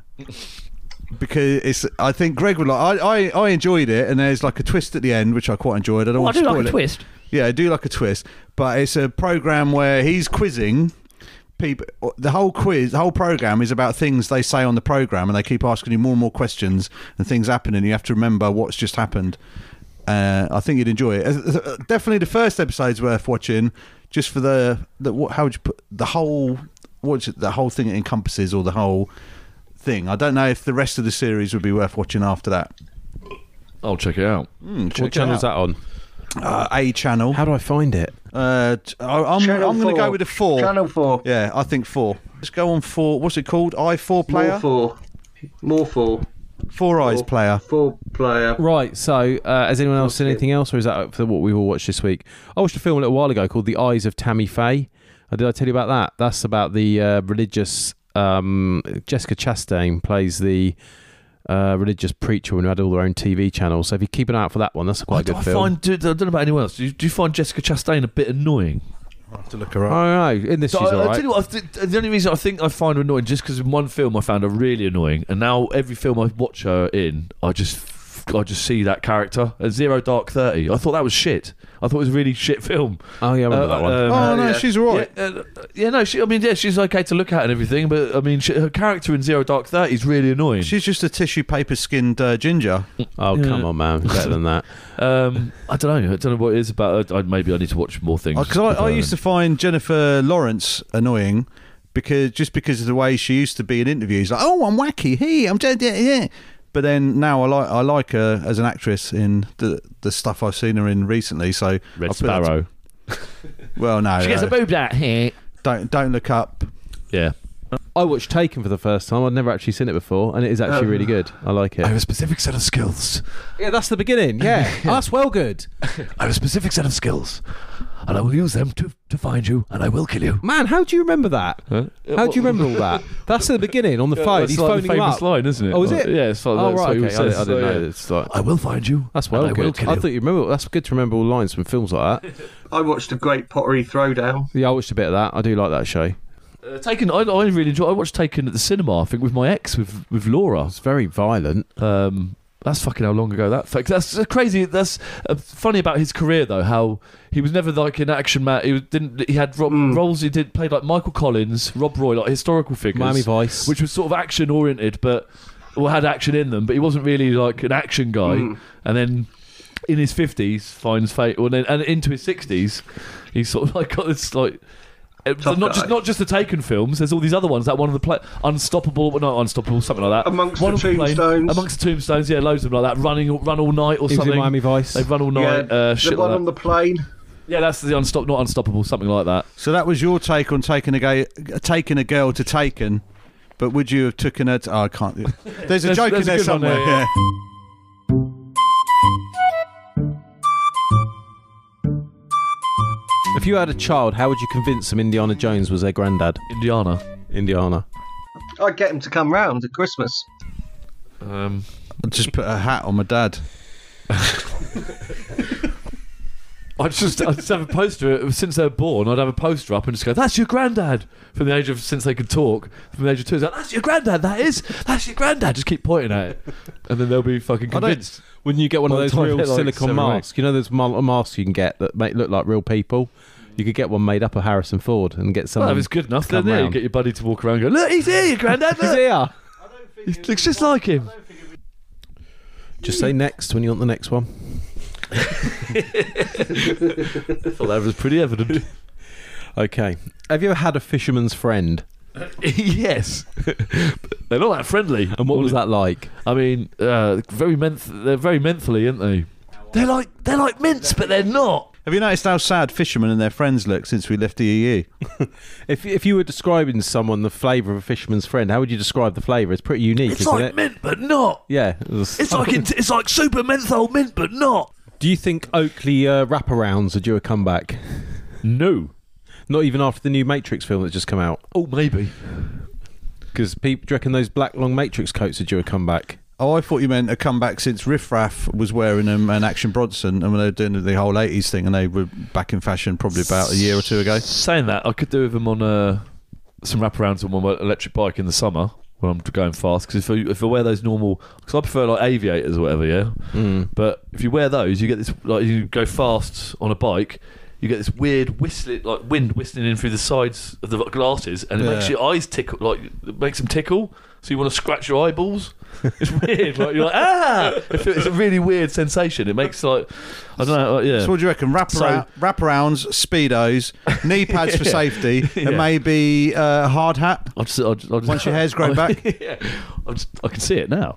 S5: Because it's, I think Greg would like. I, I, I enjoyed it, and there's like a twist at the end, which I quite enjoyed. I don't
S6: Oh, I
S5: want
S6: do
S5: to spoil
S6: like a
S5: it.
S6: twist.
S5: Yeah, I do like a twist, but it's a program where he's quizzing people. The whole quiz, the whole program is about things they say on the program, and they keep asking you more and more questions, and things happen, and you have to remember what's just happened. Uh, I think you'd enjoy it. Uh, uh, Definitely, the first episode's worth watching, just for the the what, how would you put the whole what's it, the whole thing it encompasses, or the whole thing. I don't know if the rest of the series would be worth watching after that.
S3: I'll check it out.
S5: Mm, check
S2: What
S5: it
S2: channel's
S5: out.
S2: that on?
S5: Uh, a channel.
S2: How do I find it?
S5: Uh, t- I- I'm, I'm going to go with a four.
S4: Channel four.
S5: Yeah, I think four. Let's go on four. What's it called? I four player.
S4: More four. More four.
S5: Four eyes
S4: Four.
S5: player.
S4: Four player.
S2: Right. So, uh, has anyone else seen anything else, or is that for what we've all watched this week? I watched a film a little while ago called The Eyes of Tammy Faye. Uh, did I tell you about that? That's about the uh, religious. Um, Jessica Chastain plays the uh, religious preacher woman who had all their own TV channels. So if you keep an eye out for that one, that's quite a
S3: I,
S2: good
S3: I
S2: film.
S3: find. Do, I don't know about anyone else. Do you, do you find Jessica Chastain a bit annoying?
S5: I have to look her up.
S2: Oh, I know. In this,
S3: So
S2: she's
S3: I,
S2: all
S3: I
S2: right.
S3: tell you what, I th- the only reason I think I find her annoying just because in one film I found her really annoying, and now every film I watch her in, I just I just see that character. Uh, Zero Dark Thirty. I thought that was shit. I thought it was a really shit film.
S2: Oh yeah, I remember
S3: Uh,
S2: that one.
S3: um,
S5: oh no,
S4: yeah.
S5: she's all right.
S3: Yeah, uh, yeah, no, she, I mean, yeah, she's okay to look at and everything, but I mean, she, her character in Zero Dark Thirty is really annoying.
S5: She's just a tissue paper skinned uh, ginger.
S2: oh
S3: yeah.
S2: come on, man, better than that.
S3: um, I don't know. I don't know what it is about. her. I, maybe I need to watch more things.
S5: Because I, I used to find Jennifer Lawrence annoying because just because of the way she used to be in interviews, like, oh, I'm wacky, hey, I'm dead, yeah, yeah. But then now I like I like her as an actress in the the stuff I've seen her in recently. So
S3: Red
S5: I'll put that-
S3: Sparrow.
S5: well, no,
S6: She gets
S5: no.
S6: a boob that here.
S5: don't don't look up.
S3: Yeah.
S2: I watched Taken for the first time. I'd never actually seen it before, and it is actually
S4: Oh.
S2: really good. I like it.
S3: I have a specific set of skills.
S2: Yeah, that's the beginning. Yeah, oh, that's well good.
S3: I have a specific set of skills, and I will use them to, to find you, and I will kill you.
S2: Man, how do you remember that?
S3: Huh?
S2: How do you remember all that? That's at the beginning on the phone.
S3: That's
S2: He's
S3: like
S2: phoning
S3: the
S2: you
S3: famous
S2: up.
S3: line, isn't it?
S2: Oh, is it?
S3: Yeah, it's like,
S2: Oh
S3: that's
S2: right,
S3: what he
S2: okay. I,
S3: says.
S2: I didn't
S3: So,
S2: know.
S3: yeah.
S2: It's like
S3: I will find you.
S2: that's well
S3: and I will
S2: good.
S3: kill
S2: I
S3: you.
S2: thought you remember. That's good to remember all lines from films like that.
S4: I watched a great pottery throwdown.
S2: Yeah, I watched a bit of that. I do like that show.
S3: Uh, Taken, I, I really enjoy. I watched Taken at the cinema. I think with my ex, with with Laura.
S2: It's very violent.
S3: Um, that's fucking how long ago that. That's crazy. That's uh, funny about his career though. How he was never like an action man. He didn't. He had ro-
S4: Mm.
S3: roles. He did played like Michael Collins, Rob Roy, like historical figures,
S2: Miami Vice.
S3: which was sort of action oriented, but or had action in them. But he wasn't really like an action guy.
S4: Mm.
S3: And then in his fifties finds fate, and then and into his sixties, he sort of like got this like. Uh,
S4: Tough
S3: not
S4: guy.
S3: just not just the Taken films. There's all these other ones. That one of the play, Unstoppable, well, not Unstoppable, something like that.
S4: Amongst
S3: One
S4: the
S3: of plane-
S4: tombstones.
S3: amongst the tombstones, yeah, loads of them like that. Running, run all night or
S2: He was in
S3: something.
S2: Miami Vice.
S3: They run all
S4: yeah,
S3: night. uh, shit
S4: the one
S3: like
S4: on
S3: that.
S4: the plane.
S3: Yeah, that's the unstop, not unstoppable, something like that.
S5: So that was your take on taking a gay, taking a girl to Taken. But would you have taken her? To, oh, I can't. There's a
S3: There's-
S5: joke
S3: there's
S5: in there
S3: good one
S5: somewhere.
S3: there,
S5: yeah.
S2: If you had a child, how would you convince them Indiana Jones was their granddad?
S3: Indiana.
S2: Indiana.
S4: I'd get him to come round at Christmas.
S3: Um,
S5: I'd just put a hat on my dad.
S3: I'd just, I'd just have a poster since they're born. I'd have a poster up and just go, "That's your granddad." From the age of since they could talk, from the age of two, it's like, "That's your granddad. That is. That's your granddad." Just keep pointing at it, and then they'll be fucking convinced.
S2: Wouldn't you get one of those real
S3: they're like
S2: silicon
S3: seven or eight.
S2: masks? You know, those mal- masks you can get that make look like real people. You could get one made up of Harrison Ford and get
S3: Well,
S2: someone.
S3: if it's good enough,
S2: come
S3: then yeah, you get your buddy to walk around and go, "Look, he's here, your granddad."
S2: He's
S3: look."
S2: here.
S3: He looks just like him.
S2: Just say next when you want the next one.
S3: thought that was pretty evident.
S2: Okay. Have you ever had a fisherman's friend?
S3: yes, they're not that friendly.
S2: And what was that like?
S3: I mean, uh, very menth- they're very mentally, aren't they? They're like they're like mints, but they're not.
S5: Have you noticed how sad fishermen and their friends look since we left the EU?
S2: If if you were describing to someone the flavour of a fisherman's friend, how would you describe the flavour? It's pretty unique,
S3: It's
S2: isn't
S3: like
S2: it?
S3: mint, but not.
S2: Yeah. it was-
S3: It's like it's, it's like super menthol mint, but not.
S2: Do you think Oakley uh, wraparounds are due a comeback?
S3: No.
S2: Not even after the new Matrix film that's just come out.
S3: Oh, maybe.
S2: Because people, do you reckon those black long Matrix coats are due a comeback?
S5: Oh, I thought you meant a comeback since Riff Raff was wearing them and Action Bronson, and when they were doing the whole 80s thing, and they were back in fashion probably about a year or two ago.
S3: Saying that, I could do with them on uh, some wraparounds on my electric bike in the summer when I'm going fast. Because if I, if I wear those normal, because I prefer like aviators or whatever, yeah.
S2: Mm.
S3: But if you wear those, you get this like you go fast on a bike. You get this weird whistling, like wind whistling in through the sides of the glasses, and it makes your eyes tickle. Like it makes them tickle, so you want to scratch your eyeballs. It's weird. like you're like ah, it's a really weird sensation. It makes like I don't know. Like, yeah,
S5: So what do you reckon? Wraparound, wraparounds, speedos, knee pads for safety,
S3: Yeah.
S5: and maybe uh, a hard hat
S3: I'll just, I'll just, I'll just
S5: once your hair's grown back.
S3: yeah, just, I can see it now.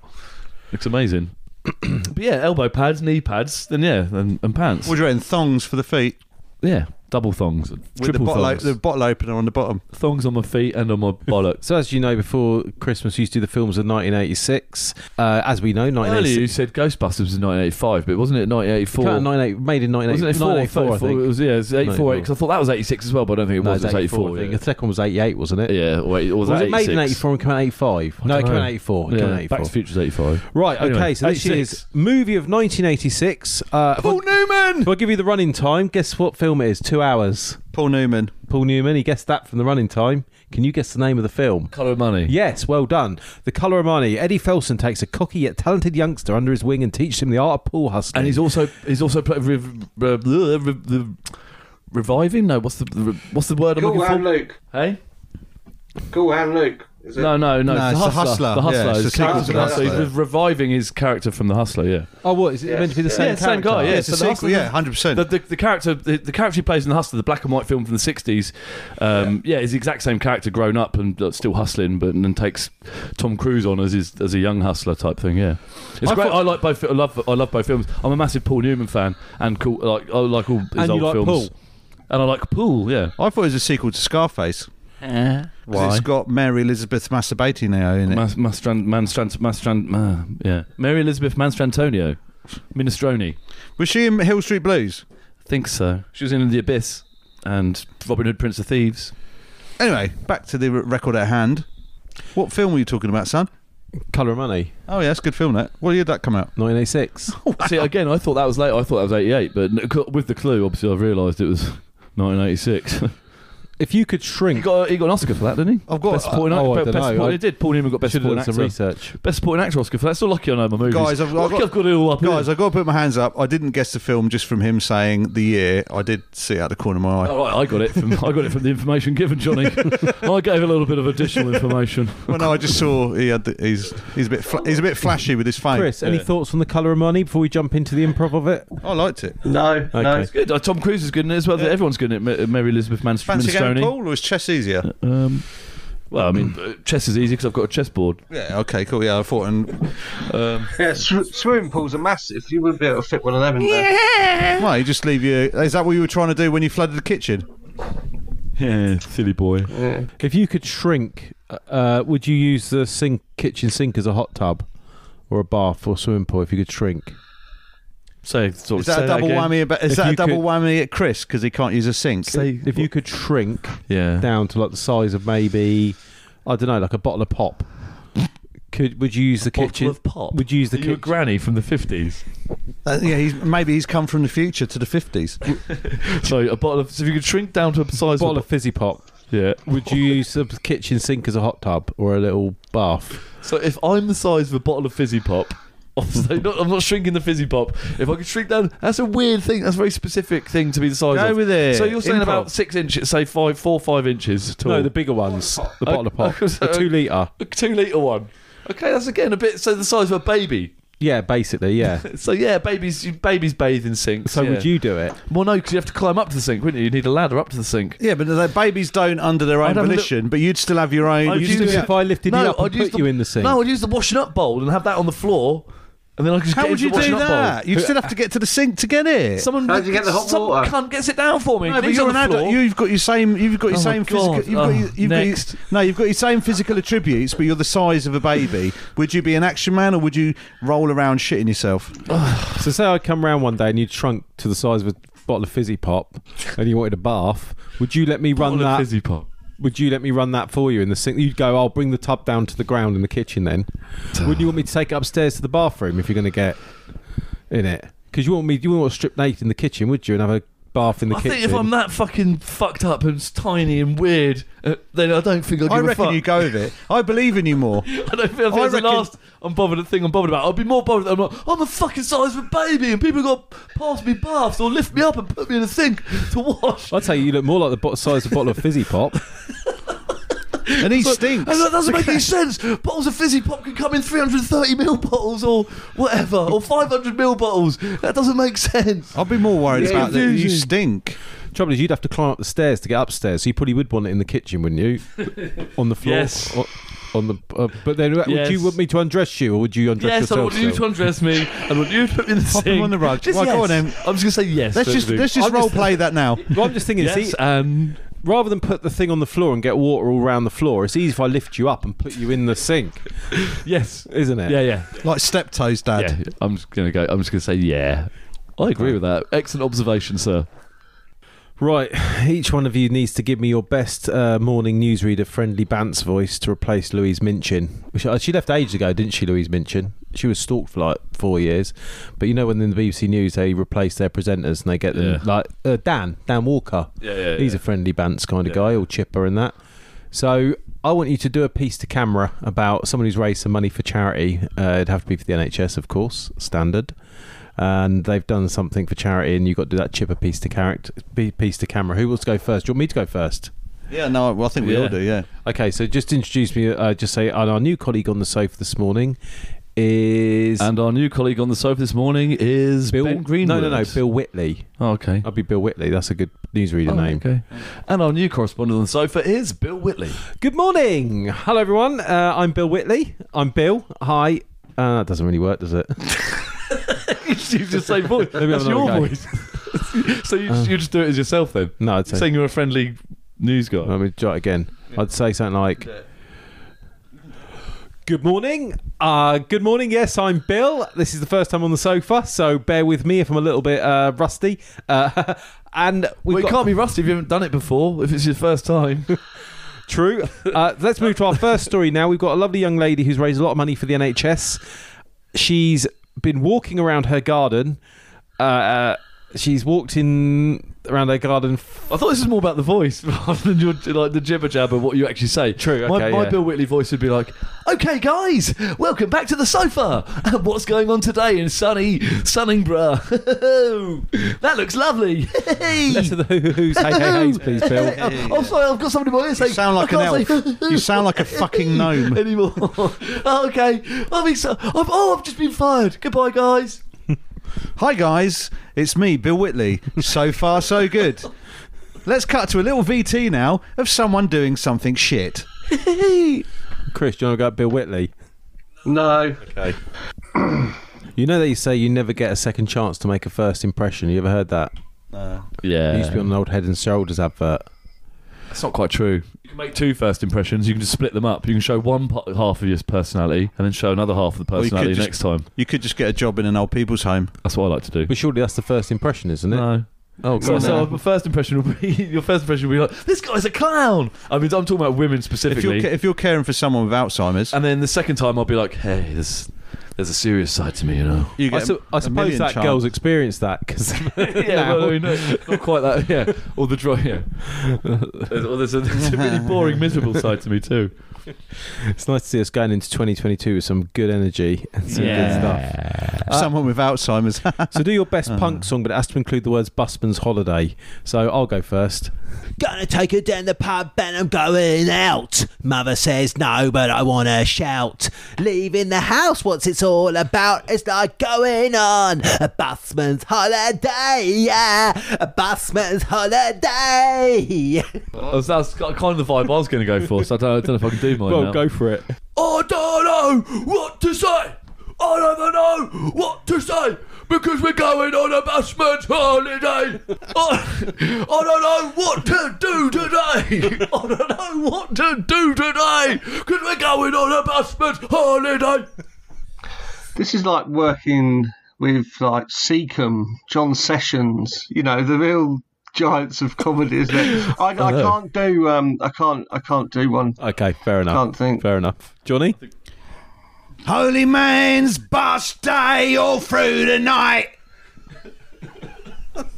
S3: Looks amazing. but yeah, elbow pads, knee pads, then yeah, and, and pants.
S5: What do you reckon? Thongs for the feet
S3: yeah, double thongs,
S5: with the
S3: triple
S5: bottle, o-
S3: thongs,
S5: the bottle opener on the bottom.
S3: thongs on my feet and on my bollocks.
S2: So as you know, before Christmas, we used to do the films of 1986. Uh, as we know,
S3: Earlier
S2: 1986.
S3: you said Ghostbusters was in 1985, but wasn't it 1984?
S2: Kind of 98 made in 1984,
S3: Wasn't it 4,
S2: 1984 I think.
S3: It was, yeah, it was 84,
S2: 94.
S3: because I thought that was 86 as well, but I don't think it was.
S2: it's
S3: it was
S2: 84,
S3: 84.
S2: I think.
S3: yeah.
S2: The second one was 88, wasn't it?
S3: Yeah, or, it- or was,
S2: Was
S3: that
S2: it made in
S3: 86?
S2: 84 and came out 85? No, it
S3: don't
S2: came out
S3: know.
S2: 84. It came out
S3: Yeah,
S2: 84.
S3: Back to the Future's 85.
S2: Right,
S3: Anyway,
S2: okay, so this
S3: 86.
S2: is movie of 1986. Uh, if I-
S5: Paul Newman.
S2: if I give you the running time, guess what film it is? Two hours.
S5: Paul Newman.
S2: Paul Newman, he guessed that from the running time. Can you guess the name of the film?
S3: Colour of Money.
S2: Yes, well done. The Colour of Money. Eddie Felson takes a cocky yet talented youngster under his wing and teaches him the art of pool hustling.
S3: And he's also he's also played rev, rev, rev, rev, reviving. No, what's the the- what's the word I'm looking
S4: hand
S3: for?
S4: Luke.
S3: Hey,
S4: Cool hand Luke. Is it?
S3: no, no, no.
S5: No,
S3: it's
S5: it's
S3: the
S5: The
S3: hustler.
S5: Hustler.
S3: The hustler.
S5: Yeah, it's
S3: is
S5: the sequel
S4: to The
S3: the hustler.
S4: Hustler.
S3: He's reviving his character from the hustler. Yeah.
S2: oh, what is it
S4: Yes,
S2: meant to be the
S4: yes.
S2: same?
S3: Yeah, same
S2: character?
S3: guy, yeah.
S5: it's
S3: so
S5: a
S3: the
S5: sequel.
S3: Hustler-
S5: Yeah, hundred percent.
S3: The, the, the character the, the character he plays in the Hustler, the black and white film from the sixties, um, yeah. is the exact same character grown up and uh, still hustling, but and then takes Tom Cruise on as his as a young hustler type thing. Yeah, it's
S5: I
S3: great.
S5: thought-
S3: I like both. I love I love both films. I'm a massive Paul Newman fan, and cool. Like I like all his
S2: And
S3: old
S2: you like
S3: films.
S2: Paul?
S3: And I like Pool. Yeah.
S5: I thought it was a sequel to Scarface. 'Cause
S3: Why?
S5: It's got Mary Elizabeth masturbating now in it.
S3: Mas- Mastran, Manstran, Mastran, uh, yeah. Mary Elizabeth Manstrantonio, Minestrone.
S5: Was she in Hill Street Blues?
S3: I think so. She was in The Abyss and Robin Hood, Prince of Thieves.
S5: Anyway, back to the r- record at hand. What film were you talking about, son?
S2: Colour of Money,
S5: Oh yeah, it's a good film. That. What year did that come out?
S2: 1986.
S3: See, again, I thought that was late. I thought that was 88, but n- with the clue, obviously, I've realised it was 1986.
S2: if you could shrink,
S3: he,
S2: shrink,
S3: got, he got an Oscar for that, didn't he?
S5: I've got-
S3: Best supporting
S2: oh, I
S3: actor.
S2: don't
S3: Best
S2: know.
S3: supporting-
S2: I
S3: he did. Paul Newman got Best
S2: should have
S3: Supporting
S2: done some research.
S3: Best Supporting Actor Oscar for that. Still lucky I know my movies.
S5: Guys, I've- I've
S3: lucky
S5: got-
S3: I've got it all up
S5: Guys,
S3: here.
S5: I've got to put my hands up. I didn't guess the film just from him saying the year. I did see it out the corner of my eye.
S3: All right, I got it from I got it from the information given, Johnny. I gave a little bit of additional information.
S5: Well, no, I just saw he had. The, he's he's a bit fla- he's a bit flashy with his phone.
S2: Chris, any
S3: Yeah.
S2: thoughts on the Colour of Money before we jump into the improv of it?
S5: I liked it.
S4: No, no.
S2: Okay.
S3: It's good. Uh, Tom Cruise is good in it as well. Everyone's good in it. Ma- Mary Elizabeth Manst-
S5: Fancy game
S3: Minestrone.
S5: pool or is chess easier?
S3: Um, well, I mean, uh, chess is easy because I've got a chessboard.
S5: Yeah. Okay. Cool. Yeah, I thought. And
S3: Um,
S4: Yeah, sw- swimming pools are massive. You wouldn't be able to fit one of them in there.
S5: why you just leave you. Is that what you were trying to do when you flooded the kitchen?
S3: yeah, silly boy.
S4: Yeah.
S2: If you could shrink, uh, would you use the sink, kitchen sink as a hot tub or a bath or swimming pool if you could shrink?
S3: Say, sort
S5: Is that
S3: say
S5: a double
S3: again.
S5: whammy? About, is
S2: If
S5: that a double
S2: could-
S5: whammy at Chris because he can't use a sink?
S3: Say,
S2: If you could shrink
S3: yeah.
S2: down to like the size of maybe, I don't know, like a bottle of pop, could would you use the
S3: Bottle
S2: kitchen?
S3: of pop.
S2: Would you use the
S3: Are you a
S2: kitchen?
S3: granny from the fifties?
S5: Uh, yeah, he's, maybe he's come from the future to the fifties.
S3: so a bottle of. So if you could shrink down to a size a
S2: bottle
S3: of,
S2: of fizzy pop.
S3: yeah.
S2: Would you use the kitchen sink as a hot tub or a little bath?
S3: So if I'm the size of a bottle of fizzy pop. obviously not- I'm not shrinking the fizzy pop. If I could shrink down, that's a weird thing. That's a very specific thing to be the size
S5: Go
S3: of.
S5: with it.
S3: So you're saying
S5: Improv.
S3: about six inches, say five, four, five inches tall.
S2: No, the bigger ones. The uh, bottle of pop.
S3: I-
S2: The two litre.
S3: a two litre one. Okay, that's again a bit so the size of a baby.
S2: Yeah, basically, yeah.
S3: So yeah, babies babies bathe in sinks.
S2: So
S3: yeah.
S2: would you do it?
S3: Well, no, because you have to climb up to the sink, wouldn't you? You need a ladder up to the sink.
S5: Yeah, but the babies don't under their own
S3: I'd have a
S5: volition. But you'd still have your own.
S3: I'd
S5: you'd
S3: use
S5: still
S3: the-
S2: if I lifted you
S3: no,
S2: up
S3: I'd use
S2: put
S3: the,
S2: you in the sink.
S3: No, I'd use the washing up bowl and have that on the floor, and then I could just
S5: How
S3: get
S5: would you do that? You'd still have to get to the sink to get it.
S3: Someone,
S4: How'd you get the hot
S3: some
S4: water?
S3: cunt gets it down for me.
S5: No, but
S3: Leaves it
S5: you're
S3: on
S5: an
S3: the
S5: adult.
S3: floor.
S5: You've got your same. You've got your
S3: Oh my
S5: same physical.
S3: God.
S5: You've got,
S3: Oh,
S5: your, you've got your-
S3: next.
S5: no, you've got your same physical attributes, but you're the size of a baby. would you be an action man, or would you roll around shitting yourself?
S2: So say I come round one day and you'd shrunk to the size of a bottle of fizzy pop, and you wanted a bath. Would you let me run
S3: Bottle of
S2: that?
S3: fizzy pop.
S2: Would you let me run that for you in the sink? You'd go. I'll bring the tub down to the ground in the kitchen. Then, wouldn't you want me to take it upstairs to the bathroom if you're going to get in it? Because you want me. You wouldn't want to strip naked in the kitchen, would you? And have a bath in the
S3: I
S2: kitchen.
S3: think if I'm that fucking fucked up and s- tiny and weird, uh, then I don't think I'll give
S5: I
S3: a
S5: reckon
S3: fuck.
S5: you go with it. I believe in you more.
S3: I don't think, I think
S5: I
S3: that's the
S5: reckon-
S3: last I'm bothered thing I'm bothered about. I'd be more bothered. I'm like, I'm a fucking size of a baby, and people got pass me baths or lift me up and put me in a sink to wash.
S2: I'd say you look more like the bo- size of a bottle of fizzy pop.
S5: And he stinks.
S3: And that doesn't make any sense. Bottles of fizzy pop can come in 330 mil bottles or whatever, or 500 mil bottles. That doesn't make sense.
S5: I'd be more worried
S3: Yeah,
S5: about that. You stink.
S2: Trouble is, you'd have to climb up the stairs to get upstairs. So you probably would want it in the kitchen, wouldn't you? On the floor.
S3: Yes.
S2: O- On the, uh, but then, would you want me to undress you, or would you undress yourself?
S3: Yes, I
S2: yourself?
S3: want you
S2: still?
S3: to undress me. I want you to put me in the
S5: Pop
S3: sink.
S5: him on the rug.
S3: Just
S5: Well,
S3: yes.
S5: go on then.
S3: I'm just going to say yes.
S5: Let's just let's just
S2: I'm
S5: role
S2: just-
S5: play that now.
S2: Well, I'm just thinking,
S3: Yes,
S2: see,
S3: and
S2: rather than put the thing on the floor and get water all around the floor, it's easy if I lift you up and put you in the sink,
S3: yes.
S2: isn't it?
S3: Yeah, yeah.
S5: Like step toes, Dad.
S3: Yeah, I'm just gonna go. I'm just gonna say yeah. I agree with that. Excellent observation, sir.
S2: Right. Each one of you needs to give me your best uh, morning newsreader friendly Bants voice to replace Louise Minchin. Which, uh, she left ages ago, didn't she, Louise Minchin? She was stalked for like four years. But you know, when in the BBC News they replace their presenters and they get them
S3: Yeah.
S2: like uh, Dan, Dan Walker.
S3: Yeah, yeah.
S2: He's a friendly Bants kind of
S3: Yeah.
S2: guy, all chipper and that. So I want you to do a piece to camera about someone who's raised some money for charity. Uh, it'd have to be for the NHS, of course, standard. And they've done something for charity, and you've got to do that chipper piece to character, piece to camera. Who wants to go first? Do you want me to go first?
S5: Yeah, no, well, I think we
S3: Yeah.
S5: all do. Yeah.
S2: Okay, so just introduce me. Uh, just say, and our new colleague on the sofa this morning is
S3: And our new colleague on the sofa this morning is
S2: Bill.
S3: Ben Greenwood.
S2: No, no, no, Bill Whitley.
S3: Oh, okay.
S2: I'll be Bill Whitley. That's a good newsreader
S3: Oh,
S2: name.
S3: Okay. And our new correspondent on the sofa is Bill Whitley.
S2: Good morning. Hello, everyone. Uh, I'm Bill Whitley. I'm Bill. Hi. Uh, that doesn't really work, does it?
S3: you just say voice.
S2: Let me have
S3: That's
S2: another
S3: your
S2: go.
S3: voice. so you just, you just do it as yourself then?
S2: No, I'd say.
S3: Saying you're a friendly news guy.
S2: Let me try it again. I'd say something like, "Good morning. Uh, good morning. Yes, I'm Bill. This is the first time on the sofa, so bear with me if I'm a little bit uh, rusty. Uh, and we've
S3: well,
S2: got
S3: can't be rusty if you haven't done it before. If it's your first time.
S2: True. Uh, let's move to our first story now. We've got a lovely young lady who's raised a lot of money for the NHS. She's been walking around her garden. Uh, uh, she's walked in around her garden.
S3: I thought this was more about the voice rather than your like the jibber jabber what you actually say.
S2: True,
S3: my,
S2: okay,
S3: my
S2: yeah.
S3: Bill Whitley voice would be like, "Okay, guys, welcome back to the sofa. What's going on today in sunny Sunningborough? that looks lovely.
S2: Less of the hoo hoo hoos, hey hey hey's, please, Bill.
S3: oh, sorry, I've got somebody in my ear saying,
S5: You sound like an elf. You sound like a fucking gnome.
S3: anymore. okay, I mean, so, I've, oh, I've just been fired. Goodbye, guys.
S5: Hi guys, it's me, Bill Whitley. So far, so good. Let's cut to a little VT now of someone doing something shit.
S2: Chris, do you want to go at Bill Whitley?
S4: No. Okay.
S2: you know that you say you never get a second chance to make a first impression. You ever heard that? No.
S3: Yeah,
S2: It used to be on an old Head and Shoulders advert.
S3: It's not quite true. You can make two first impressions. You can just split them up. You can show one part, half of your personality and then show another half of the
S5: Or you could
S3: personality
S5: just-
S3: next time.
S5: You could just get a job in an old people's home.
S3: That's what I like to do.
S2: But surely that's the first impression, isn't it?
S3: No.
S2: Oh,
S3: So,
S2: God.
S3: so the first impression will be your first impression will be like, this guy's a clown. I mean, I'm talking about women
S5: If
S3: specifically.
S5: you're, ca- if you're caring for someone with Alzheimer's,
S3: and then the second time I'll be like, hey, there's there's a serious side to me, you know.
S5: you
S2: I, su- I
S5: a
S2: suppose
S5: million
S2: that
S5: chance.
S2: girl's experienced that because
S3: yeah, well, I mean, not quite that. Yeah, or the dry. Yeah, there's, or there's, a, there's a really boring, miserable side to me too.
S2: it's nice to see us going into 2022 with some good energy and some good stuff.
S5: Uh, uh, Someone with Alzheimer's.
S2: So do your best uh-huh. punk song, but it has to include the words Busman's Holiday. So I'll go first.
S6: Gonna take her down the pub and I'm going out. Mother says no, but I wanna shout. Leaving the house, what's it's all about? It's like going on a busman's holiday, yeah, a busman's holiday.
S3: That's, that's kind of the vibe I was going to go for, so I don't, I don't know if I can do mine
S2: Well,
S3: now.
S2: go for it.
S3: I don't know what to say. I never know what to say because we're going on a busman's holiday. I, I don't know what to do today. I don't know what to do today because we're going on a busman's holiday.
S4: This is like working with like Secombe, John Sessions, you know, the real giants of comedy, isn't it? I, I
S3: know.
S4: can't do um I can't I can't do one.
S2: Okay, fair enough.
S4: I Can't think.
S2: Fair enough. Johnny?
S5: Holy man's bus day all through the night.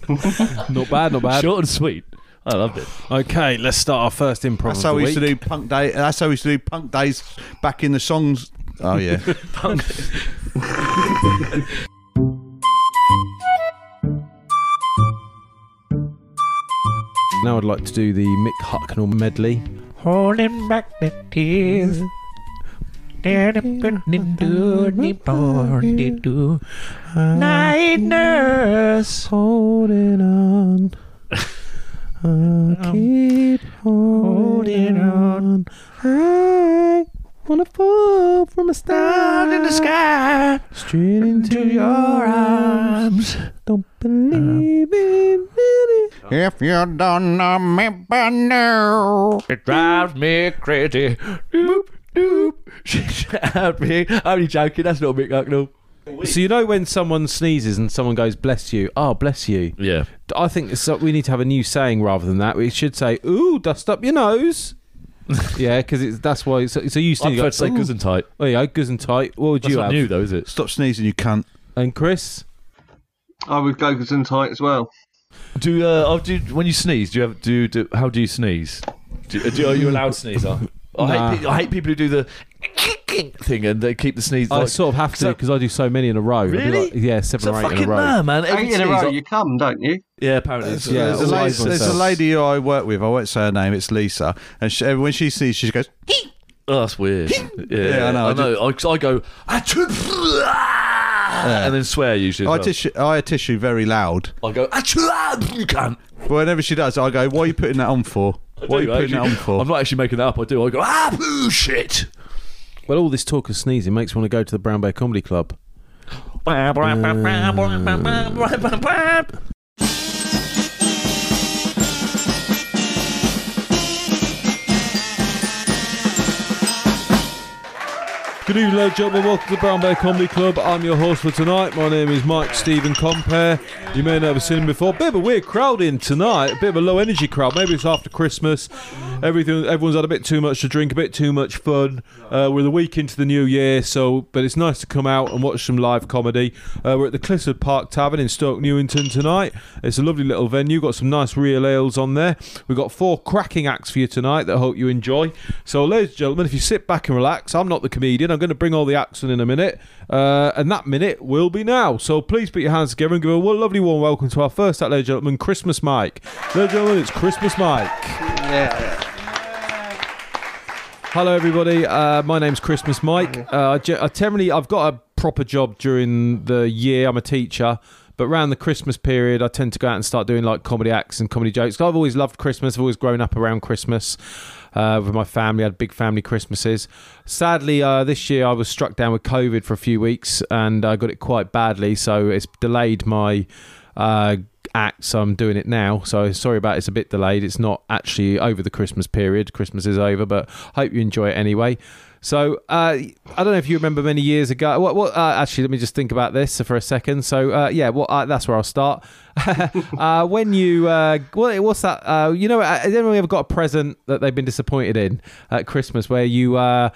S2: Not bad, not bad.
S3: Short and sweet. I loved it.
S2: Okay, let's start our first improv
S5: That's
S2: of
S5: how
S2: the
S5: we used to do punk day. That's how we used to do punk days back in the songs. Oh yeah.
S2: Now I'd like to do the Mick Hucknall medley.
S6: Holding back the tears. Night nurse.
S2: Holding on. I um, keep holding on. I wanna fall from a star
S6: in the sky
S2: straight into your arms. Don't believe in um, it.
S5: If you don't know me by now.
S3: It drives me crazy. Doop, doop. Shout me. I'm only joking. That's not Mick Hucknall.
S2: So you know when someone sneezes and someone goes "bless you," oh bless you.
S3: Yeah.
S2: I think it's, we need to have a new saying rather than that. We should say, "Ooh, dust up your nose." yeah, because that's why. So, so you
S3: I
S2: still
S3: prefer
S2: got
S3: to say
S2: "Ooh."
S3: Gesundheit.
S2: Oh yeah, good and tight. What would
S3: That's
S2: you
S3: not
S2: have?
S3: new though, is it?
S5: Stop sneezing, you cunt.
S2: And Chris,
S4: I would go goods and tight as well.
S3: Do uh, oh, do when you sneeze? Do you have do, do how do you sneeze? Do, do are you allowed to sneeze? I, I,
S2: Nah.
S3: hate, pe- I hate people who do the thing and they keep the sneeze.
S2: I
S3: like-
S2: sort of have to because I do so many in a row. I do
S3: Really?
S2: like- yeah, seven
S3: It's a
S2: or eight in
S3: fucking
S2: a row.
S3: mare, man. Every
S4: Eight in a
S3: sneeze,
S4: row,
S3: I-
S4: you come, don't you?
S3: yeah, apparently.
S5: There's,
S3: It's,
S2: Yeah,
S5: there's, a
S2: always
S5: lady, there's a
S2: myself.
S5: lady who I work with. I won't say her name. It's Lisa, and she, when she sneezes, she goes.
S3: oh, that's weird. yeah,
S5: Yeah, I know.
S3: I know. I, 'cause I go "Achoo!" and then swear usually. as
S5: I
S3: well.
S5: tissue, I tissue very loud.
S3: I go "Achoo!" You can't.
S5: But whenever she does, I go, "Why are you putting that on for?
S3: I
S5: What are you
S3: do,
S5: putting that on for?"
S3: I'm not actually making that up. I do. I go ah boo shit.
S2: Well, all this talk of sneezing makes me want to go to the Brown Bear Comedy Club. Good evening, ladies and gentlemen. Welcome to the Brown Bear Comedy Club. I'm your host for tonight. My name is Mike Stephen Compare. You may not have seen him before. Bit of a weird crowd in tonight. A bit of a low energy crowd. Maybe it's after Christmas. Everything. Everyone's had a bit too much to drink, a bit too much fun. Uh, we're the week into the new year, so but it's nice to come out and watch some live comedy. Uh, we're at the Clissold Park Tavern in Stoke Newington tonight. It's a lovely little venue. Got some nice real ales on there. We've got four cracking acts for you tonight that I hope you enjoy. So, ladies and gentlemen, if you sit back and relax, I'm not the comedian. I'm going to bring all the action in in a minute, uh, and that minute will be now. So please put your hands together and give a lovely warm welcome to our first ladies and gentlemen, Christmas Mike. Ladies and gentlemen, it's Christmas Mike. yeah. Hello, everybody. Uh, my name's Christmas Mike. Uh, I, ge- I generally, I've got a proper job during the year. I'm a teacher, but around the Christmas period, I tend to go out and start doing like comedy acts and comedy jokes. I've always loved Christmas. I've always grown up around Christmas uh, with my family. I had big family Christmases. Sadly, uh, this year I was struck down with COVID for a few weeks and I got it quite badly, so it's delayed my. Uh, act, so I'm doing it now. So sorry about it. it's a bit delayed. It's not actually over the Christmas period. Christmas is over, but hope you enjoy it anyway. So uh, I don't know if you remember many years ago. What? what uh, actually, let me just think about this for a second. So uh, yeah, well, uh, that's where I'll start. uh, when you uh, what, what's that? Uh, you know, has anyone ever got a present that they've been disappointed in at Christmas, where you uh,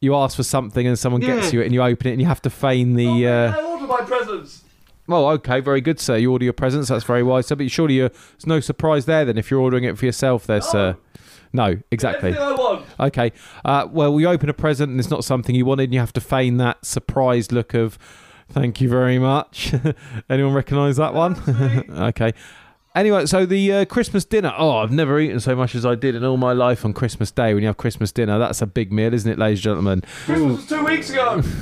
S2: you ask for something and someone gets
S4: Yeah.
S2: you it and you open it and you have to feign the. Uh,
S3: I order my presents.
S2: well, okay, very good, sir. You order your presents. That's very wise, sir. But surely you're, there's no surprise there then if you're ordering it for yourself, there, sir. No, exactly. Okay. Uh, well, we open a present and it's not something you wanted, and you have to feign that surprised look of Thank you very much. Anyone recognise that one? okay. Anyway, so the uh, Christmas dinner. Oh, I've never eaten so much as I did in all my life on Christmas Day. When you have Christmas dinner, that's a big meal, isn't it, ladies and gentlemen?
S3: Christmas was two weeks ago.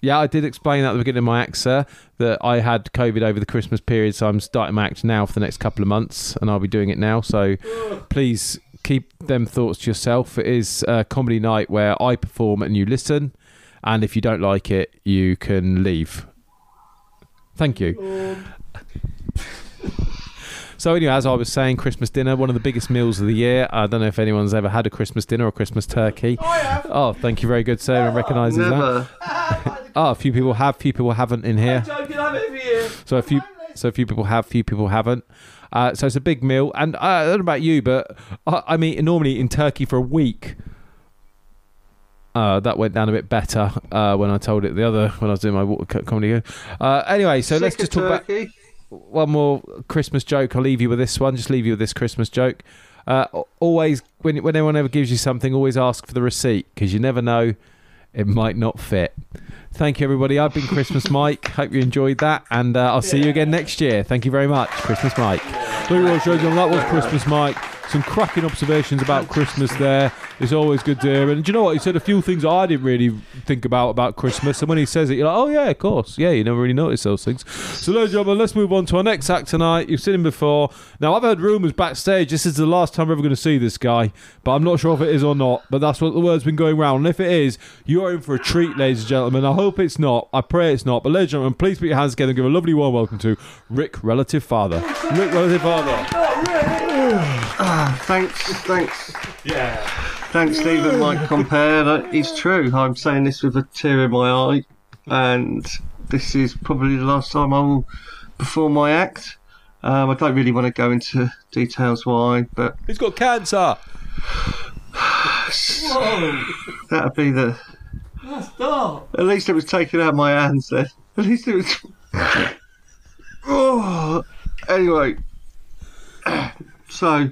S2: Yeah, I did explain at the beginning of my act, sir, that I had COVID over the Christmas period, so I'm starting my act now for the next couple of months, and I'll be doing it now. So please keep them thoughts to yourself. It is a comedy night where I perform and you listen, and if you don't like it, you can leave. Thank you. So anyway, as I was saying, Christmas dinner, one of the biggest meals of the year. I don't know if anyone's ever had a Christmas dinner or Christmas turkey. Oh, I have. Oh, thank you very good, sir. And recognises that.
S4: Never.
S2: Oh, a few people have, few people haven't in here.
S3: Joking, I'm every year.
S2: So a few, so a few people have, few people haven't. Uh, so it's a big meal, and uh, I don't know about you, but I, I'm eating normally in Turkey for a week. Uh, that went down a bit better uh, when I told it the other when I was doing my wa- co- comedy. Uh, anyway, so let's just talk about one more Christmas joke. I'll leave you with this one. Just leave you with this Christmas joke. Uh, always, when when anyone ever gives you something, always ask for the receipt because you never know, it might not fit. Thank you, everybody. I've been Christmas Mike. Hope you enjoyed that, and uh, I'll see you again next year. Thank you very much, Christmas Mike. You very much, That was Christmas Mike. Some cracking observations about Christmas there. It's always good to hear. And do you know what? He said a few things I didn't really think about about Christmas. And when he says it, you're like, oh, yeah, of course. Yeah, you never really notice those things. So, ladies and gentlemen, let's move on to our next act tonight. You've seen him before. Now, I've heard rumours backstage this is the last time we're ever going to see this guy. But I'm not sure if it is or not. But that's what the word's been going around. And if it is, you're in for a treat, ladies and gentlemen. I hope it's not. I pray it's not. But, ladies and gentlemen, please put your hands together and give a lovely warm welcome to Rick Relative Father. Rick Relative Father.
S4: Ah, thanks, thanks. Yeah. Thanks, Stephen. Mike Compare. That is true. I'm saying this with a tear in my eye, and this is probably the last time I will perform my act. Um, I don't really want to go into details why, but
S2: He's got cancer. Whoa!
S4: that'd be the. At least it was taken out of my hands then. At least it was. oh, anyway, so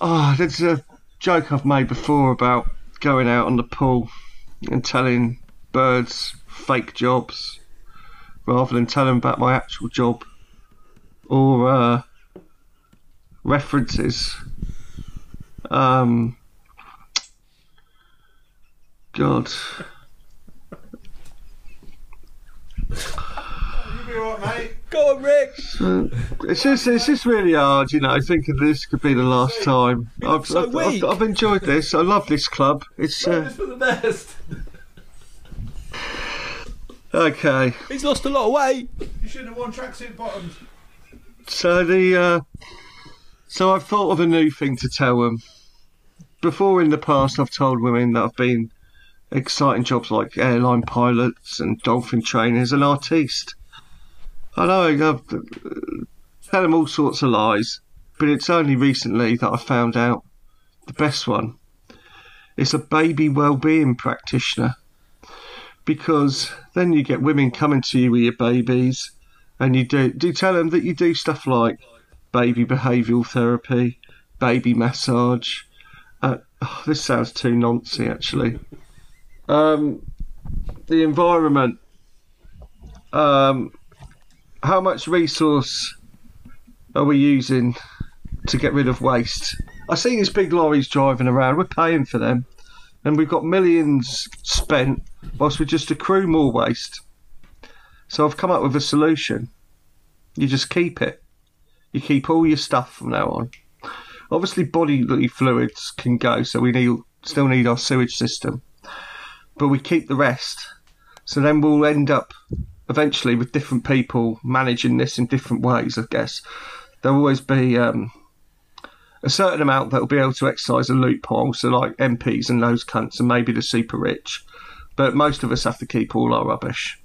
S4: oh, there's a joke I've made before about going out on the pool and telling birds fake jobs rather than telling about my actual job or uh, references. Um, God.
S2: Go on, Rick.
S4: It's just, it's just really hard, you know, thinking this could be the last time. I've,
S2: so
S4: I've,
S2: weak.
S4: I've, I've enjoyed this. I love this club. It's uh,
S3: for the best.
S4: okay.
S2: He's lost a lot of weight.
S5: You should have worn tracksuit bottoms.
S4: So the uh, so I've thought of a new thing to tell them. Before in the past, I've told women that I've been exciting jobs like airline pilots and dolphin trainers and artiste. I know I've tell them all sorts of lies, but it's only recently that I found out the best one. It's a baby well-being practitioner because then you get women coming to you with your babies and you do do tell them that you do stuff like baby behavioural therapy, baby massage. Uh, oh, this sounds too noncy actually. Um, the environment. Um, how much resource are we using to get rid of waste? I see these big lorries driving around. We're paying for them, and we've got millions spent whilst we just accrue more waste. So I've come up with a solution. You just keep it. You keep all your stuff from now on. Obviously, bodily fluids can go, so we need still need our sewage system, but we keep the rest. So then we'll end up eventually with different people managing this in different ways. I guess there'll always be um, a certain amount that will be able to exercise a loophole. So like MPs and those cunts, and maybe the super rich. But most of us have to keep all our rubbish.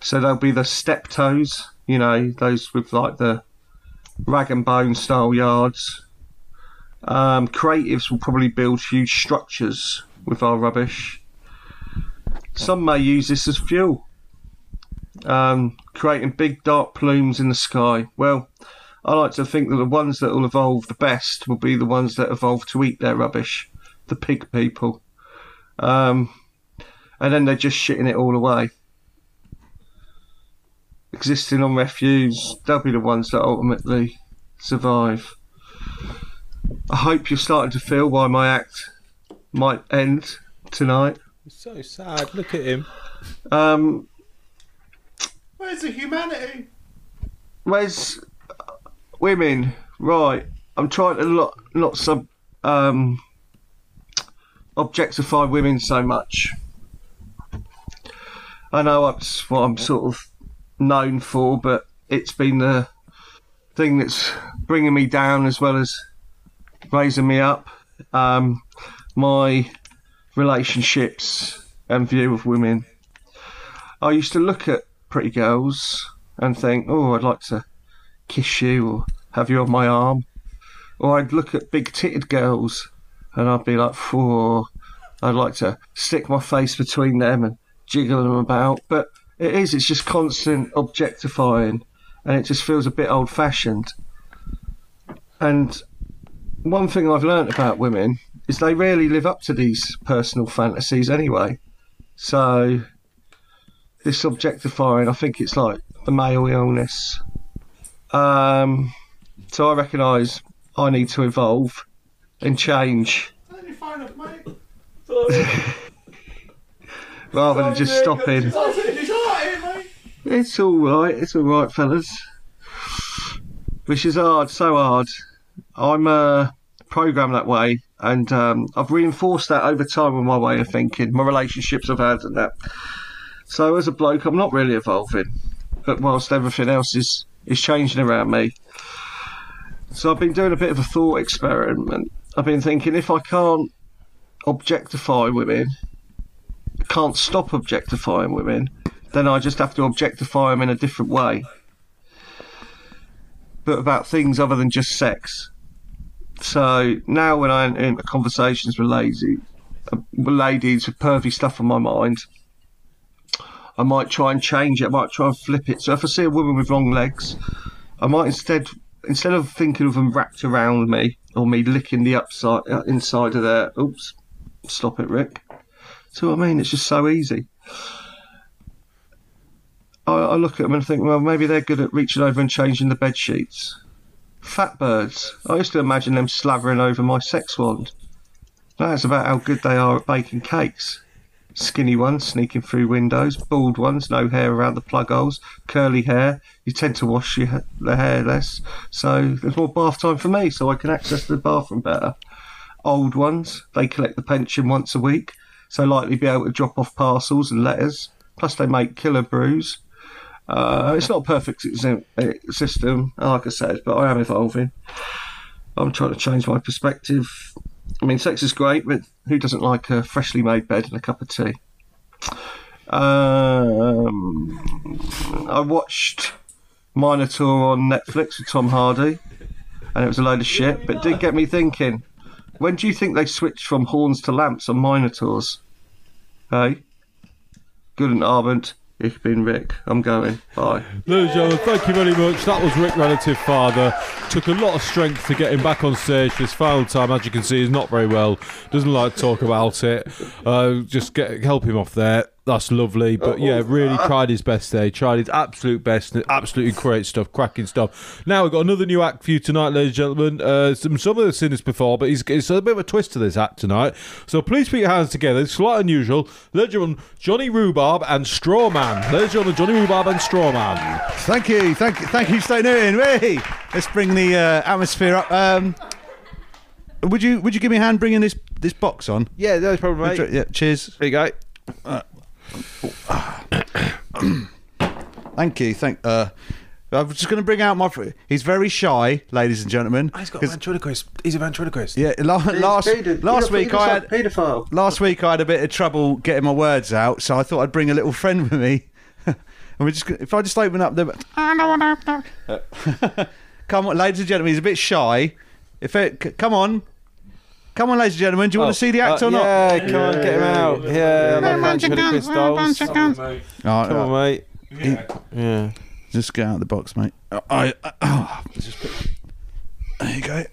S4: So there'll be the Steptoes, you know, those with like the rag and bone style yards. Um, creatives will probably build huge structures with our rubbish. Some may use this as fuel, um, creating big dark plumes in the sky. Well, I like to think that the ones that will evolve the best will be the ones that evolve to eat their rubbish, the pig people. Um, and then they're just shitting it all away. existing on refuse, they'll be the ones that ultimately survive. I hope you're starting to feel why my act might end tonight.
S2: It's So sad. Look at him.
S4: Um,
S5: Where's the humanity?
S4: where's women? Right, I'm trying to not not sub um, objectify women so much. I know that's what I'm sort of known for, but it's been the thing that's bringing me down as well as raising me up. Um, my relationships and view of women. I used to look at pretty girls and think, oh, I'd like to kiss you or have you on my arm. Or I'd look at big titted girls and I'd be like, oh, I'd like to stick my face between them and jiggle them about. But it is, it's just constant objectifying and it just feels a bit old fashioned. And one thing I've learnt about women is they rarely live up to these personal fantasies anyway. So this objectifying, I think it's like the male illness. Um, so I recognise I need to evolve and change rather than just stopping. It's all right. It's all right, fellas. Which is hard, so hard. I'm uh, programmed that way, and um, I've reinforced that over time with my way of thinking, my relationships I've had, and that. So as a bloke, I'm not really evolving, but whilst everything else is is changing around me. So I've been doing a bit of a thought experiment. I've been thinking if I can't objectify women, can't stop objectifying women, then I just have to objectify them in a different way. But about things other than just sex. So now when I'm in conversations with lazy, uh, ladies with pervy stuff on my mind, I might try and change it. I might try and flip it. So if I see a woman with long legs, I might instead instead of thinking of them wrapped around me or me licking the upside uh, inside of their. Oops, stop it, Rick. See what I mean? It's just so easy. I, I look at them and think, well, maybe they're good at reaching over and changing the bed sheets. Fat birds. I used to imagine them slavering over my sex wand. That's about how good they are at baking cakes. Skinny ones sneaking through windows, bald ones, no hair around the plug holes, curly hair. You tend to wash your, the hair less, so there's more bath time for me, so I can access the bathroom better. Old ones, they collect the pension once a week, so likely be able to drop off parcels and letters. Plus, they make killer brews. Uh, it's not a perfect system, like I said, but I am evolving. I'm trying to change my perspective. I mean, sex is great, but who doesn't like a freshly made bed and a cup of tea? Um, I watched Minotaur on Netflix with Tom Hardy, and it was a load of shit, but it did get me thinking. When do you think they switched from horns to lamps on Minotaurs? Hey? Good Abend. Ich been Rick. I'm going. Bye.
S2: Gentlemen, thank you very much. That was Rick Relative Father. Took a lot of strength to get him back on stage this final time. As you can see, he's not very well. Doesn't like to talk about it. Uh, just get help him off there. That's lovely. But yeah, really tried his best there. He tried his absolute best. Absolutely great stuff. Cracking stuff. Now we've got another new act for you tonight, ladies and gentlemen. Uh, some, some of the seen this before, but it's, it's a bit of a twist to this act tonight. So please put your hands together. It's slightly unusual. Ladies and gentlemen, Johnny Rhubarb and Strawman. Ladies and gentlemen, Johnny Rhubarb and Strawman.
S5: Thank you, thank you, thank you, Stay Newton. Hey, let's bring the uh, atmosphere up. Um, would you would you give me a hand bringing this this box on?
S2: Yeah, no problem, mate.
S5: Yeah, cheers.
S2: There you go.
S5: Thank you. Thank. Uh, I'm just going to bring out my. fr- He's very shy, ladies and gentlemen.
S2: He's got a
S5: 'Cause-
S2: ventriloquist. He's a ventriloquist.
S5: Yeah, la- last last week I had
S4: paedophile.
S5: last week I had a bit of trouble getting my words out, so I thought I'd bring a little friend with me. and we're just gonna- if I just open up the. come on, ladies and gentlemen, he's a bit shy. If it, c- come on, come on, ladies and gentlemen, do you want to see the act or not?
S2: Yeah, come on, get him out. Yeah, I love ventriloquist dolls. Come on, mate.
S5: Yeah.
S2: Yeah.
S5: Just get out of the box, mate. Uh, I, I, oh, just put, there you go.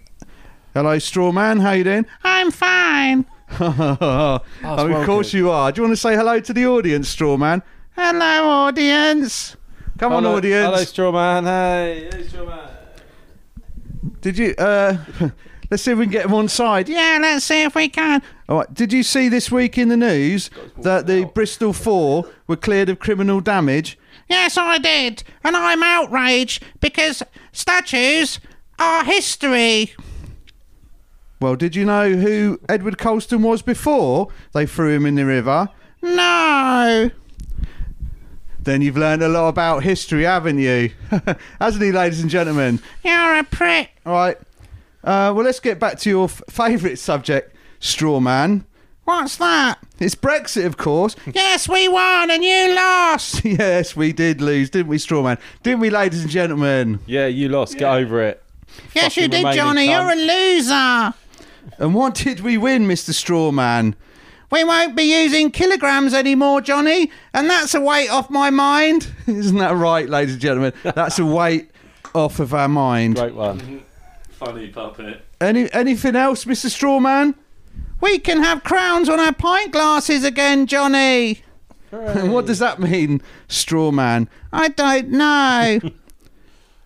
S5: Hello, straw man. How you doing? I'm fine. oh, of
S2: well
S5: course you are. Do you want to say hello to the audience, straw man? Hello, audience. Come on, audience.
S2: Hello, straw man. Hey, hey, straw man.
S5: Did you? Uh, let's see if we can get him on side. Yeah, let's see if we can. All right. Did you see this week in the news that the Bristol Four were cleared of criminal damage?
S7: Yes, I did. And I'm outraged because statues are history.
S5: Well, did you know who Edward Colston was before they threw him in the river?
S7: No.
S5: Then you've learned a lot about history, haven't you? Hasn't he, ladies and gentlemen?
S7: You're a prick.
S5: All right. Uh, well, let's get back to your f- favourite subject, straw man.
S7: What's that?
S5: It's Brexit, of course.
S7: Yes, we won and you lost.
S5: yes, we did lose, didn't we, straw man? Didn't we, ladies and gentlemen?
S2: Yeah, you lost. Get over it.
S7: Yes, you did,
S2: remaining
S7: Johnny.
S2: cunt.
S7: You're a loser.
S5: And what did we win, Mr. Strawman?
S7: We won't be using kilograms anymore, Johnny, and that's a weight off my mind.
S5: Isn't that right, ladies and gentlemen? That's a weight off of our mind.
S2: Great one.
S3: Funny puppet.
S5: Any anything else, Mr. Strawman?
S7: We can have crowns on our pint glasses again, Johnny.
S5: what does that mean, Strawman?
S7: I don't know.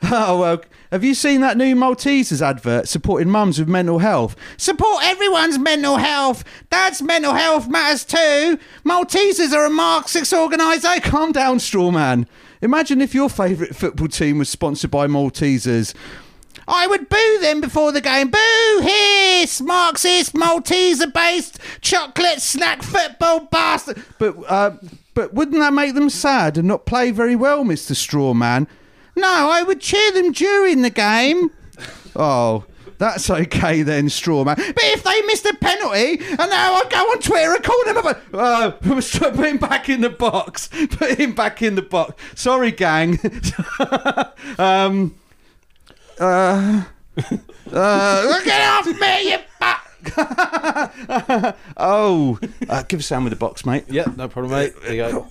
S5: Oh well, have you seen that new Maltesers advert supporting mums with mental health?
S7: Support everyone's mental health. Dad's mental health matters too. Maltesers are a Marxist organisation.
S5: Calm down, Strawman. Imagine if your favourite football team was sponsored by Maltesers.
S7: I would boo them before the game. Boo! Hiss! Marxist, Malteser-based, chocolate snack football bastard.
S5: But uh, but wouldn't that make them sad and not play very well, Mr. Strawman?
S7: No, I would cheer them during the game.
S5: Oh, that's okay then, Strawman.
S7: But if they missed a penalty, and now I go on Twitter and call them a...
S5: Oh, put him back in the box. Put him back in the box. Sorry, gang. um, uh, uh,
S7: Get off me, you!
S5: oh, uh, give us Sam with the box, mate.
S2: Yep, no problem, mate. There you go.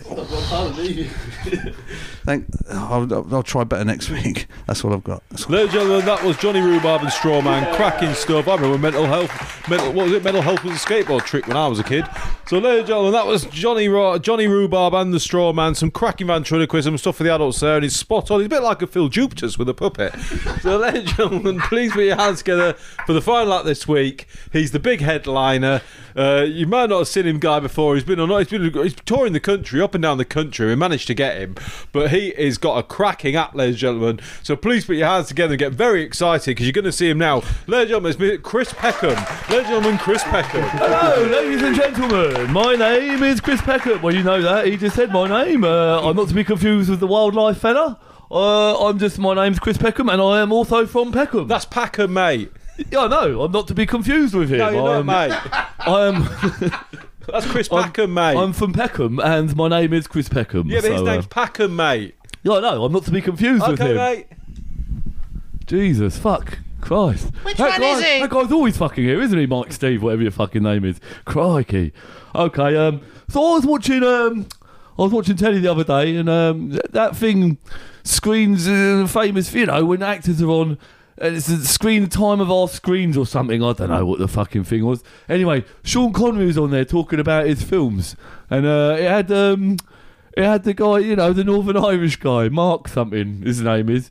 S5: Thank. I'll, I'll, I'll try better next week. That's all I've got. All-
S2: Ladies and gentlemen, that was Johnny Rhubarb and Strawman. Cracking stuff. I remember mental health. Mental, what was it? Mental health was a skateboard trick when I was a kid. So, ladies and gentlemen, that was Johnny Johnny Rhubarb and the Strawman. Some cracking ventriloquism stuff for the adults there, and he's spot on. He's a bit like a Phil Jupitus with a puppet. So, ladies and gentlemen, please put your hands together for the final act this week. He's the big headliner. Uh, you might not have seen him guy before. He's been on. He's been. He's touring the country, up and down the country. We managed to get him, but he has got a cracking act, ladies and gentlemen. So please put your hands together and get very excited because you're going to see him now, ladies and gentlemen. It's Chris Peckham, ladies and gentlemen. Chris Peckham.
S3: Hello, ladies and gentlemen. My name is Chris Peckham. Well, you know that. He just said my name. Uh, I'm not to be confused with the wildlife fella. Uh, I'm just, my name's Chris Peckham, and I am also from Peckham.
S2: That's Peckham, mate.
S3: Yeah, I know. I'm not to be confused with him.
S2: No, you're
S3: I'm,
S2: not, mate.
S3: I am.
S2: That's Chris
S3: I'm-
S2: Peckham, mate.
S3: I'm from Peckham, and my name is Chris Peckham.
S2: yeah, but his
S3: so,
S2: name's
S3: uh,
S2: Peckham, mate.
S3: yeah, I know. I'm not to be confused with
S2: Okay,
S3: him.
S2: mate.
S3: Jesus, fuck. Christ.
S7: Which
S3: that
S7: one
S3: guy,
S7: is he?
S3: That guy's always fucking here, isn't he, Mike Steve, whatever your fucking name is? Crikey. Okay, um, so I was watching, um, I was watching telly the other day, and um, th- that thing screens uh, famous, you know, when actors are on. And it's the screen time of our screens or something. I don't know what the fucking thing was. Anyway, Sean Connery was on there talking about his films, and uh, it had um, it had the guy, you know, the Northern Irish guy, Mark something. His name is.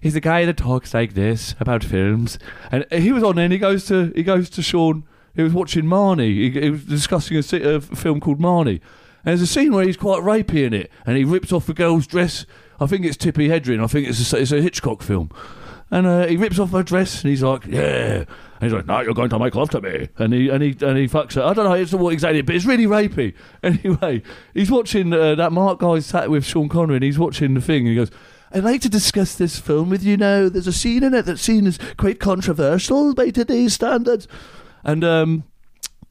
S3: He's the guy that talks like this about films, and he was on there. and He goes to he goes to Sean. He was watching Marnie. He, he was discussing a, a film called Marnie, and there's a scene where he's quite rapey in it, and he rips off a girl's dress. I think it's Tippi Hedren. I think it's a, it's a Hitchcock film. And uh, he rips off her dress, and he's like, "Yeah." And he's like, "No, you're going to make love to me." And he and he and he fucks her. I don't know. It's what exactly, but it's really rapey. Anyway, he's watching uh, that Mark guy sat with Sean Connery, and he's watching the thing. And he goes, "I'd like to discuss this film with you now. There's a scene in it that's seen as quite controversial by today's standards." And um,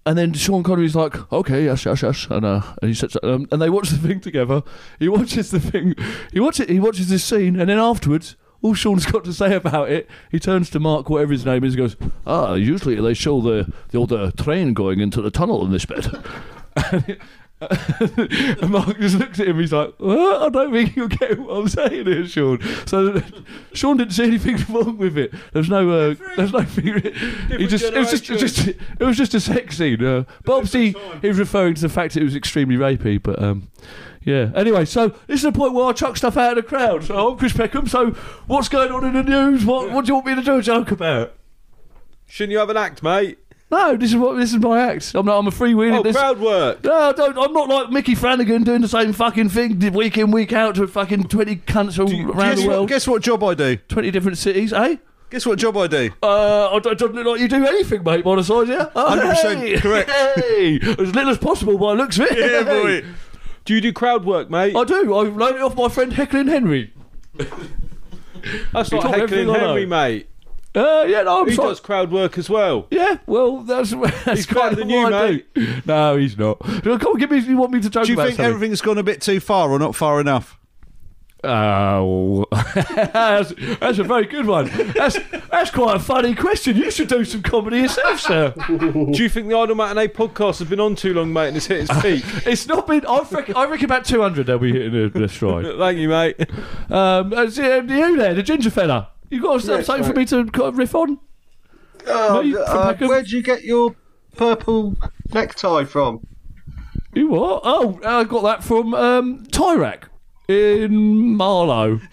S3: and then Sean Connery's like, okay, yes, yes, yes, and uh, and he sits, um, and they watch the thing together. He watches the thing, he watches, he watches this scene, and then afterwards, all Sean's got to say about it, he turns to Mark, whatever his name is, and goes, ah, usually they show the the old uh, train going into the tunnel in this bit. and Mark just looks at him. He's like, "I don't think you're getting what I'm saying here, Sean." So Sean didn't see anything wrong with it. There's no, uh, there's no. He just, it was just, it was just, it was just a sex scene. Uh, but obviously, he was referring to the fact that it was extremely rapey. But um, Yeah. Anyway, so this is the point where I chuck stuff out of the crowd. So I'm Chris Peckham. So what's going on in the news? What What do you want me to do a joke about?
S2: Shouldn't you have an act, mate?
S3: No, this is what this is my act. I'm not. I'm a freewheeling.
S2: Oh,
S3: this.
S2: crowd work.
S3: No, I don't. I'm not like Micky Flanagan doing the same fucking thing week in week out to fucking twenty cunts all around the
S5: what,
S3: world,
S5: guess what job I do?
S3: twenty different cities, eh?
S5: Guess what job I do?
S3: Uh, I don't, don't look like you do anything, mate, by the side, yeah? Oh,
S5: 100%
S3: hey,
S5: correct.
S3: Hey, as little as possible by looks of it.
S5: Yeah, boy.
S2: Do you do crowd work, mate?
S3: I do. I've learned it off my friend Hecklin Henry.
S2: That's
S3: You
S2: like
S3: talk
S2: heckling
S3: everything I
S2: Henry,
S3: know.
S2: mate.
S3: Uh, yeah, no, I'm
S2: He
S3: sorry.
S2: does crowd work as well.
S3: Yeah, well, that's, that's
S2: He's
S3: kind
S2: better
S3: of
S2: than you,
S3: what I
S2: mate.
S3: do. No, he's not. Come on, give me. You want me to joke
S5: Do you
S3: about
S5: think
S3: something?
S5: everything's gone a bit too far or not far enough?
S3: Oh, that's, that's a very good one. That's that's quite a funny question. You should do some comedy yourself, sir.
S2: Do you think the Idle Matinee podcast has been on too long, mate, and it's hit its peak?
S3: It's not been. I reckon, I reckon about two hundred they'll be hitting the, the stride.
S2: Thank you, mate.
S3: Um, uh, see, uh, you there, the ginger fella. You got
S4: Yeah,
S3: something for
S4: right.
S3: me to riff on?
S4: Oh,
S3: Mate,
S4: uh, where'd you get your purple necktie from?
S3: You what? Oh, I got that from um, Tyrak in Marlow.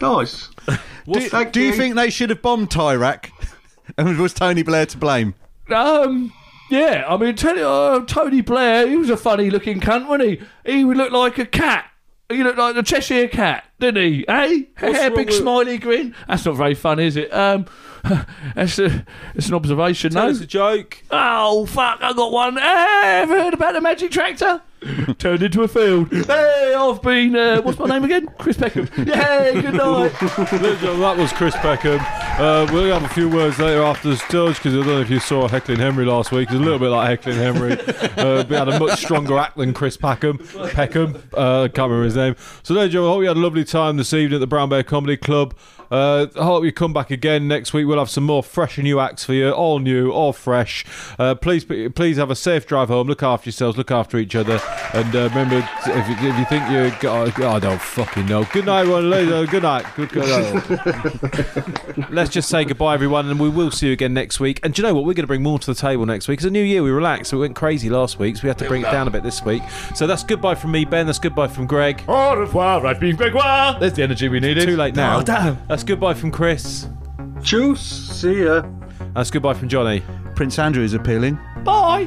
S4: Nice.
S5: Do,
S4: Thank
S5: do you
S4: you.
S5: think they should have bombed Tyrak? and was Tony Blair to blame?
S3: Um, yeah, I mean, tell you, uh, Tony Blair, he was a funny looking cunt, wasn't he? He looked like a cat. He looked like the Cheshire cat, didn't he? Hey,
S2: What's
S3: Hair, big
S2: with-
S3: smiley grin. That's not very funny, is it? Um, that's a, it's an observation,
S2: Tell
S3: no?
S2: it's a joke.
S3: Oh fuck! I got one. Hey, ever heard about the magic tractor? Turned into a field. Hey, I've been. Uh, what's my name again? Chris Peckham. Yay! Good night.
S2: that was Chris Peckham. Uh, we'll have a few words later after the judge because I don't know if you saw Heckling Henry last week. He's a little bit like Heckling Henry. uh, he had a much stronger act than Chris Peckham. Peckham. Uh, I can't remember his name. So there, Joe. I hope you had a lovely time this evening at the Brown Bear Comedy Club. Uh, I hope you come back again next week. We'll have some more fresh and new acts for you, all new, all fresh. Uh, please, please have a safe drive home. Look after yourselves. Look after each other. And uh, remember, if you, if you think you, oh, I don't fucking know. Good night, everyone. Uh, Good night. Good, good night. Let's just say goodbye, everyone, and we will see you again next week. And do you know what? We're going to bring more to the table next week. It's a new year. We relaxed. We went crazy last week, so we had to bring it down a bit this week. So that's goodbye from me, Ben. That's goodbye from Greg.
S3: Au revoir, right being Gregoire. There's the energy we needed.
S2: Too late now.
S3: Oh, damn.
S2: That's goodbye from Chris.
S4: Juice. See ya.
S2: That's goodbye from Johnny.
S5: Prince Andrew is appealing.
S3: Bye.